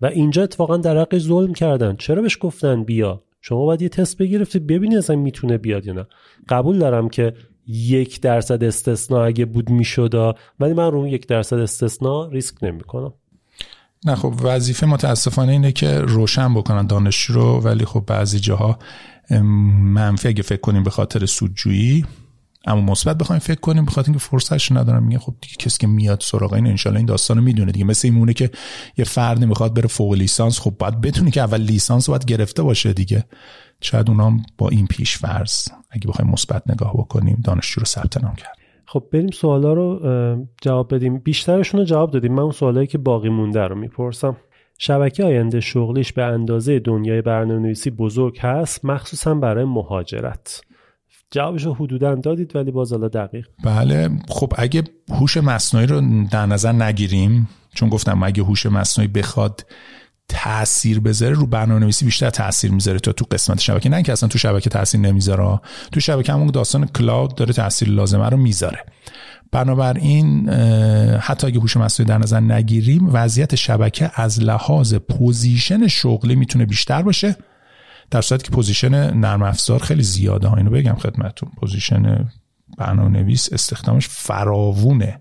و اینجا اتفاقا در حق ظلم کردن. چرا بهش گفتن بیا؟ شما باید یه تست بگرفتی ببینی اصلا می‌تونه بیاد یا نه. قبول دارم که یک درصد استثنا اگه بود می‌شد ولی من رو یک درصد استثنا ریسک نمی‌کنم. نه خب وظیفه متاسفانه اینه که روشن بکنن دانشجو رو ولی خب بعضی جاها منفی اگه فکر کنیم به خاطر سودجویی اما مثبت بخوایم فکر کنیم بخاطر اینکه فرصتش ندارم میگه خب دیگه کسی که میاد سراغ این انشالله این داستانو می‌دونه دیگه. مثل این که یه فردی می‌خواد بره فوق لیسانس خب باید بتونی که اول لیسانس باید گرفته باشه دیگه. شاید اونام با این پیش فرض اگه بخوایم مثبت نگاه بکنیم دانشجو رو ثبت نام کرد. خب بریم سوالا رو جواب بدیم. بیشترشون رو جواب دادیم. من اون سوالایی که باقی مونده رو می‌پرسم. شبکه آینده شغلیش به اندازه دنیای برنامه‌نویسی بزرگ هست مخصوصا برای مهاجرت. جوابش رو حدودا دادید ولی باز حالا دقیق. بله. خب اگه هوش مصنوعی رو در نظر نگیریم چون گفتم اگه هوش مصنوعی بخواد تاثیر بذاره رو برنامه نویسی بیشتر تاثیر می‌ذاره تا تو قسمت شبکه. نه که اصلا تو شبکه تاثیر نمی‌ذاره. تو شبکه همون داستان cloud داره تاثیر لازمه رو می‌ذاره. بنابراین حتی اگه هوش مصنوعی در نظر نگیریم وضعیت شبکه از لحاظ position شغلی می‌تونه بیشتر باشه. در صورتی که position نرم افزار خیلی زیاده اینو بگم خدمتتون. position برنامه نویس استخدامش فراوونه.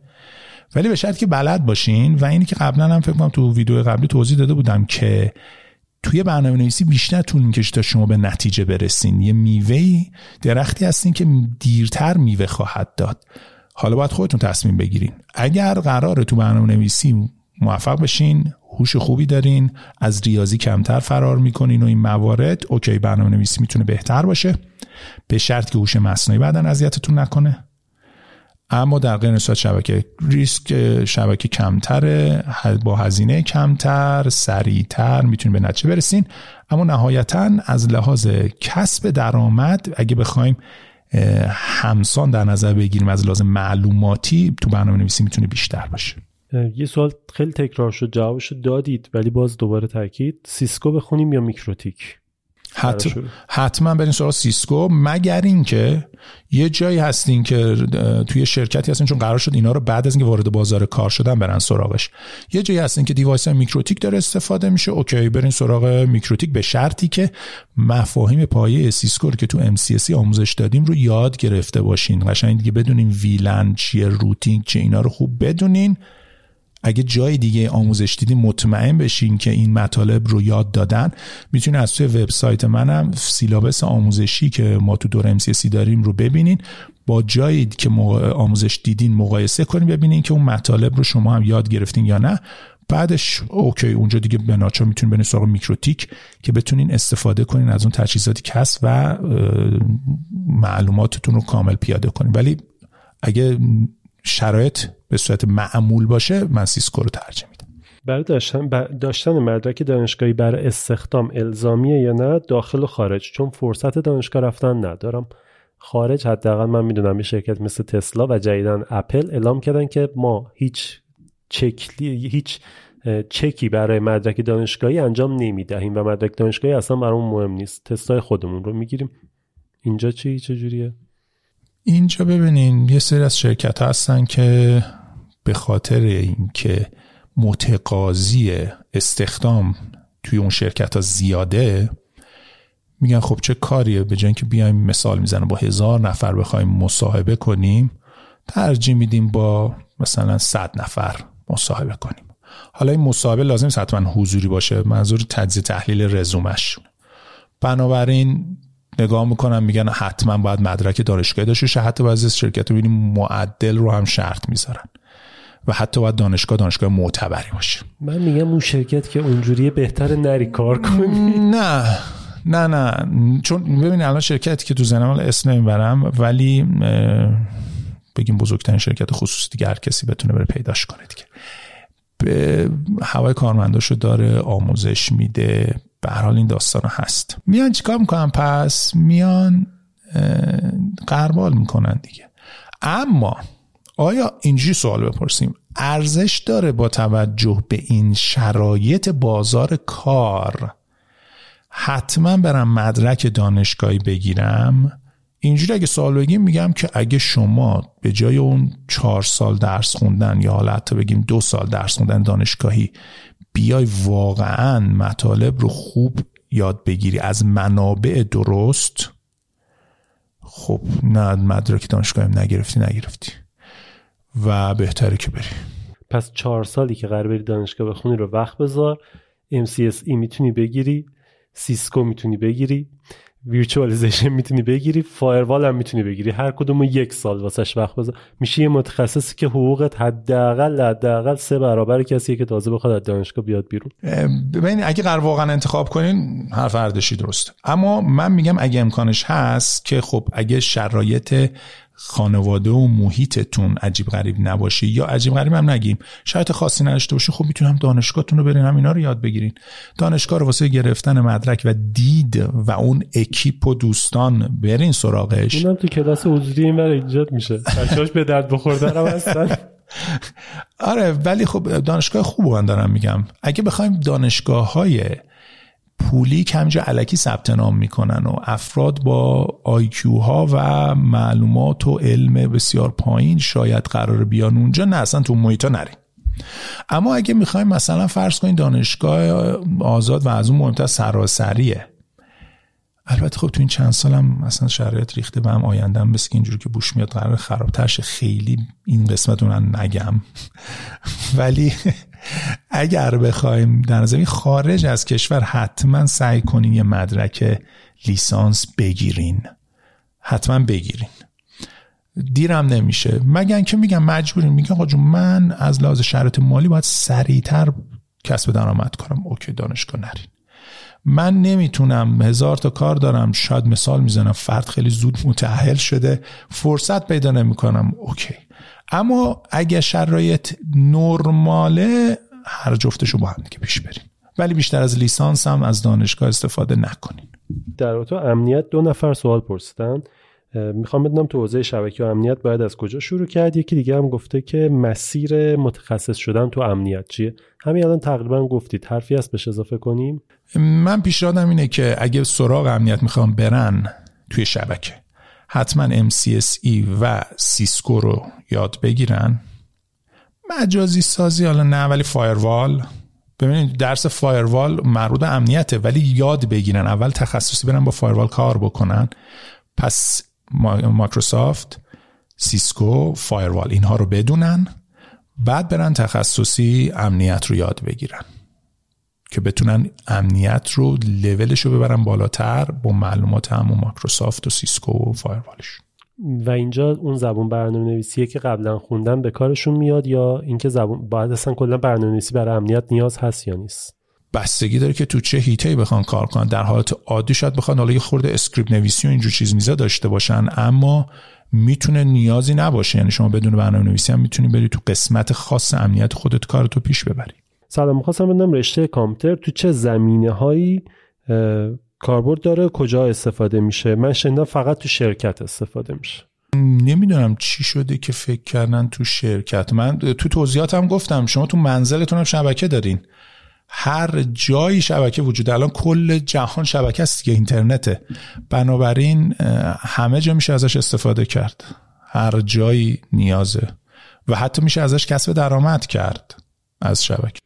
ولی به شرطی که بلد باشین و اینی که قبلا هم فکر کنم تو ویدیو قبلی توضیح داده بودم که توی برنامه نویسی بیشتر طول می‌کشه تا شما به نتیجه برسین. یه میوه درختی هستین که دیرتر میوه خواهد داد. حالا باید خودتون تصمیم بگیرین. اگر قراره تو برنامه نویسی موفق بشین هوش خوبی دارین از ریاضی کمتر فرار می‌کنین و این موارد اوکی برنامه نویسی می‌تونه بهتر باشه. به شرط که هوش مصنوعی بعدا اذیتتون نکنه. اما در غیر صورت شبکه ریسک شبکه کمتره با هزینه کمتر سریعتر می‌تونیم به نتیجه برسین. اما نهایتا از لحاظ کسب درآمد اگه بخوایم همسان در نظر بگیریم از لحاظ معلوماتی تو برنامه نویسی می‌تونه بیشتر باشه. یه سوال خیلی تکرار شد جوابشو دادید ولی باز دوباره تاکید. سیسکو بخونیم یا میکروتیک؟ حت... حتما برین سراغ سیسکو. مگر اینکه یه جایی هستین که توی شرکتی هستین چون قرار شد اینا رو بعد از اینکه وارد بازار کار شدن برن سراغش. یه جایی هستین که device میکروتیک داره استفاده میشه. OK برین سراغ میکروتیک. به شرطی که مفاهیم پایه سیسکو رو که تو MCSE آموزش دادیم رو یاد گرفته باشین. قشنگ دیگه بدونین VLAN چیه routing چیه اینا رو خوب بدونین. اگه جای دیگه آموزش دیدین مطمئن بشین که این مطالب رو یاد دادن. می‌تونید از توی وبسایت منم syllabus آموزشی که ما تو دور MCSE داریم رو ببینین. با جایی که آموزش دیدین مقایسه کنین ببینین که اون مطالب رو شما هم یاد گرفتین یا نه. بعدش OK اونجا دیگه به ناچار می‌تونین برین سراغ میکروتیک که بتونین استفاده کنین از اون تجهیزاتی که هست و معلوماتتون رو کامل پیاده کنین. ولی اگه شرایط به صورت معمول باشه من سیسکو رو ترجیح میدم. برای داشتن, داشتن مدرک دانشگاهی برای استخدام الزامیه یا نه داخل و خارج. چون فرصت دانشگاه رفتن ندارم. خارج حداقل من می‌دونم یه شرکت مثل تسلا و جدیدن اپل اعلام کردن که ما هیچ چکلی هیچ چکی برای مدرک دانشگاهی انجام نمی‌دهیم و مدرک دانشگاهی اصلا برامون مهم نیست. تستای خودمون رو می‌گیریم. اینجا چی چجوریه؟ اینجا ببینین یه سری از شرکت هستن که به خاطر اینکه متقاضی استخدام توی اون شرکت ها زیاده میگن خب چه کاریه؟ به جای که بیایم مثال می‌زنم با هزار نفر بخوایم مصاحبه کنیم ترجیح میدیم با مثلا صد نفر مصاحبه کنیم. حالا این مصاحبه لازم حتما حضوری باشه منظور تجزیه تحلیل رزومش بنابراین نگاه می‌کنن میگن حتما باید مدرک دانشگاهی داشته باشه. حتی بعضی از شرکت ببینیم معدل رو هم شرط می‌ذارن. و حتی باید دانشگاه دانشگاه معتبری باشه. من میگم اون شرکت که اونجوری بهتر نری کار کنی. نه. نه نه. چون ببین الان شرکتی که تو زنم اسم نمی‌برم ولی بگیم بزرگترین شرکت خصوصی دیگه هر کسی بتونه بره پیداش کنه دیگه. به هوای کارمنداشو داره آموزش میده. به حال این داستان هست. میان چیکار می‌کنن؟ پس میان قربال می‌کنن دیگه. اما آیا اینجوری سوال بپرسیم؟ ارزش داره با توجه به این شرایط بازار کار حتما برم مدرک دانشگاهی بگیرم؟ اینجوری اگه سوال بگیم میگم که اگه شما به جای اون چهار سال درس خوندن یا حالا حتی بگیم دو سال درس خوندن دانشگاهی بیای واقعا مطالب رو خوب یاد بگیری. از منابع درست. خب نه مدرک دانشگاهی نگرفتی نگرفتی. و بهتره که بری. پس چهار سالی که قرار بری دانشگاه بخونی رو وقت بذار. MCSE می‌تونی بگیری. سیسکو می‌تونی بگیری. virtualization می‌تونی بگیری firewall هم می‌تونی بگیری. هر کدوم یک سال واسش وقت بذار. میشه یه متخصصی که حقوقت حداقل حداقل سه برابر کسی که تازه بخواد از دانشگاه بیاد بیرون. ببین اگه قرار واقعا انتخاب کنین هر دوشی درست. اما من میگم اگه امکانش هست که خب اگه شرایط خانواده و محیطتون عجیب غریب نباشه یا عجیب غریب هم نگیم. شاید خاصی نداشته باشه خب می‌تونم دانشگاهتون رو برین هم اینا رو یاد بگیرین. دانشگاه رو واسه گرفتن مدرک و دید و اون اکیپ و دوستان برین سراغش. اونم تو کلاس حضوری این ایجاد میشه. بچه‌هاش به درد بخوردن هم هستن. آره ولی خب دانشگاه خوب دارم میگم. اگه بخوایم دانشگاه های پولی کمجا علکی ثبت نام می‌کنن و افراد با آیکیو ها و معلومات و علم بسیار پایین شاید قرار بیان اونجا نه اصلا تو محیطا نریم اما اگه می‌خوایم مثلا فرض کنید دانشگاه آزاد و از اون مهمتر سراسریه. البته خب تو این چند سالم اصلا شرایط ریخته به هم آیندم بس که اینجوری که بوش میاد قرار خرابتر خیلی این قسمت اونن نگم. ولی اگر بخوایم در نظر خارج از کشور حتما سعی کنین یه مدرک لیسانس بگیرین. حتما بگیرین. دیرم نمیشه. مگن که میگم مجبورین. میگم آقا من از لحاظ شرط مالی باید سریعتر کسب درآمد کنم. اوکی دانشگاه نرین. من نمی‌تونم. هزار تا کار دارم. شاید مثال می‌زنم. فرد خیلی زود متعهل شده. فرصت پیدا نمی‌کنم. اوکی. اما اگه شرایط نرماله هر جفتشو با هم دیگه پیش بریم. ولی بیشتر از لیسانس هم از دانشگاه استفاده نکنین. در تو امنیت دو نفر سوال پرسیدن. می‌خوام بدونم تو حوزه شبکه و امنیت باید از کجا شروع کرد؟ یکی دیگه هم گفته که مسیر متخصص شدن تو امنیت چیه؟ همین الان تقریبا گفتید. حرفی هست بهش اضافه کنیم؟ من پیشنهادم اینه که اگه سراغ امنیت می‌خوام برن توی شبکه. حتما MCSE و سیسکو رو یاد بگیرن. مجازی سازی حالا نه ولی firewall. ببینید درس firewall مربوط به امنیته ولی یاد بگیرن. اول تخصصی برن با firewall کار بکنن. پس Microsoft Cisco firewall اینها رو بدونن. بعد برن تخصصی امنیت رو یاد بگیرن. که بتونن امنیت رو لولش رو ببرن بالاتر با معلومات همون مایکروسافت و Cisco و firewall ش. و اینجا اون زبون برنامه نویسیه که قبلا خوندن به کارشون میاد یا اینکه زبون باید اصلا کلا برنامه نویسی برای امنیت نیاز هست یا نیست؟ بستگی داره که تو چه حیطه بخوان کار کنن. در حالت عادی شاید بخوان حالا یه خورده script نویسی و اینجور چیز میزا داشته باشن اما می‌تونه نیازی نباشه. یعنی شما بدون برنامه نویسی هم می‌تونی بری تو قسمت خاص امنیت خودت کارتو پیش ببری. سلام می‌خواستم بدونم رشته کامپیوتر تو چه زمینه هایی کاربرد داره کجا استفاده میشه؟ من شنیدم فقط تو شرکت استفاده میشه. نمی‌دونم چی شده که فکر کردن تو شرکت. من تو توضیحاتم گفتم شما تو منزلتون هم شبکه دارین. هر جایی شبکه وجود الان کل جهان شبکه است دیگه اینترنته. بنابراین همه جا میشه ازش استفاده کرد. هر جایی نیازه. و حتی میشه ازش کسب درآمد کرد. از شبکه.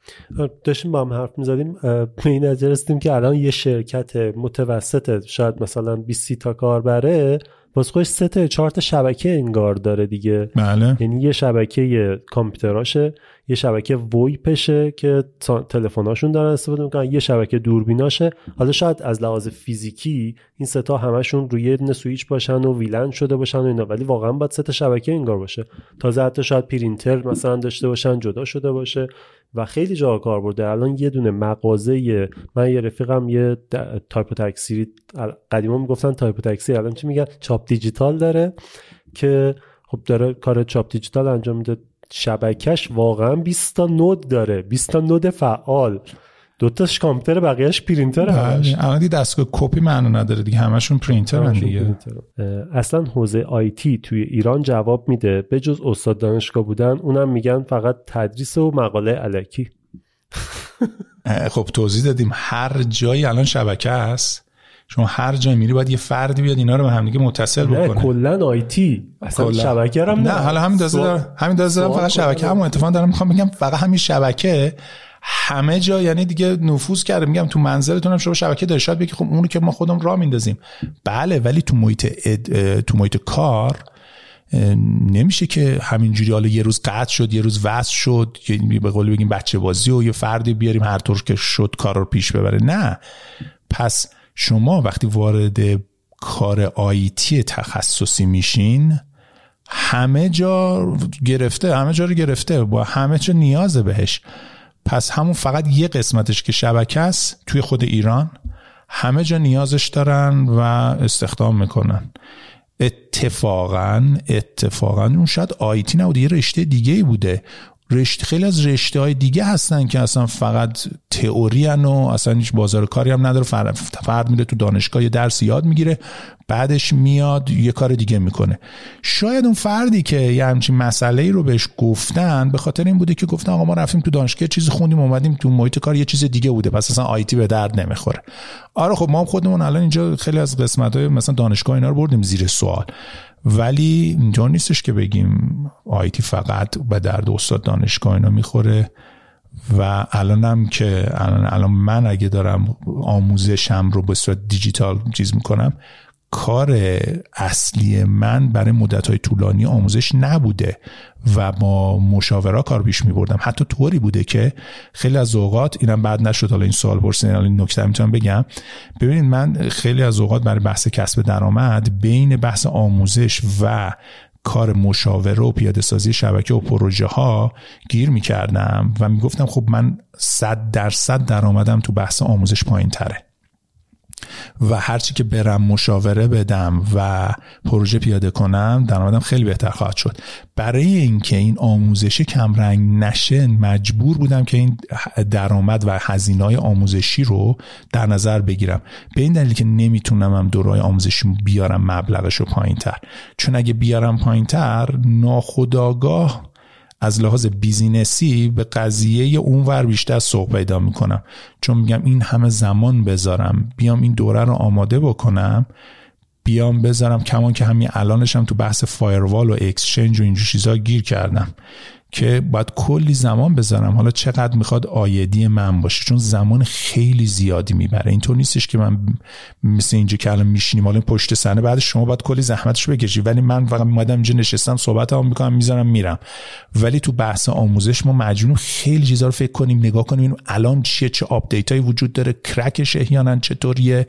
داشتیم با هم حرف می‌زدیم. به این رسیدیم که الان یه شرکت متوسط شاید مثلا 20 تا کاربره باز خودش سه تا چهار تا شبکه انگار داره دیگه. بله. یعنی یه شبکه کامپیوتراشه یه شبکه VoIP شه که تلفناشون دارن استفاده می‌کنن یه شبکه دوربیناشه. حالا شاید از لحاظ فیزیکی این سه تا همشون روی یه سویچ باشن و VLAN شده باشن و اینا ولی واقعا باید سه تا شبکه انگار باشه. تازه حتی شاید پرینتر مثلا داشته باشن جدا شده باشه. و خیلی جا کار برده. الان یه دونه مغازه من یه رفیقم یه تایپ تکثیر قدیما می‌گفتن تایپ تکثیر الان چی میگن؟ چاپ دیجیتال داره که خب داره کار چاپ دیجیتال انجام میده. شبکش واقعا 20 تا نود داره. 20 تا نود فعال. دو تاش کامپیوتر بقیهش پرینتر همش الان دی دستگاه کپی معنا نداره دیگه همشون پرینتر دیگه. اصلا حوزه آیتی توی ایران جواب میده. به جز استاد دانشگاه بودن اونم میگن فقط تدریس و مقاله علکی. خب توضیح دادیم. هر جایی الان شبکه هست شما هر جا میری باید یه فردی بیاد اینا رو به هم دیگه متصل بکنه. نه کلا آیتی اصلا شبکه هم نه حالا همین دازه همین دازه فقط شبکه هم اتفاقا دارم می‌خوام بگم فقط همین شبکه همه جا یعنی دیگه نفوذ کرده. میگم تو منزلتون هم شما شبکه داره. شاید بگی خب اونو که ما خودم راه میندازیم. بله ولی تو محیط تو محیط کار نمیشه که همینجوری حالا یه روز قطع شد یه روز وصل شد به قول بگیم بچه بازی و یه فردی بیاریم هر طور که شد کار رو پیش ببره. نه. پس شما وقتی وارد کار آیتی تخصصی میشین همه جا گرفته همه جا رو گرفته با همه جا نیازه بهش. پس همون فقط یه قسمتش که شبکه است توی خود ایران همه جا نیازش دارن و استخدام می‌کنن. اتفاقا اتفاقا اون شاید آیتی نبوده یه رشته دیگه بوده. رشته خیلی از رشته های دیگه هستن که اصلا فقط تئوری و اصلا هیچ بازار کاری هم نداره. فرد, فرد میره تو دانشگاه یه درس یاد می‌گیره بعدش میاد یه کار دیگه می‌کنه. شاید اون فردی که یه همچین مسئله رو بهش گفتن به خاطر این بوده که گفتن آقا ما رفتیم تو دانشگاه چیز خوندیم اومدیم تو محیط کار یه چیز دیگه بوده. پس اصلا آیتی به درد نمی‌خوره. آره خب ما خودمون الان اینجا خیلی از قسمت های مثلا دانشگاه اینا رو بردیم زیر سوال. ولی اینجا نیستش که بگیم آیتی فقط به درد استاد دانشگاه اینا می‌خوره و الانم که الان, الان من اگه دارم آموزشم رو به صورت دیجیتال چیز می‌کنم کار اصلی من برای مدت های طولانی آموزش نبوده و با مشاورا کار پیش می بردم حتی طوری بوده که خیلی از اوقات اینم بعد نشد حالا این سوال پرسیدن این نکته می‌تونم بگم. ببینید من خیلی از اوقات برای بحث کسب درآمد بین بحث آموزش و کار مشاوره و پیاده سازی شبکه و پروژه ها گیر می کردم و می گفتم خب من صد درصد درآمدم تو بحث آموزش پایین تره و هرچی که برم مشاوره بدم و پروژه پیاده کنم درآمدم خیلی بهتر خواهد شد. برای اینکه این آموزش کمرنگ نشه مجبور بودم که این درآمد و هزینه های آموزشی رو در نظر بگیرم. به این دلیل که نمی‌تونم هم دورای آموزشی بیارم مبلغش رو پایین تر چون اگه بیارم پایین تر ناخداگاه از لحاظ بیزینسی به قضیه اونور بیشتر سوق پیدا می‌کنم. چون میگم این همه زمان بذارم. بیام این دوره رو آماده بکنم. بیام بذارم کمان که همین الانشم تو بحث فایروال و اکسچنج و اینجور چیزا گیر کردم. که باید کلی زمان بذارم. حالا چقدر می‌خواد آیدی من باشه؟ چون زمان خیلی زیادی می‌بره. اینطور نیستش که من مثل اینجا که الان میشینیم حالا پشت صحنه بعد شما باید کلی زحمتش بکشی. ولی من فقط اومدم اینجا نشستم صحبت هم می‌کنم می‌ذارم میرم. ولی تو بحث آموزش ما مجبوریم خیلی چیزا رو فکر کنیم نگاه کنیم الان چیه چه update هایی وجود داره crack ش احیانا چطوریه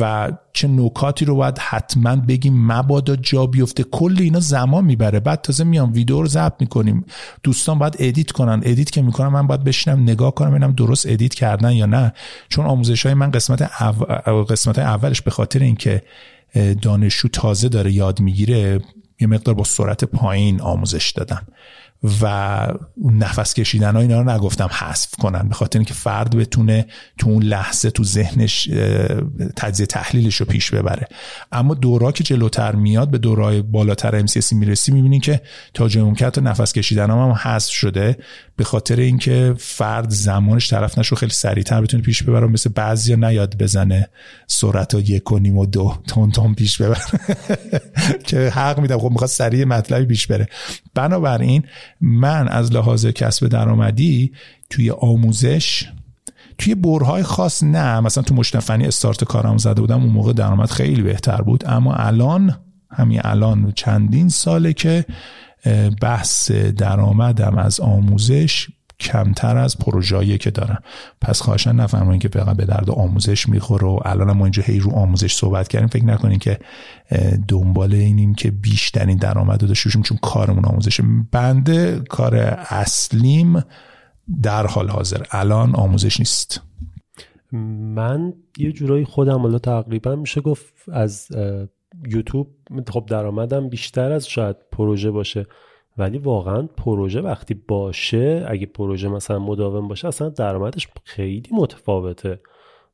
و چه نکاتی رو باید حتما بگیم مبادا جا بیفته. کل اینا زمان می‌بره. بعد تازه میام ویدیو رو ضبط می‌کنیم. دوستان باید edit کنن. edit که می‌کنم من باید بشینم نگاه کنم ببینم درست edit کردن یا نه. چون آموزش های من قسمت قسمت اولش به خاطر اینکه دانشجو تازه داره یاد می‌گیره یه مقدار با سرعت پایین آموزش دادم و نفس کشیدن ها اینا رو نگفتم حذف کنن به خاطر اینکه فرد بتونه تو اون لحظه تو ذهنش تجزیه تحلیلش رو پیش ببره. اما دورا که جلوتر میاد به دورای بالاتر MCSC می‌رسی می‌بینی که تا جای ممکن نفس کشیدن هم, هم حذف شده به خاطر اینکه فرد زمانش طرف نشو خیلی سریعتر بتونه پیش ببره مثل بعضیا نیاد بزنه سرعت ها یک و نیم و دو تون تون پیش ببره. که حق میدم خب می‌خواد سریع مطلبی پیش بره. بنابراین من از لحاظ کسب درآمدی توی آموزش توی برهای خاص نه. مثلا تو مشتفنی استارت کارم زده بودم اون موقع درآمد خیلی بهتر بود. اما الان همین الان چندین ساله که بحث درآمدم از آموزش کمتر از پروژه‌ای که دارم پس خواهشن نفرمایید که فقط به درد آموزش می‌خوره و الان ما اینجا هی رو آموزش صحبت کردیم. فکر نکنین که دنبال اینیم که بیشترین درآمد رو داشته چون کارمون آموزش بنده کار اصلیم در حال حاضر. الان آموزش نیست. من یه جورایی خودم حالا تقریبا میشه گفت از یوتیوب خب درآمدم بیشتر از شاید پروژه باشه. ولی واقعا پروژه وقتی باشه اگه پروژه مثلا مداوم باشه اصلا درآمدش خیلی متفاوته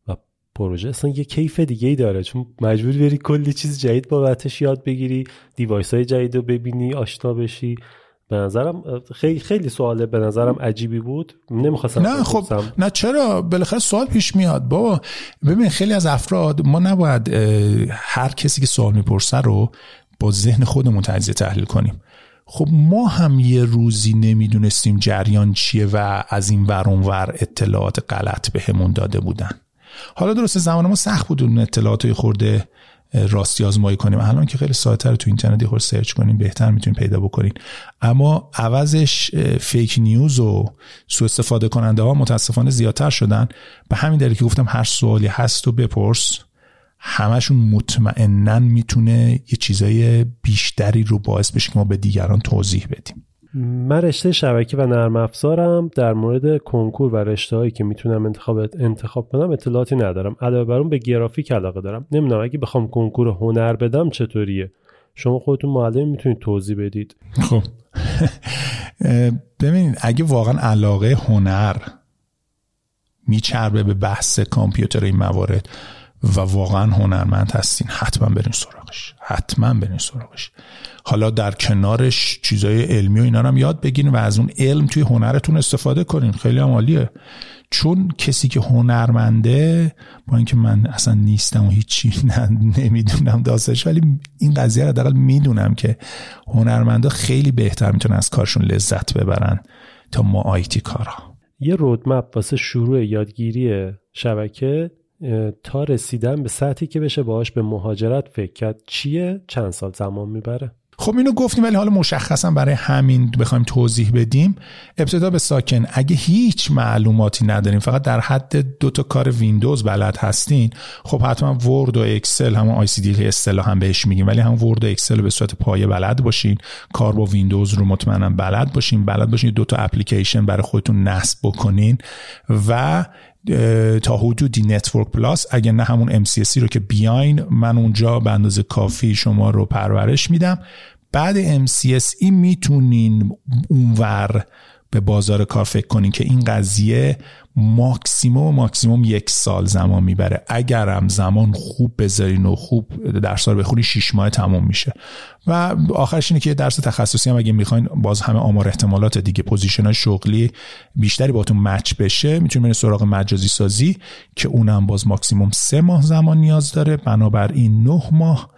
و پروژه اصلا یه کیف دیگه ای داره. چون مجبور بری کلی چیز جدید بابتش یاد بگیری دیوایس های جدید رو ببینی آشنا بشی. به نظرم خیلی خیلی سواله به نظرم عجیبی بود. نمی‌خواستم نه خب نه چرا؟ بالاخره سوال پیش میاد. بابا ببین خیلی از افراد ما نباید هر کسی که سوال می‌پرسه رو با ذهن خودمون تجزیه تحلیل کنیم. خب ما هم یه روزی نمی‌دونستیم جریان چیه و از این ور ور اطلاعات غلط بهمون به داده بودن. حالا درسته زمان ما سخت بود اون اطلاعات خورده راستی آزمایی کنیم. الان که خیلی ساده تو اینترنت خود search کنیم بهتر می‌تونیم پیدا بکنین اما عوضش fake news و سوء استفاده کننده ها متاسفانه زیادتر شدن. به همین دلیل که گفتم هر سوالی هست و بپرس. همشون مطمئنا می‌تونه یه چیزای بیشتری رو باعث بشه که ما به دیگران توضیح بدیم. من رشته شبکه و نرم افزارم. در مورد کنکور و رشته هایی که می‌تونم انتخاب انتخاب کنم اطلاعاتی ندارم. علاوه بر اون به گرافیک علاقه دارم. نمی‌دونم اگه بخوام کنکور هنر بدم چطوریه؟ شما خودتون معلم می‌تونید توضیح بدید. خب. ببینید اگه واقعا علاقه هنر میچربه به بحث کامپیوتر این موارد و واقعا هنرمند هستین. حتما برین سراغش. حتما برین سراغش. حالا در کنارش چیزای علمی و اینا هم یاد بگیرین و از اون علم توی هنرتون استفاده کنین. خیلی عالیه. چون کسی که هنرمنده با اینکه من اصلا نیستم و هیچی نمی‌دونم داستش ولی این قضیه رو دقیقا می‌دونم که هنرمنده خیلی بهتر می‌تونن از کارشون لذت ببرن تا ما آیتی کارا. یه رودمپ واسه شروع یادگیری شبکه تا رسیدن به سطحی که بشه باهاش به مهاجرت فکر کرد. چیه؟ چند سال زمان می‌بره. خب اینو گفتیم ولی حالا مشخصا برای همین بخوایم توضیح بدیم. ابتدا به ساکن. اگه هیچ معلوماتی نداریم فقط در حد دو تا کار ویندوز بلد هستین خب حتما Word و Excel همون ICDL اصطلاحا هم بهش میگیم ولی هم Word و Excel به صورت پایه بلد باشین. کار با ویندوز رو مطمئنا بلد باشین. بلد باشین دو تا اپلیکیشن برای خودتون نصب بکنین. و تا حدودی Network Plus اگه نه همون MCSE رو که بیاین من اونجا به اندازه کافی شما رو پرورش میدم. بعد MCSE می‌تونین اونور به بازار کار فکر کنین که این قضیه ماکسیموم ماکسیموم یک سال زمان می‌بره. اگرم زمان خوب بذارین و خوب درس رو بخونی شیش ماه تموم میشه. و آخرش اینه که درس تخصصی هم اگه می‌خواین باز همه آمار احتمالات دیگه position های شغلی بیشتری باتون match بشه. می‌تونید برین سراغ مجازی سازی که اونم باز ماکسیموم سه ماه زمان نیاز داره. بنابراین نه ماه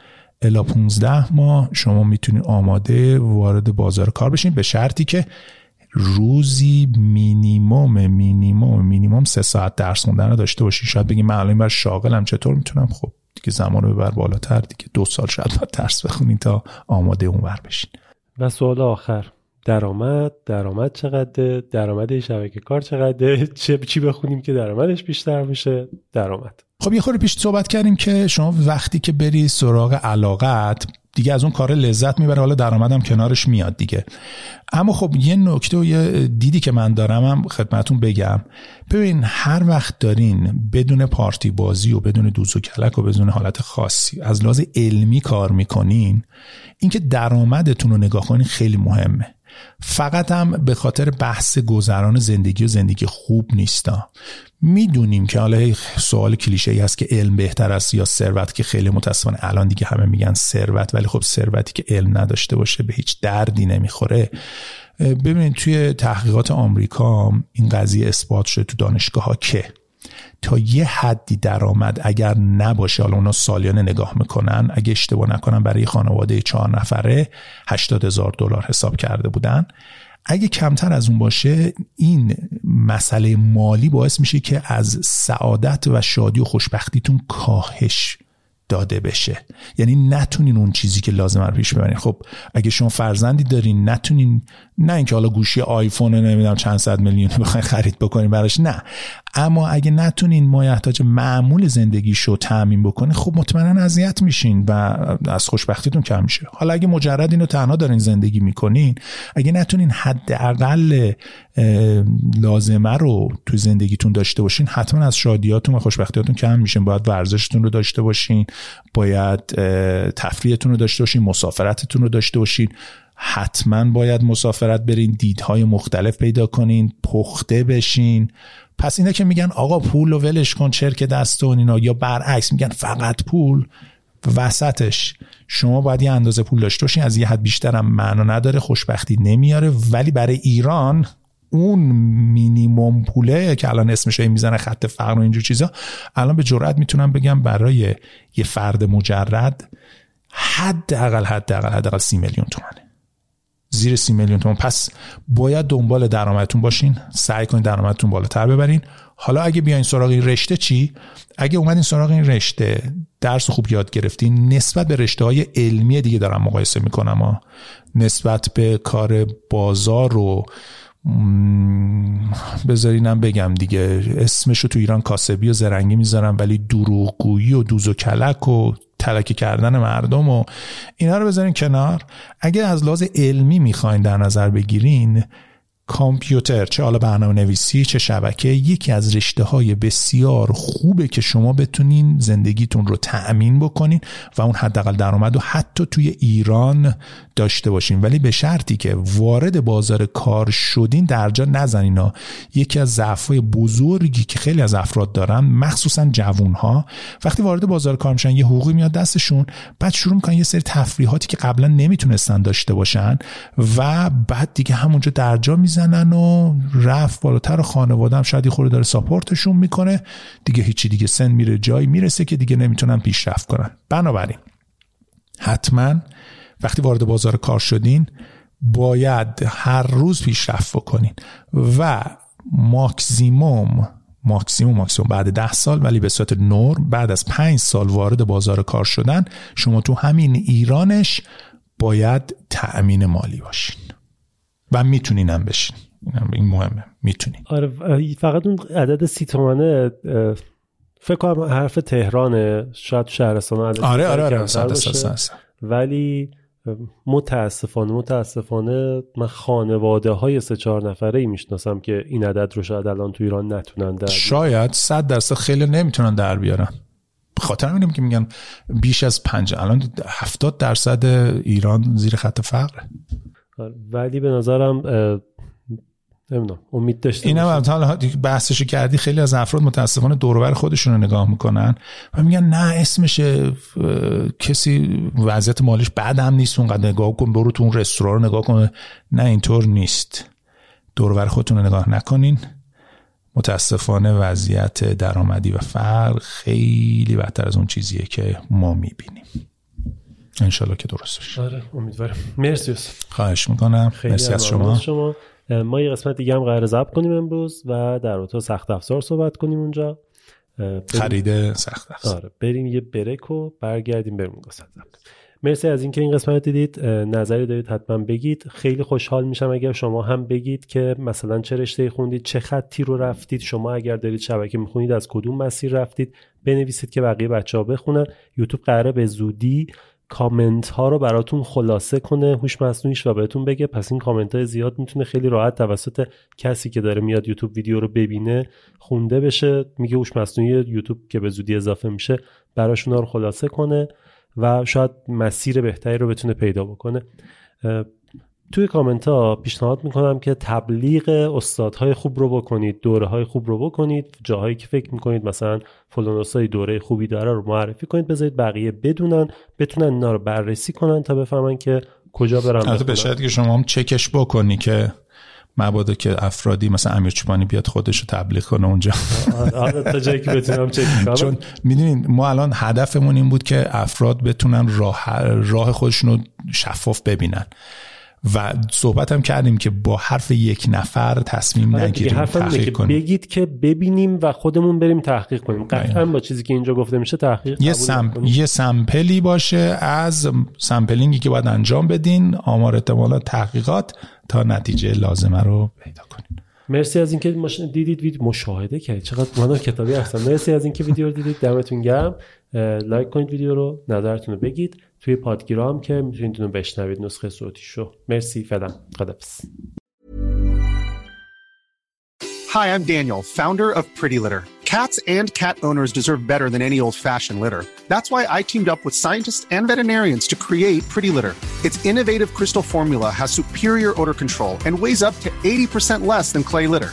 الا 15 ماه شما می‌تونید آماده وارد بازار کار بشین. به شرطی که روزی مینیموم مینیموم مینیموم سه ساعت درس خوندن رو داشته باشی. شاید بگی من الان بر شاغلم چطور می‌تونم؟ خب دیگه زمان رو ببر بالاتر دیگه دو سال شاید باید درس بخونین تا آماده اونور بشین و سوال آخر. درآمد درآمد چقدر درآمد شبکه کار چقدر چه چی بخونیم که درآمدش بیشتر میشه؟ درآمد. خب یه خورده پیش صحبت کردیم که شما وقتی که بری سراغ علاقت دیگه از اون کار لذت می‌بره حالا درآمدم کنارش میاد دیگه. اما خب یه نکته و یه دیدی که من دارم هم خدمتون بگم. ببین هر وقت دارین بدون پارتی بازی و بدون دوز و کلک و بدون حالت خاصی از لحاظ علمی کار می‌کنین اینکه درآمدتون رو نگاه کنین خیلی مهمه. فقط هم به خاطر بحث گذران زندگی و زندگی خوب نیستا. می‌دونیم که حالا سوال کلیشه ای هست که علم بهتر است یا ثروت که خیلی متاسفانه الان دیگه همه میگن ثروت ولی خب ثروتی که علم نداشته باشه به هیچ دردی نمی‌خوره. ببینید توی تحقیقات آمریکا این قضیه اثبات شده تو دانشگاه ها که تا یه حدی درآمد اگر نباشه. حالا اونا سالیانه نگاه می‌کنن. اگه اشتباه نکنن برای خانواده چهار نفره 80 هزار دلار حساب کرده بودن. اگه کمتر از اون باشه این مسئله مالی باعث میشه که از سعادت و شادی و خوشبختیتون کاهش داده بشه. یعنی نتونین اون چیزی که لازم رو پیش ببرین. خب اگه شما فرزندی دارین نتونین نه اینکه حالا گوشی آیفون نمی‌دونم چند صد میلیون بخواین خرید بکنین براش نه. اما اگه نتونین مایحتاج معمول زندگیشو تعمین بکنین خب مطمئنا اذیت میشین و از خوشبختیتون کم میشه. حالا اگه مجرد اینو تنها دارین زندگی می‌کنین اگه نتونین حداقل لازمه رو تو زندگیتون داشته باشین حتما از شادیاتون و خوشبختیاتون کم میشین. باید ورزشتون رو داشته باشین باید تفریحتون رو داشته باشین مسافرتتون رو داشته باشین. حتما باید مسافرت برین دیدهای مختلف پیدا کنین پخته بشین. پس اینا که میگن آقا پول رو ولش کن چرک دستون اینا یا برعکس میگن فقط پول وسطش. شما باید یه اندازه پول داشته باشین از یه حد بیشترم معنا نداره خوشبختی نمیاره. ولی برای ایران اون مینیموم پوله که الان اسمش می‌زنه خط فقر و اینجور چیزا الان به جرات می‌تونم بگم برای یه فرد مجرد حداقل حداقل حداقل سی میلیون تومنه. زیر سی میلیون تومان. پس باید دنبال درآمدتون باشین. سعی کنید درآمدتون بالاتر ببرین. حالا اگه بیاین سراغ این رشته چی؟ اگه اومدین سراغ این رشته درس خوب یاد گرفتین نسبت به رشته های علمی دیگه دارم مقایسه می‌کنم نسبت به کار بازار رو بذارینم بگم دیگه. اسمش رو تو ایران کاسبی و زرنگی می‌ذارم ولی دروغگویی و دوز و کلک و تلکه کردن مردم و اینا رو بذارین کنار. اگه از لحاظ علمی می‌خواین در نظر بگیرین کامپیوتر چه حالا برنامه نویسی چه شبکه یکی از رشته های بسیار خوبه که شما بتونین زندگیتون رو تأمین بکنین و اون حداقل درآمد و حتی توی ایران داشته باشین. ولی به شرطی که وارد بازار کار شدین درجا نزنین یکی از ضعف‌های بزرگی که خیلی از افراد دارن مخصوصا جوونها وقتی وارد بازار کار میشن یه حقوقی میاد دستشون بعد شروع می‌کنن یه سری تفریحاتی که قبلا نمی‌تونستن داشته باشن و بعد دیگه همونجا درجا می‌زنن و رفت بالاتر خانواده هم شاید خورده داره ساپورتشون می‌کنه. دیگه هیچی دیگه سن میره جایی می‌رسه که دیگه نمی‌تونن پیشرفت کنن. بنابراین حتما وقتی وارد بازار کار شدین باید هر روز پیشرفت بکنین و ماکسیموم ماکسیموم ماکسیموم بعد ده سال ولی به صورت نور بعد از پنج سال وارد بازار کار شدن شما تو همین ایرانش باید تأمین مالی باشین. و می‌تونین هم بشین این مهمه. می‌تونین آره فقط اون عدد سی تومنه فکر کنم حرف تهرانه. شاید شهرستان عدد آره آره آره, ولی متاسفانه متاسفانه من خانواده های سه چهار نفره ای می‌شناسم که این عدد رو شاید الان تو ایران نتونن در شاید صد درصد خیلی نمی‌تونن در بیارن. خاطر همینم که میگن بیش از پنج الان هفتاد درصد ایران زیر خط فقره. آره، ولی به نظرم نمی‌دونم امید داشته اینم حالا بحثش کردی خیلی از افراد متاسفانه دوربر خودشون رو نگاه می‌کنن و میگن نه اسمش کسی وضعیت مالش بعد هم نیست اونقدر نگاه کن برو تو اون رستوران رو نگاه کنه نه اینطور نیست. دوربر خودتون رو نگاه نکنین. متاسفانه وضعیت درآمدی و فقر خیلی بدتر از اون چیزیه که ما می‌بینیم. انشالله که درست بشه آره امیدوارم. مرسی خواهش می‌کنم. مرسی از شما. شما. ما یه قسمت دیگه هم قرار ضبط کنیم امروز و در رابطه سخت افزار صحبت کنیم اونجا. خرید سخت افزار. آره بریم یه بریک و برگردیم بریم قسمت مرسی از اینکه این قسمت دیدید. نظری دارید حتما بگید. خیلی خوشحال میشم اگر شما هم بگید که مثلا چه رشته خوندید چه خطی رو رفتید. شما اگر دارید شبکه می‌خونید از کدوم مسیر رفتید؟ بنویسید که بقیه بچه ها بخونن. یوتیوب قراره به زودی کامنت ها رو براتون خلاصه کنه هوش مصنوعیش و بهتون بگه. پس این کامنت های زیاد می‌تونه خیلی راحت توسط کسی که داره میاد یوتیوب ویدیو رو ببینه خونده بشه. میگه هوش مصنوعی یوتیوب که به زودی اضافه میشه براشون رو خلاصه کنه و شاید مسیر بهتری رو بتونه پیدا بکنه. توی کامنت ها پیشنهاد می‌کنم که تبلیغ استادهای خوب رو بکنید دوره های خوب رو بکنید جاهایی که فکر می‌کنید مثلا فلان دوره خوبی داره رو معرفی کنید بذارید بقیه بدونن بتونن اینا رو بررسی کنن تا بفهمن که کجا برن البته به که شما هم چکش بکنی که مبادا که افرادی مثلا امیر چوبانی بیاد خودش رو تبلیغ کنه اونجا. آره تا جایی که بتونم چک چون می‌دونین ما الان هدفمون این بود که افراد بتونن راه راه خودشون رو شفاف ببینن. و صحبت هم کردیم که با حرف یک نفر تصمیم آره نگیریم تحقیق کنیم. بگید که ببینیم و خودمون بریم تحقیق کنیم. قطعا با چیزی که اینجا گفته میشه تحقیق یه, سم... یه sample ی باشه از sampling ی که باید انجام بدین آمار احتمالات تحقیقات تا نتیجه لازمه رو پیدا کنین. مرسی از اینکه. دیدید ویدیو مشاهده کردید. چقدر من کتابی هستم. مرسی از اینکه ویدیو رو دیدید. دمتون گرم. like کنید ویدیو رو نظرتون رو بگید توی پادگیرا که می‌تونید اونو بشنوید نسخه صوتیشو مرسی فعلا خدافظ Hi, I'm Daniel, founder of Pretty Litter. Cats and cat owners deserve better than any old-fashioned litter. That's why I teamed up with scientists and veterinarians to create Pretty Litter. Its innovative crystal formula has superior odor control and weighs up to 80% less than clay litter.